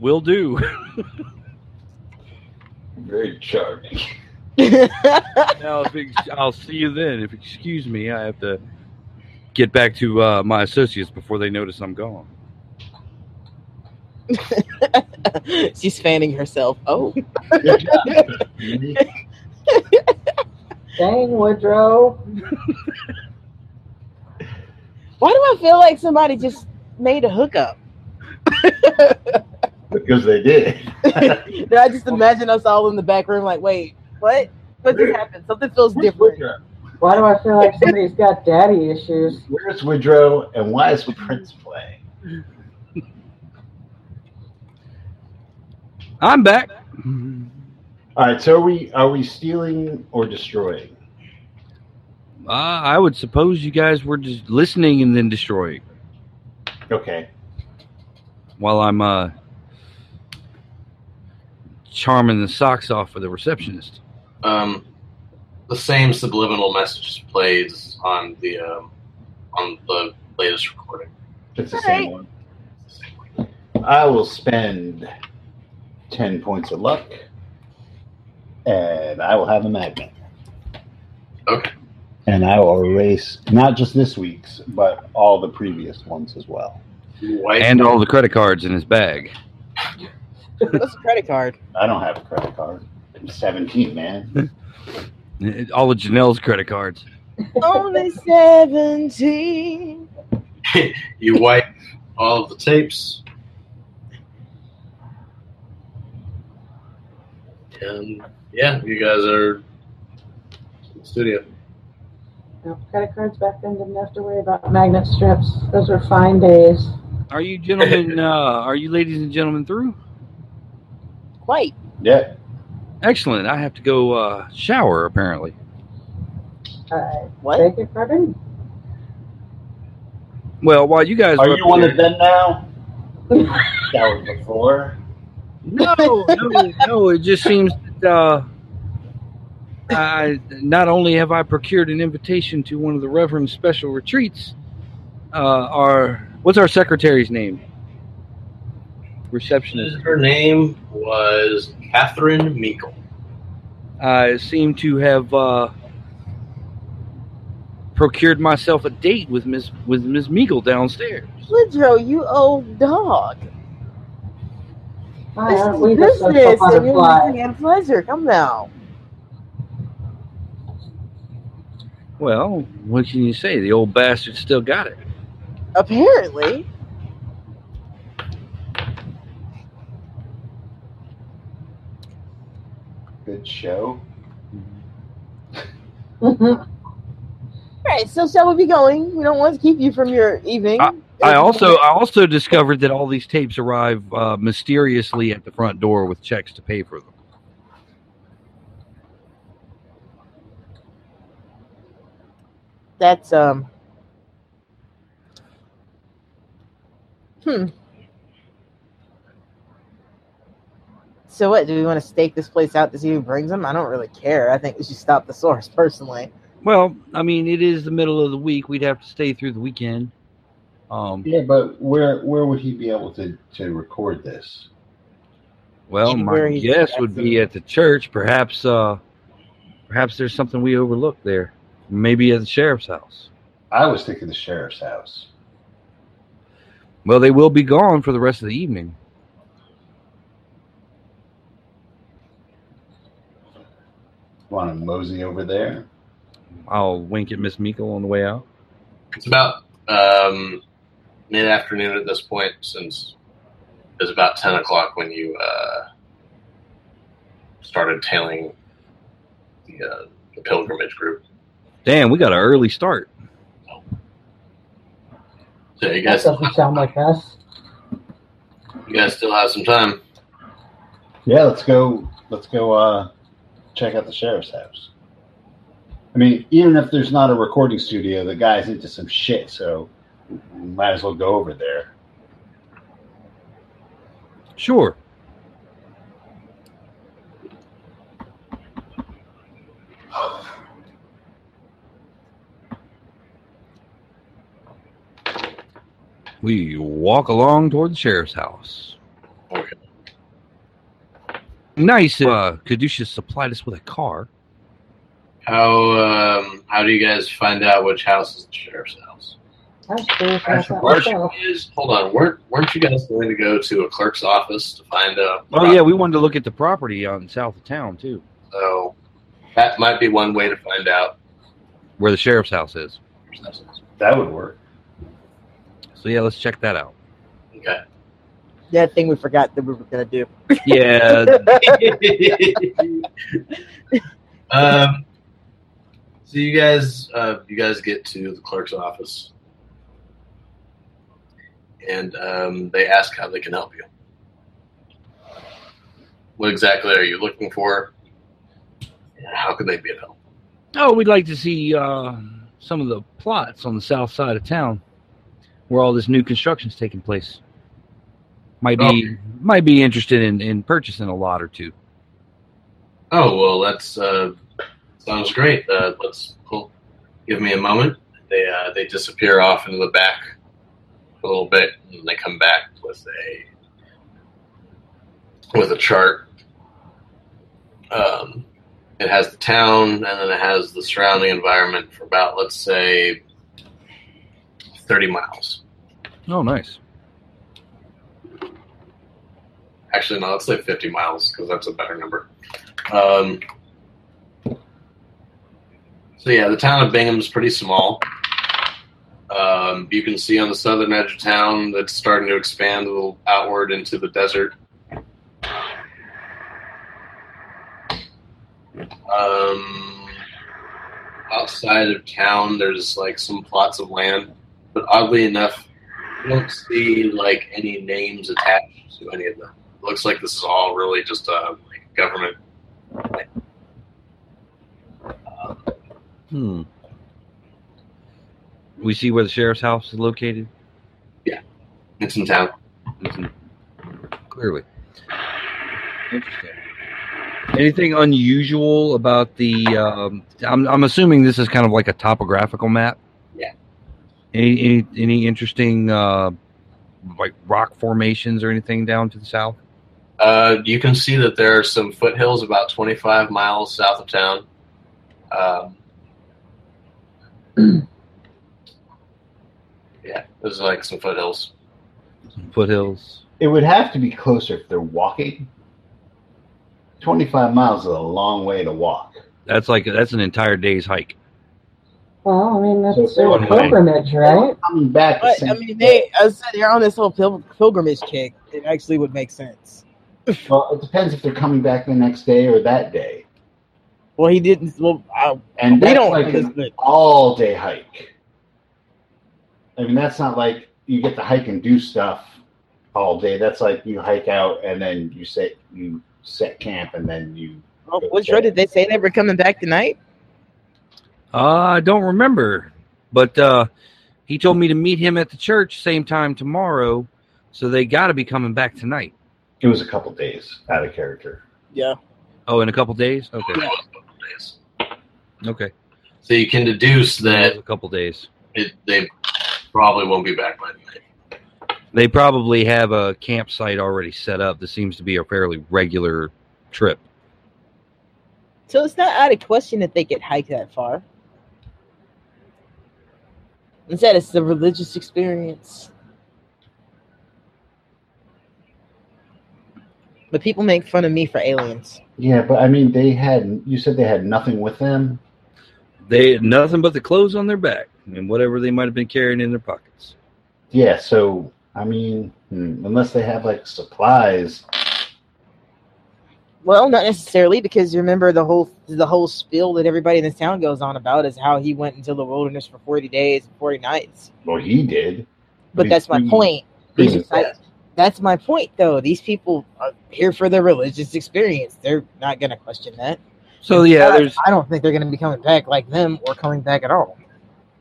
Will do. Very charming. now, if ex- I'll see you then. If excuse me, I have to get back to uh, my associates before they notice I'm gone. She's fanning herself. Oh. Good job. Unique. Dang, Woodrow. Why do I feel like somebody just made a hookup? Because they did. Did I just imagine us all in the back room like, wait, what? What just happened? Something feels Where's different. Woodrow? Why do I feel like somebody's got daddy issues? Where's Woodrow and why is Prince playing? I'm back. All right, so are we are we stealing or destroying? Uh, I would suppose you guys were just listening and then destroying Okay. while I'm uh, charming the socks off of the receptionist. Um, the same subliminal message plays on the um, on the latest recording. It's the All same right. one. I will spend ten points of luck, and I will have a magnet. Okay. And I will erase not just this week's, but all the previous ones as well. White And all the credit cards in his bag. What's a credit card? I don't have a credit card. I'm 17, man. All of Janelle's credit cards. Only 17. you wipe all of the tapes. And yeah, you guys are in the studio. No, credit cards back then didn't have to worry about magnet strips. Those were fine days. Are you gentlemen, uh, are you ladies and gentlemen through? Quite. Yeah. Excellent. I have to go uh, shower, apparently. I What? beg your pardon? Well, while you guys Are you up one here- of them now? that was before. No, no, no. It just seems that uh, I not only have I procured an invitation to one of the Reverend's special retreats. Uh, our what's our secretary's name? Receptionist. Her name was Catherine Meekle. I seem to have uh, procured myself a date with Miss with Miss Meagle downstairs. Woodrow, you old dog. This aren't is we the social business and you're butterfly? looking at pleasure. Come now. Well, what can you say? The old bastard still got it. Apparently. Good show. All right, so shall we be going? We don't want to keep you from your evening. I also I also discovered that all these tapes arrive uh, mysteriously at the front door with checks to pay for them. That's um. Hmm. So what? Do we want to stake this place out to see who brings them? I don't really care. I think we should stop the source personally. Well, I mean, it is the middle of the week. We'd have to stay through the weekend. Um, Yeah, but where where would he be able to to record this? Well, my guess would be a- at the church. Perhaps, uh, perhaps there's something we overlooked there. Maybe at the sheriff's house. I was thinking the sheriff's house. Well, they will be gone for the rest of the evening. Want to mosey over there? I'll wink at Miss Meekle on the way out. It's about um, mid afternoon at this point, since it's about 10 o'clock when you uh, started tailing the, uh, the pilgrimage group. Damn, we got an early start. So you That guys, doesn't sound like us. you guys still have some time. Yeah, let's go. Let's go. Uh, check out the sheriff's house. I mean, even if there's not a recording studio, the guy's into some shit, so might as well go over there. Sure. We walk along toward the sheriff's house. Okay. Nice. Uh, Caduceus supplied us with a car. How um, how do you guys find out which house is the sheriff's house? I was That's about that worse. You guys- hold on, weren't weren't you guys going to go to a clerk's office to find out? Oh yeah, we wanted to look at the property on south of town too, So that might be one way to find out. where the sheriff's house is. That would work. So yeah, let's check that out. Okay. That thing we forgot that we were gonna do. Yeah, um, so you guys, uh, you guys get to the clerk's office, and um, they ask how they can help you. What exactly are you looking for? How can they be of help? Oh, we'd like to see uh, some of the plots on the south side of town, where all this new construction is taking place. Might be might be interested in, in purchasing a lot or two. Oh well, that's uh, sounds great. Uh, let's pull, give me a moment. They uh, they disappear off into the back a little bit, and they come back with a with a chart. Um, it has the town, and then it has the surrounding environment for about let's say thirty miles. Oh, nice. Actually, no, let's say 50 miles because that's a better number. Um, so, yeah, the town of Bingham's pretty small. Um, you can see on the southern edge of town that's starting to expand a little outward into the desert. Um, outside of town, there's like some plots of land, but oddly enough, you don't see like any names attached to any of them. Looks like this is all really just a like, government. Hmm. We see where the sheriff's house is located. Yeah, it's in town. Mhm. Clearly. Interesting. Anything unusual about the? Um, I'm I'm assuming this is kind of like a topographical map. Yeah. Any any, any interesting uh, like rock formations or anything down to the south? Uh, you can see that there are some foothills about 25 miles south of town. Um, yeah, there's like some foothills. Some foothills. It would have to be closer if they're walking. 25 miles is a long way to walk. That's like that's an entire day's hike. Well, I mean, that's So a one way. pilgrimage, right? Coming back, But I mean, they, I said they're on this whole pil- pilgrimage kick. It actually would make sense. Well, it depends if they're coming back the next day or that day. Well, he didn't. Well, I, And we that's don't. like because- an but- all day hike. I mean, that's not like you get to hike and do stuff all day. That's like you hike out and then you set you set camp and then you. oh, what's right? Did they say they were coming back tonight? Uh, I don't remember, but uh, he told me to meet him at the church same time tomorrow. So they got to be coming back tonight. It was a couple days out of character. Yeah. Oh, in a couple days. Okay. Days. Okay. So you can deduce That that a couple days. it, they probably won't be back by tonight. They probably have a campsite already set up. This seems to be a fairly regular trip. So it's not out of question that they could hike that far. Instead, it's the religious experience. But people make fun of me for aliens. Yeah, but I mean, they had. You said they had nothing with them. They had nothing but the clothes on their back and whatever they might have been carrying in their pockets. Yeah, so I mean, hmm, unless they have like supplies. Well, not necessarily, because you remember the whole the whole spiel that everybody in this town goes on about is how he went into the wilderness for forty days and forty nights. Well, he did. But he's that's my point. freezing These- I- fast. That's my point, though. These people are here for their religious experience. They're not going to question that. So yeah, there's I don't think they're going to be coming back like them or coming back at all.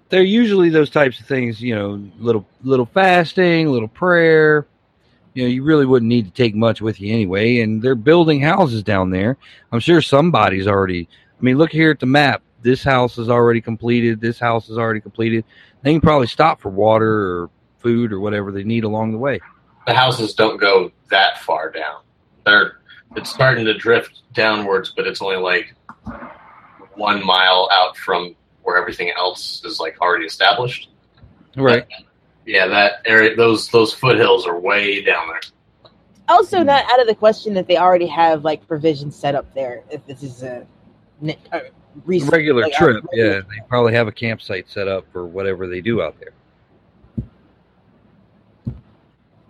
they're usually those types of things, you know, little little fasting, little prayer. You know, you really wouldn't need to take much with you anyway. And they're building houses down there. I'm sure somebody's already. I mean, look here at the map. This house is already completed. This house is already completed. They can probably stop for water or food or whatever they need along the way. The houses don't go that far down. They're it's starting to drift downwards, but it's only like one mile out from where everything else is like already established. Right. Yeah, that area, those those foothills are way down there. Also, not out of the question that they already have like provisions set up there. If this is a, a recent, Regular like, a trip. regular- Yeah, they probably have a campsite set up for whatever they do out there.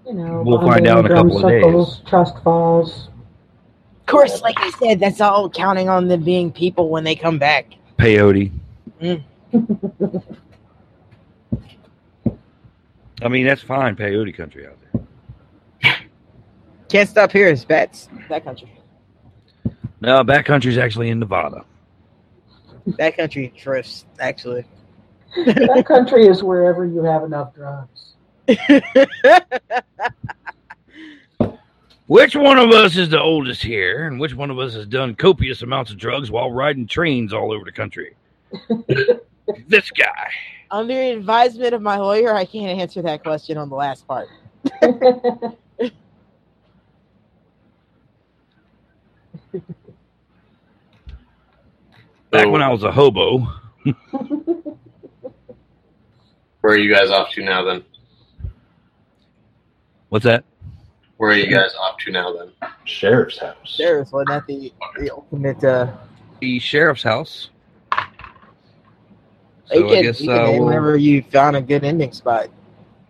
You know, We'll find out in a drum couple of days. Trust falls. Of course, like I said, that's all counting on them being people when they come back. Peyote. Mm. I mean, that's fine, peyote country out there. Can't stop here. It's bats. That country. No, backcountry's actually in Nevada. That country drifts. Actually. that country is wherever you have enough drugs. Which one of us is the oldest here, and which one of us has done copious amounts of drugs while riding trains all over the country? this guy. Under advisement of my lawyer, I can't answer that question on the last part. Back when I was a hobo. where are you guys off to now? Then What's that? where are you guys off to now? Then Sheriff's house. Sheriff, wasn't that the, the ultimate? Uh, The sheriff's house. you So I guess you uh, can name we'll- whenever you found a good ending spot.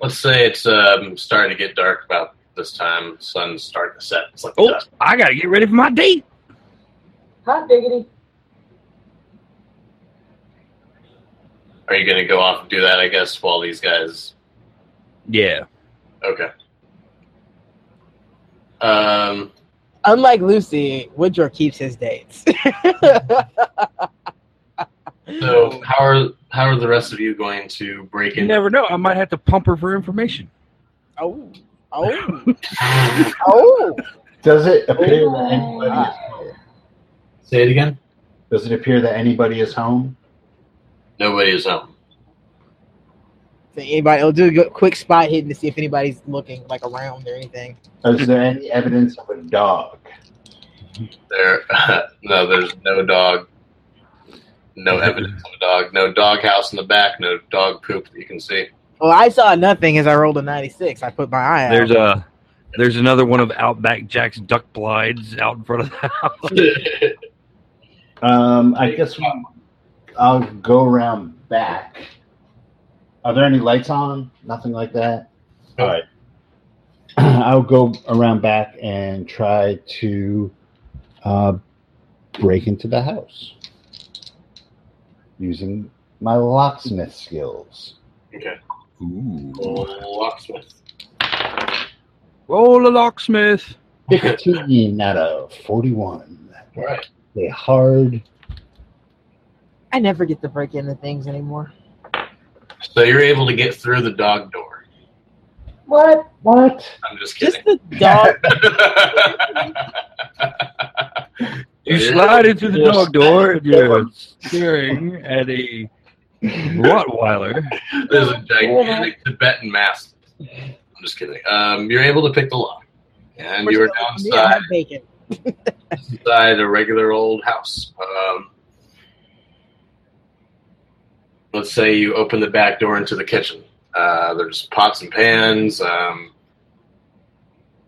let's say it's um, starting to get dark about this time. Sun's starting to set. It's like Oh, dusk. I gotta get ready for my date. Hot diggity. Are you going to go off and do that? I guess while these guys. Yeah. Okay. Um. Unlike Lucy, Woodrow keeps his dates. So how are how are the rest of you going to break You in? never know. I might have to pump her for information. oh, oh, oh! Does it appear that anybody is home? Say it again. Does it appear that anybody is home? Nobody is home. So anybody, will do a good- quick spot hidden to see if anybody's looking like around or anything. Is there any evidence of a dog? There, no, there's no dog. No evidence of a dog. No dog house in the back. No dog poop that you can see. Well, I saw nothing as I rolled a 96. I put my eye out. There's a there's another one of Outback Jack's duck blinds out in front of the house. Um, I guess I'll go around back. Are there any lights on? Nothing like that. All right. I'll go around back and try to uh, break into the house using my locksmith skills. okay. Ooh. Locksmith. Roll a locksmith. 15 out of 41. All right. A hard. I never get to break into things anymore. So you're able to get through the dog door. What? What? I'm just kidding. Just the dog. You slide into the dog door and you're staring at a Rottweiler. There's a gigantic Tibetan mastiff. I'm just kidding. Um, you're able to pick the lock, and you are still- yeah, outside inside a regular old house. Um, let's say you open the back door into the kitchen. Uh, there's pots and pans. Um,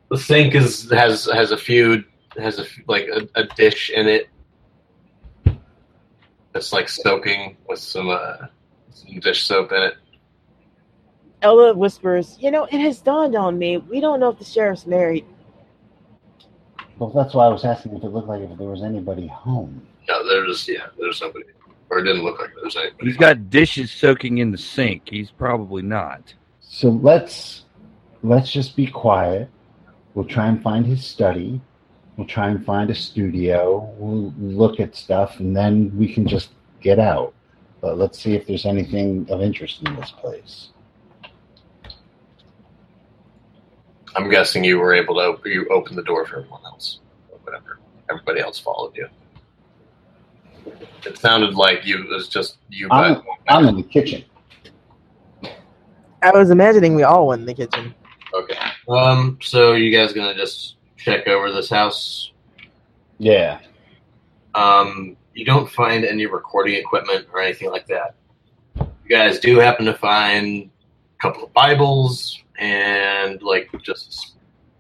the sink is has has a few has a f- like a, a dish in it that's like soaking with some uh, some dish soap in it. Ella whispers, "You know, it has dawned on me. We don't know if the sheriff's married. Well, that's why I was asking if it looked like if there was anybody home. No, there's yeah, there's nobody, or it didn't look like there was anybody. He's got dishes soaking in the sink. He's probably not. So let's let's just be quiet. We'll try and find his study. We'll try and find a studio. We'll look at stuff, and then we can just get out. But let's see if there's anything of interest in this place. I'm guessing you were able to you open the door for everyone else, whatever. Everybody else followed you. It sounded like you it was just you. I'm, But I'm in the kitchen. I was imagining we all went in the kitchen. okay. Um. So you guys gonna just check over this house? Yeah. Um. You don't find any recording equipment or anything like that. You guys do happen to find a couple of Bibles and like just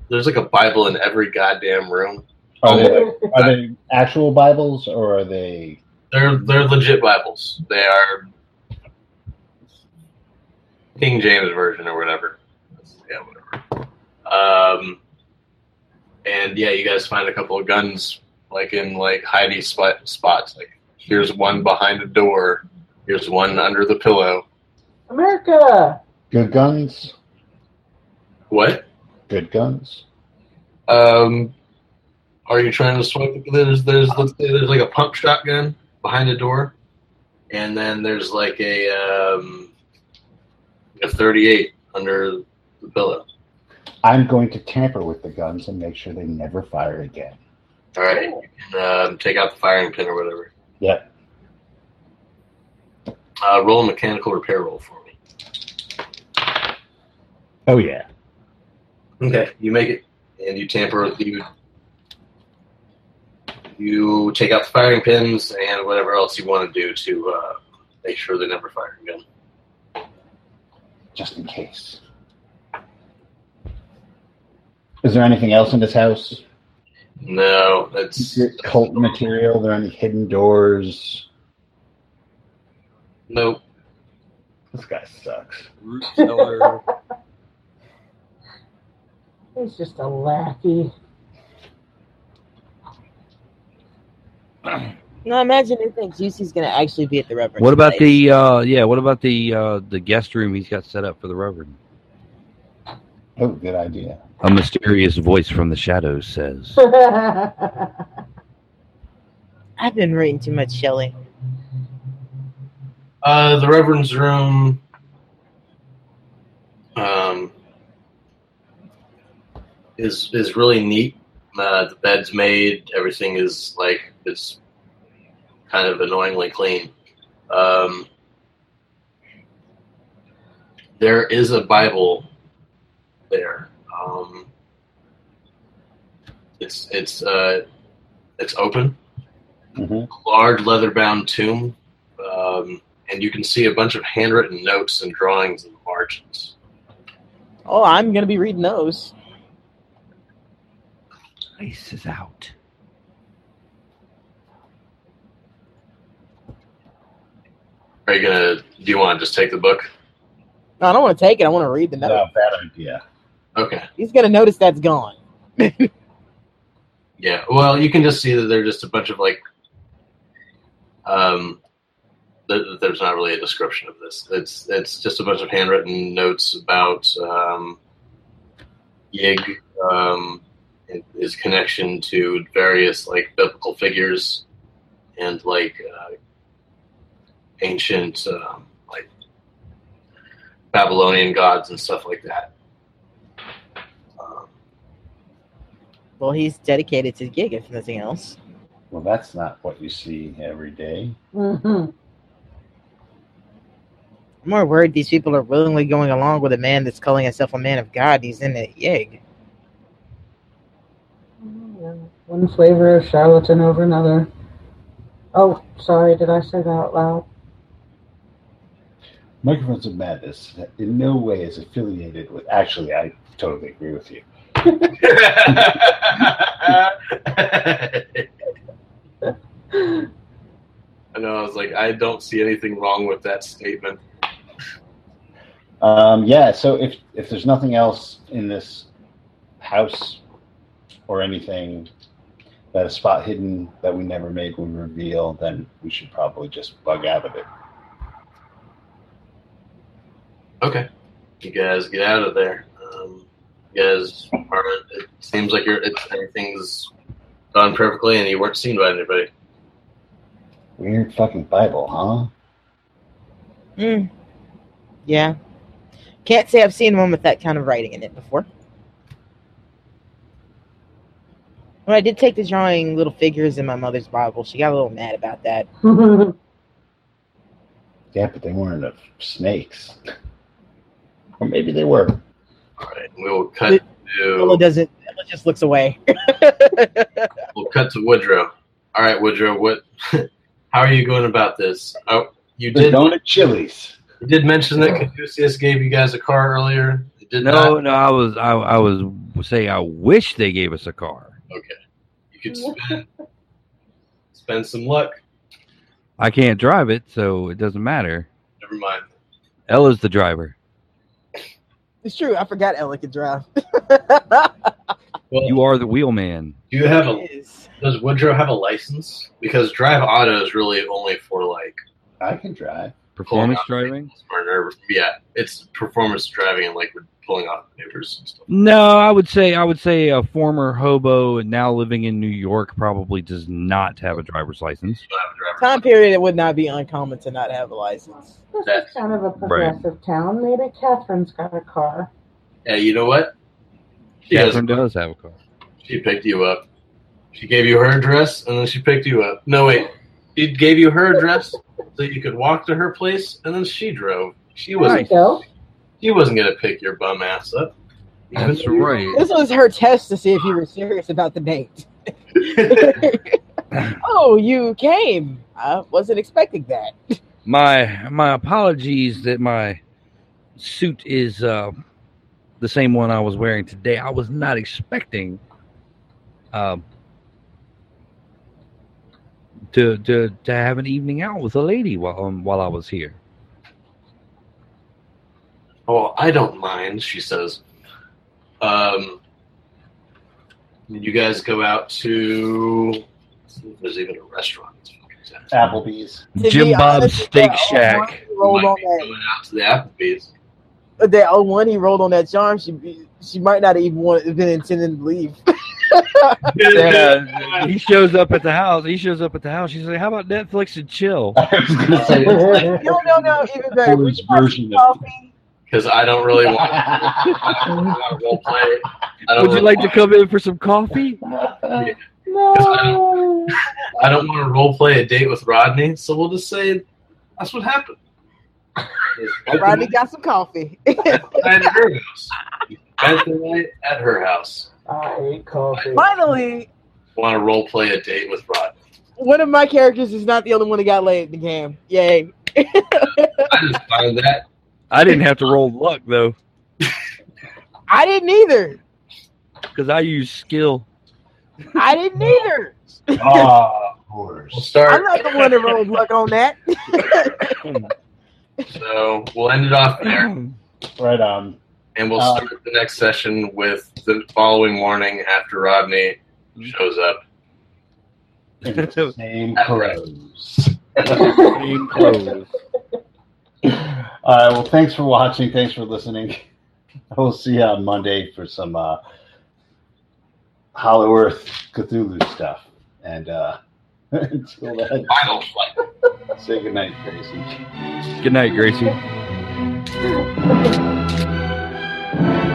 there's like a Bible in every goddamn room. Are they, are they actual Bibles or are they? They're they're legit Bibles. They are King James version or whatever. Yeah, whatever. Um, and yeah, you guys find a couple of guns like in like hidey spot spots. Like here's one behind a door. Here's one under the pillow. America. Good guns. What? Good guns. Um, are you trying to swipe? There's there's let's say there's like a pump shotgun behind the door, and then there's like a um, a 38 under the pillow. I'm going to tamper with the guns and make sure they never fire again. All right, you can um, take out the firing pin or whatever. Yep. Uh, roll a mechanical repair roll for me. Oh yeah. Okay, you make it, and you tamper with you. You take out the firing pins and whatever else you want to do to uh, make sure they never fire again. Just in case. Is there anything else in this house? No, that's Secret cult material? Are there any hidden doors? nope. This guy sucks. Root cellar. He's just a lackey. No, imagine he thinks Juicy's gonna actually be at the Reverend. what about the uh yeah, what about the uh the guest room he's got set up for the Reverend? Oh, good idea. A mysterious voice from the shadows says. I've been reading too much Shelley. Uh, the Reverend's room. Um, is is really neat. Uh, the bed's made. Everything is like it's kind of annoyingly clean. Um, there is a Bible there. Um, it's it's uh, it's open hmm large leather bound tomb, um, and you can see a bunch of handwritten notes and drawings in the margins. Oh, I'm gonna be reading those. Ice is out. Are you gonna? Do you want to just take the book? No, I don't want to take it. I want to read the note. No, bad idea. Okay. He's gonna notice that's gone. Yeah. Well, you can just see that they're just a bunch of like. Um, th- there's not really a description of this. It's it's just a bunch of handwritten notes about um, Yig, um, and his connection to various like biblical figures, and like uh, ancient um, like Babylonian gods and stuff like that. Um, Well, he's dedicated to the gig, if nothing else. Well, that's not what you see every day. hmm I'm more worried these people are willingly going along with a man that's calling himself a man of God. He's in the egg. One flavor of charlatan over another. Oh, sorry, did I say that out loud? Microphones of Madness in no way is affiliated with. Actually, I totally agree with you. I know. I was like, I don't see anything wrong with that statement. Um, yeah. So if if there's nothing else in this house or anything that a spot hidden that we never made would reveal, then we should probably just bug out of it. Okay, you guys get out of there. Um, you guys are. It seems like you're. It's, everything's gone perfectly, and you weren't seen by anybody. Weird fucking Bible, huh? Hmm. Yeah. Can't say I've seen one with that kind of writing in it before. When I did take to drawing little figures in my mother's Bible, she got a little mad about that. Yeah, but they weren't of snakes. Or maybe they were. All right, we'll cut Ella to doesn't. Ella just looks away. we'll cut to Woodrow. All right, Woodrow, what? How are you going about this? Oh, you They're did. going to Chili's. You did mention that Caduceus gave you guys a car earlier. You did No, not. no, I was I, I was saying I wish they gave us a car. Okay, you could spend spend some luck. I can't drive it, so it doesn't matter. Never mind. Ella's the driver. it's true. I forgot Ella could drive. Well, You are the wheelman. do you have a? Does Woodrow have a license? Because drive auto is really only for like I can drive. Performance driving? Or. Yeah, it's performance driving and like pulling off maneuvers and stuff. No, I would say I would say a former hobo and now living in New York probably does not have a driver's license. You don't have a driver's Time period, it would not be uncommon to not have a license. This is kind of a progressive town. Maybe Catherine's got a car. Yeah, you know what? She, has- Catherine does have a car. she picked you up. She gave you her address and then she picked you up. No, wait. She gave you her address so you could walk to her place and then she drove. She was. There you wasn't. She wasn't gonna pick your bum ass up. That's right. This was her test to see if you were serious about the date. oh, you came. I wasn't expecting that. My my apologies that my suit is uh, the same one I was wearing today. I was not expecting um, to to to have an evening out with a lady while um, while I was here. Oh, I don't mind, she says. Um, you guys go out to. let's see if There's even a restaurant. in this fucking town. Applebee's. Jim be Bob's Steak Shack. old Rolled on that, going out to the Applebee's. that old one he rolled on that charm. She be- she might not even want have been intending to leave. Yeah, he shows up at the house. He shows up at the house. She's like, "How about Netflix and chill?" I was gonna say no, no, no. Even better. Would Polish you like version some of- coffee? Because I don't really want, I don't like want to role play. I don't Would you like to want- come in for some coffee? No. I don't want to role play a date with Rodney, so we'll just say that's what happened. Rodney got some coffee. At her house. Spent the night at her house. I hate coffee. Finally, Want to role play a date with Rodney? one of my characters is not the only one that got laid in the game. Yay. I just find that I didn't have to roll luck though, I didn't either. because I use skill. I didn't either. Oh, of we'll course. I'm not the one that rolled luck on that. So we'll end it off there, Right on. and we'll Um, start the next session with the following morning after Rodney shows up. In the same Correct. clothes. Same clothes. All right. Well, thanks for watching. Thanks for listening. We'll see you on Monday for some uh, Hollow Earth Cthulhu stuff. And uh, until then, Final flight. say goodnight, Gracie. Good night, Gracie. Bye.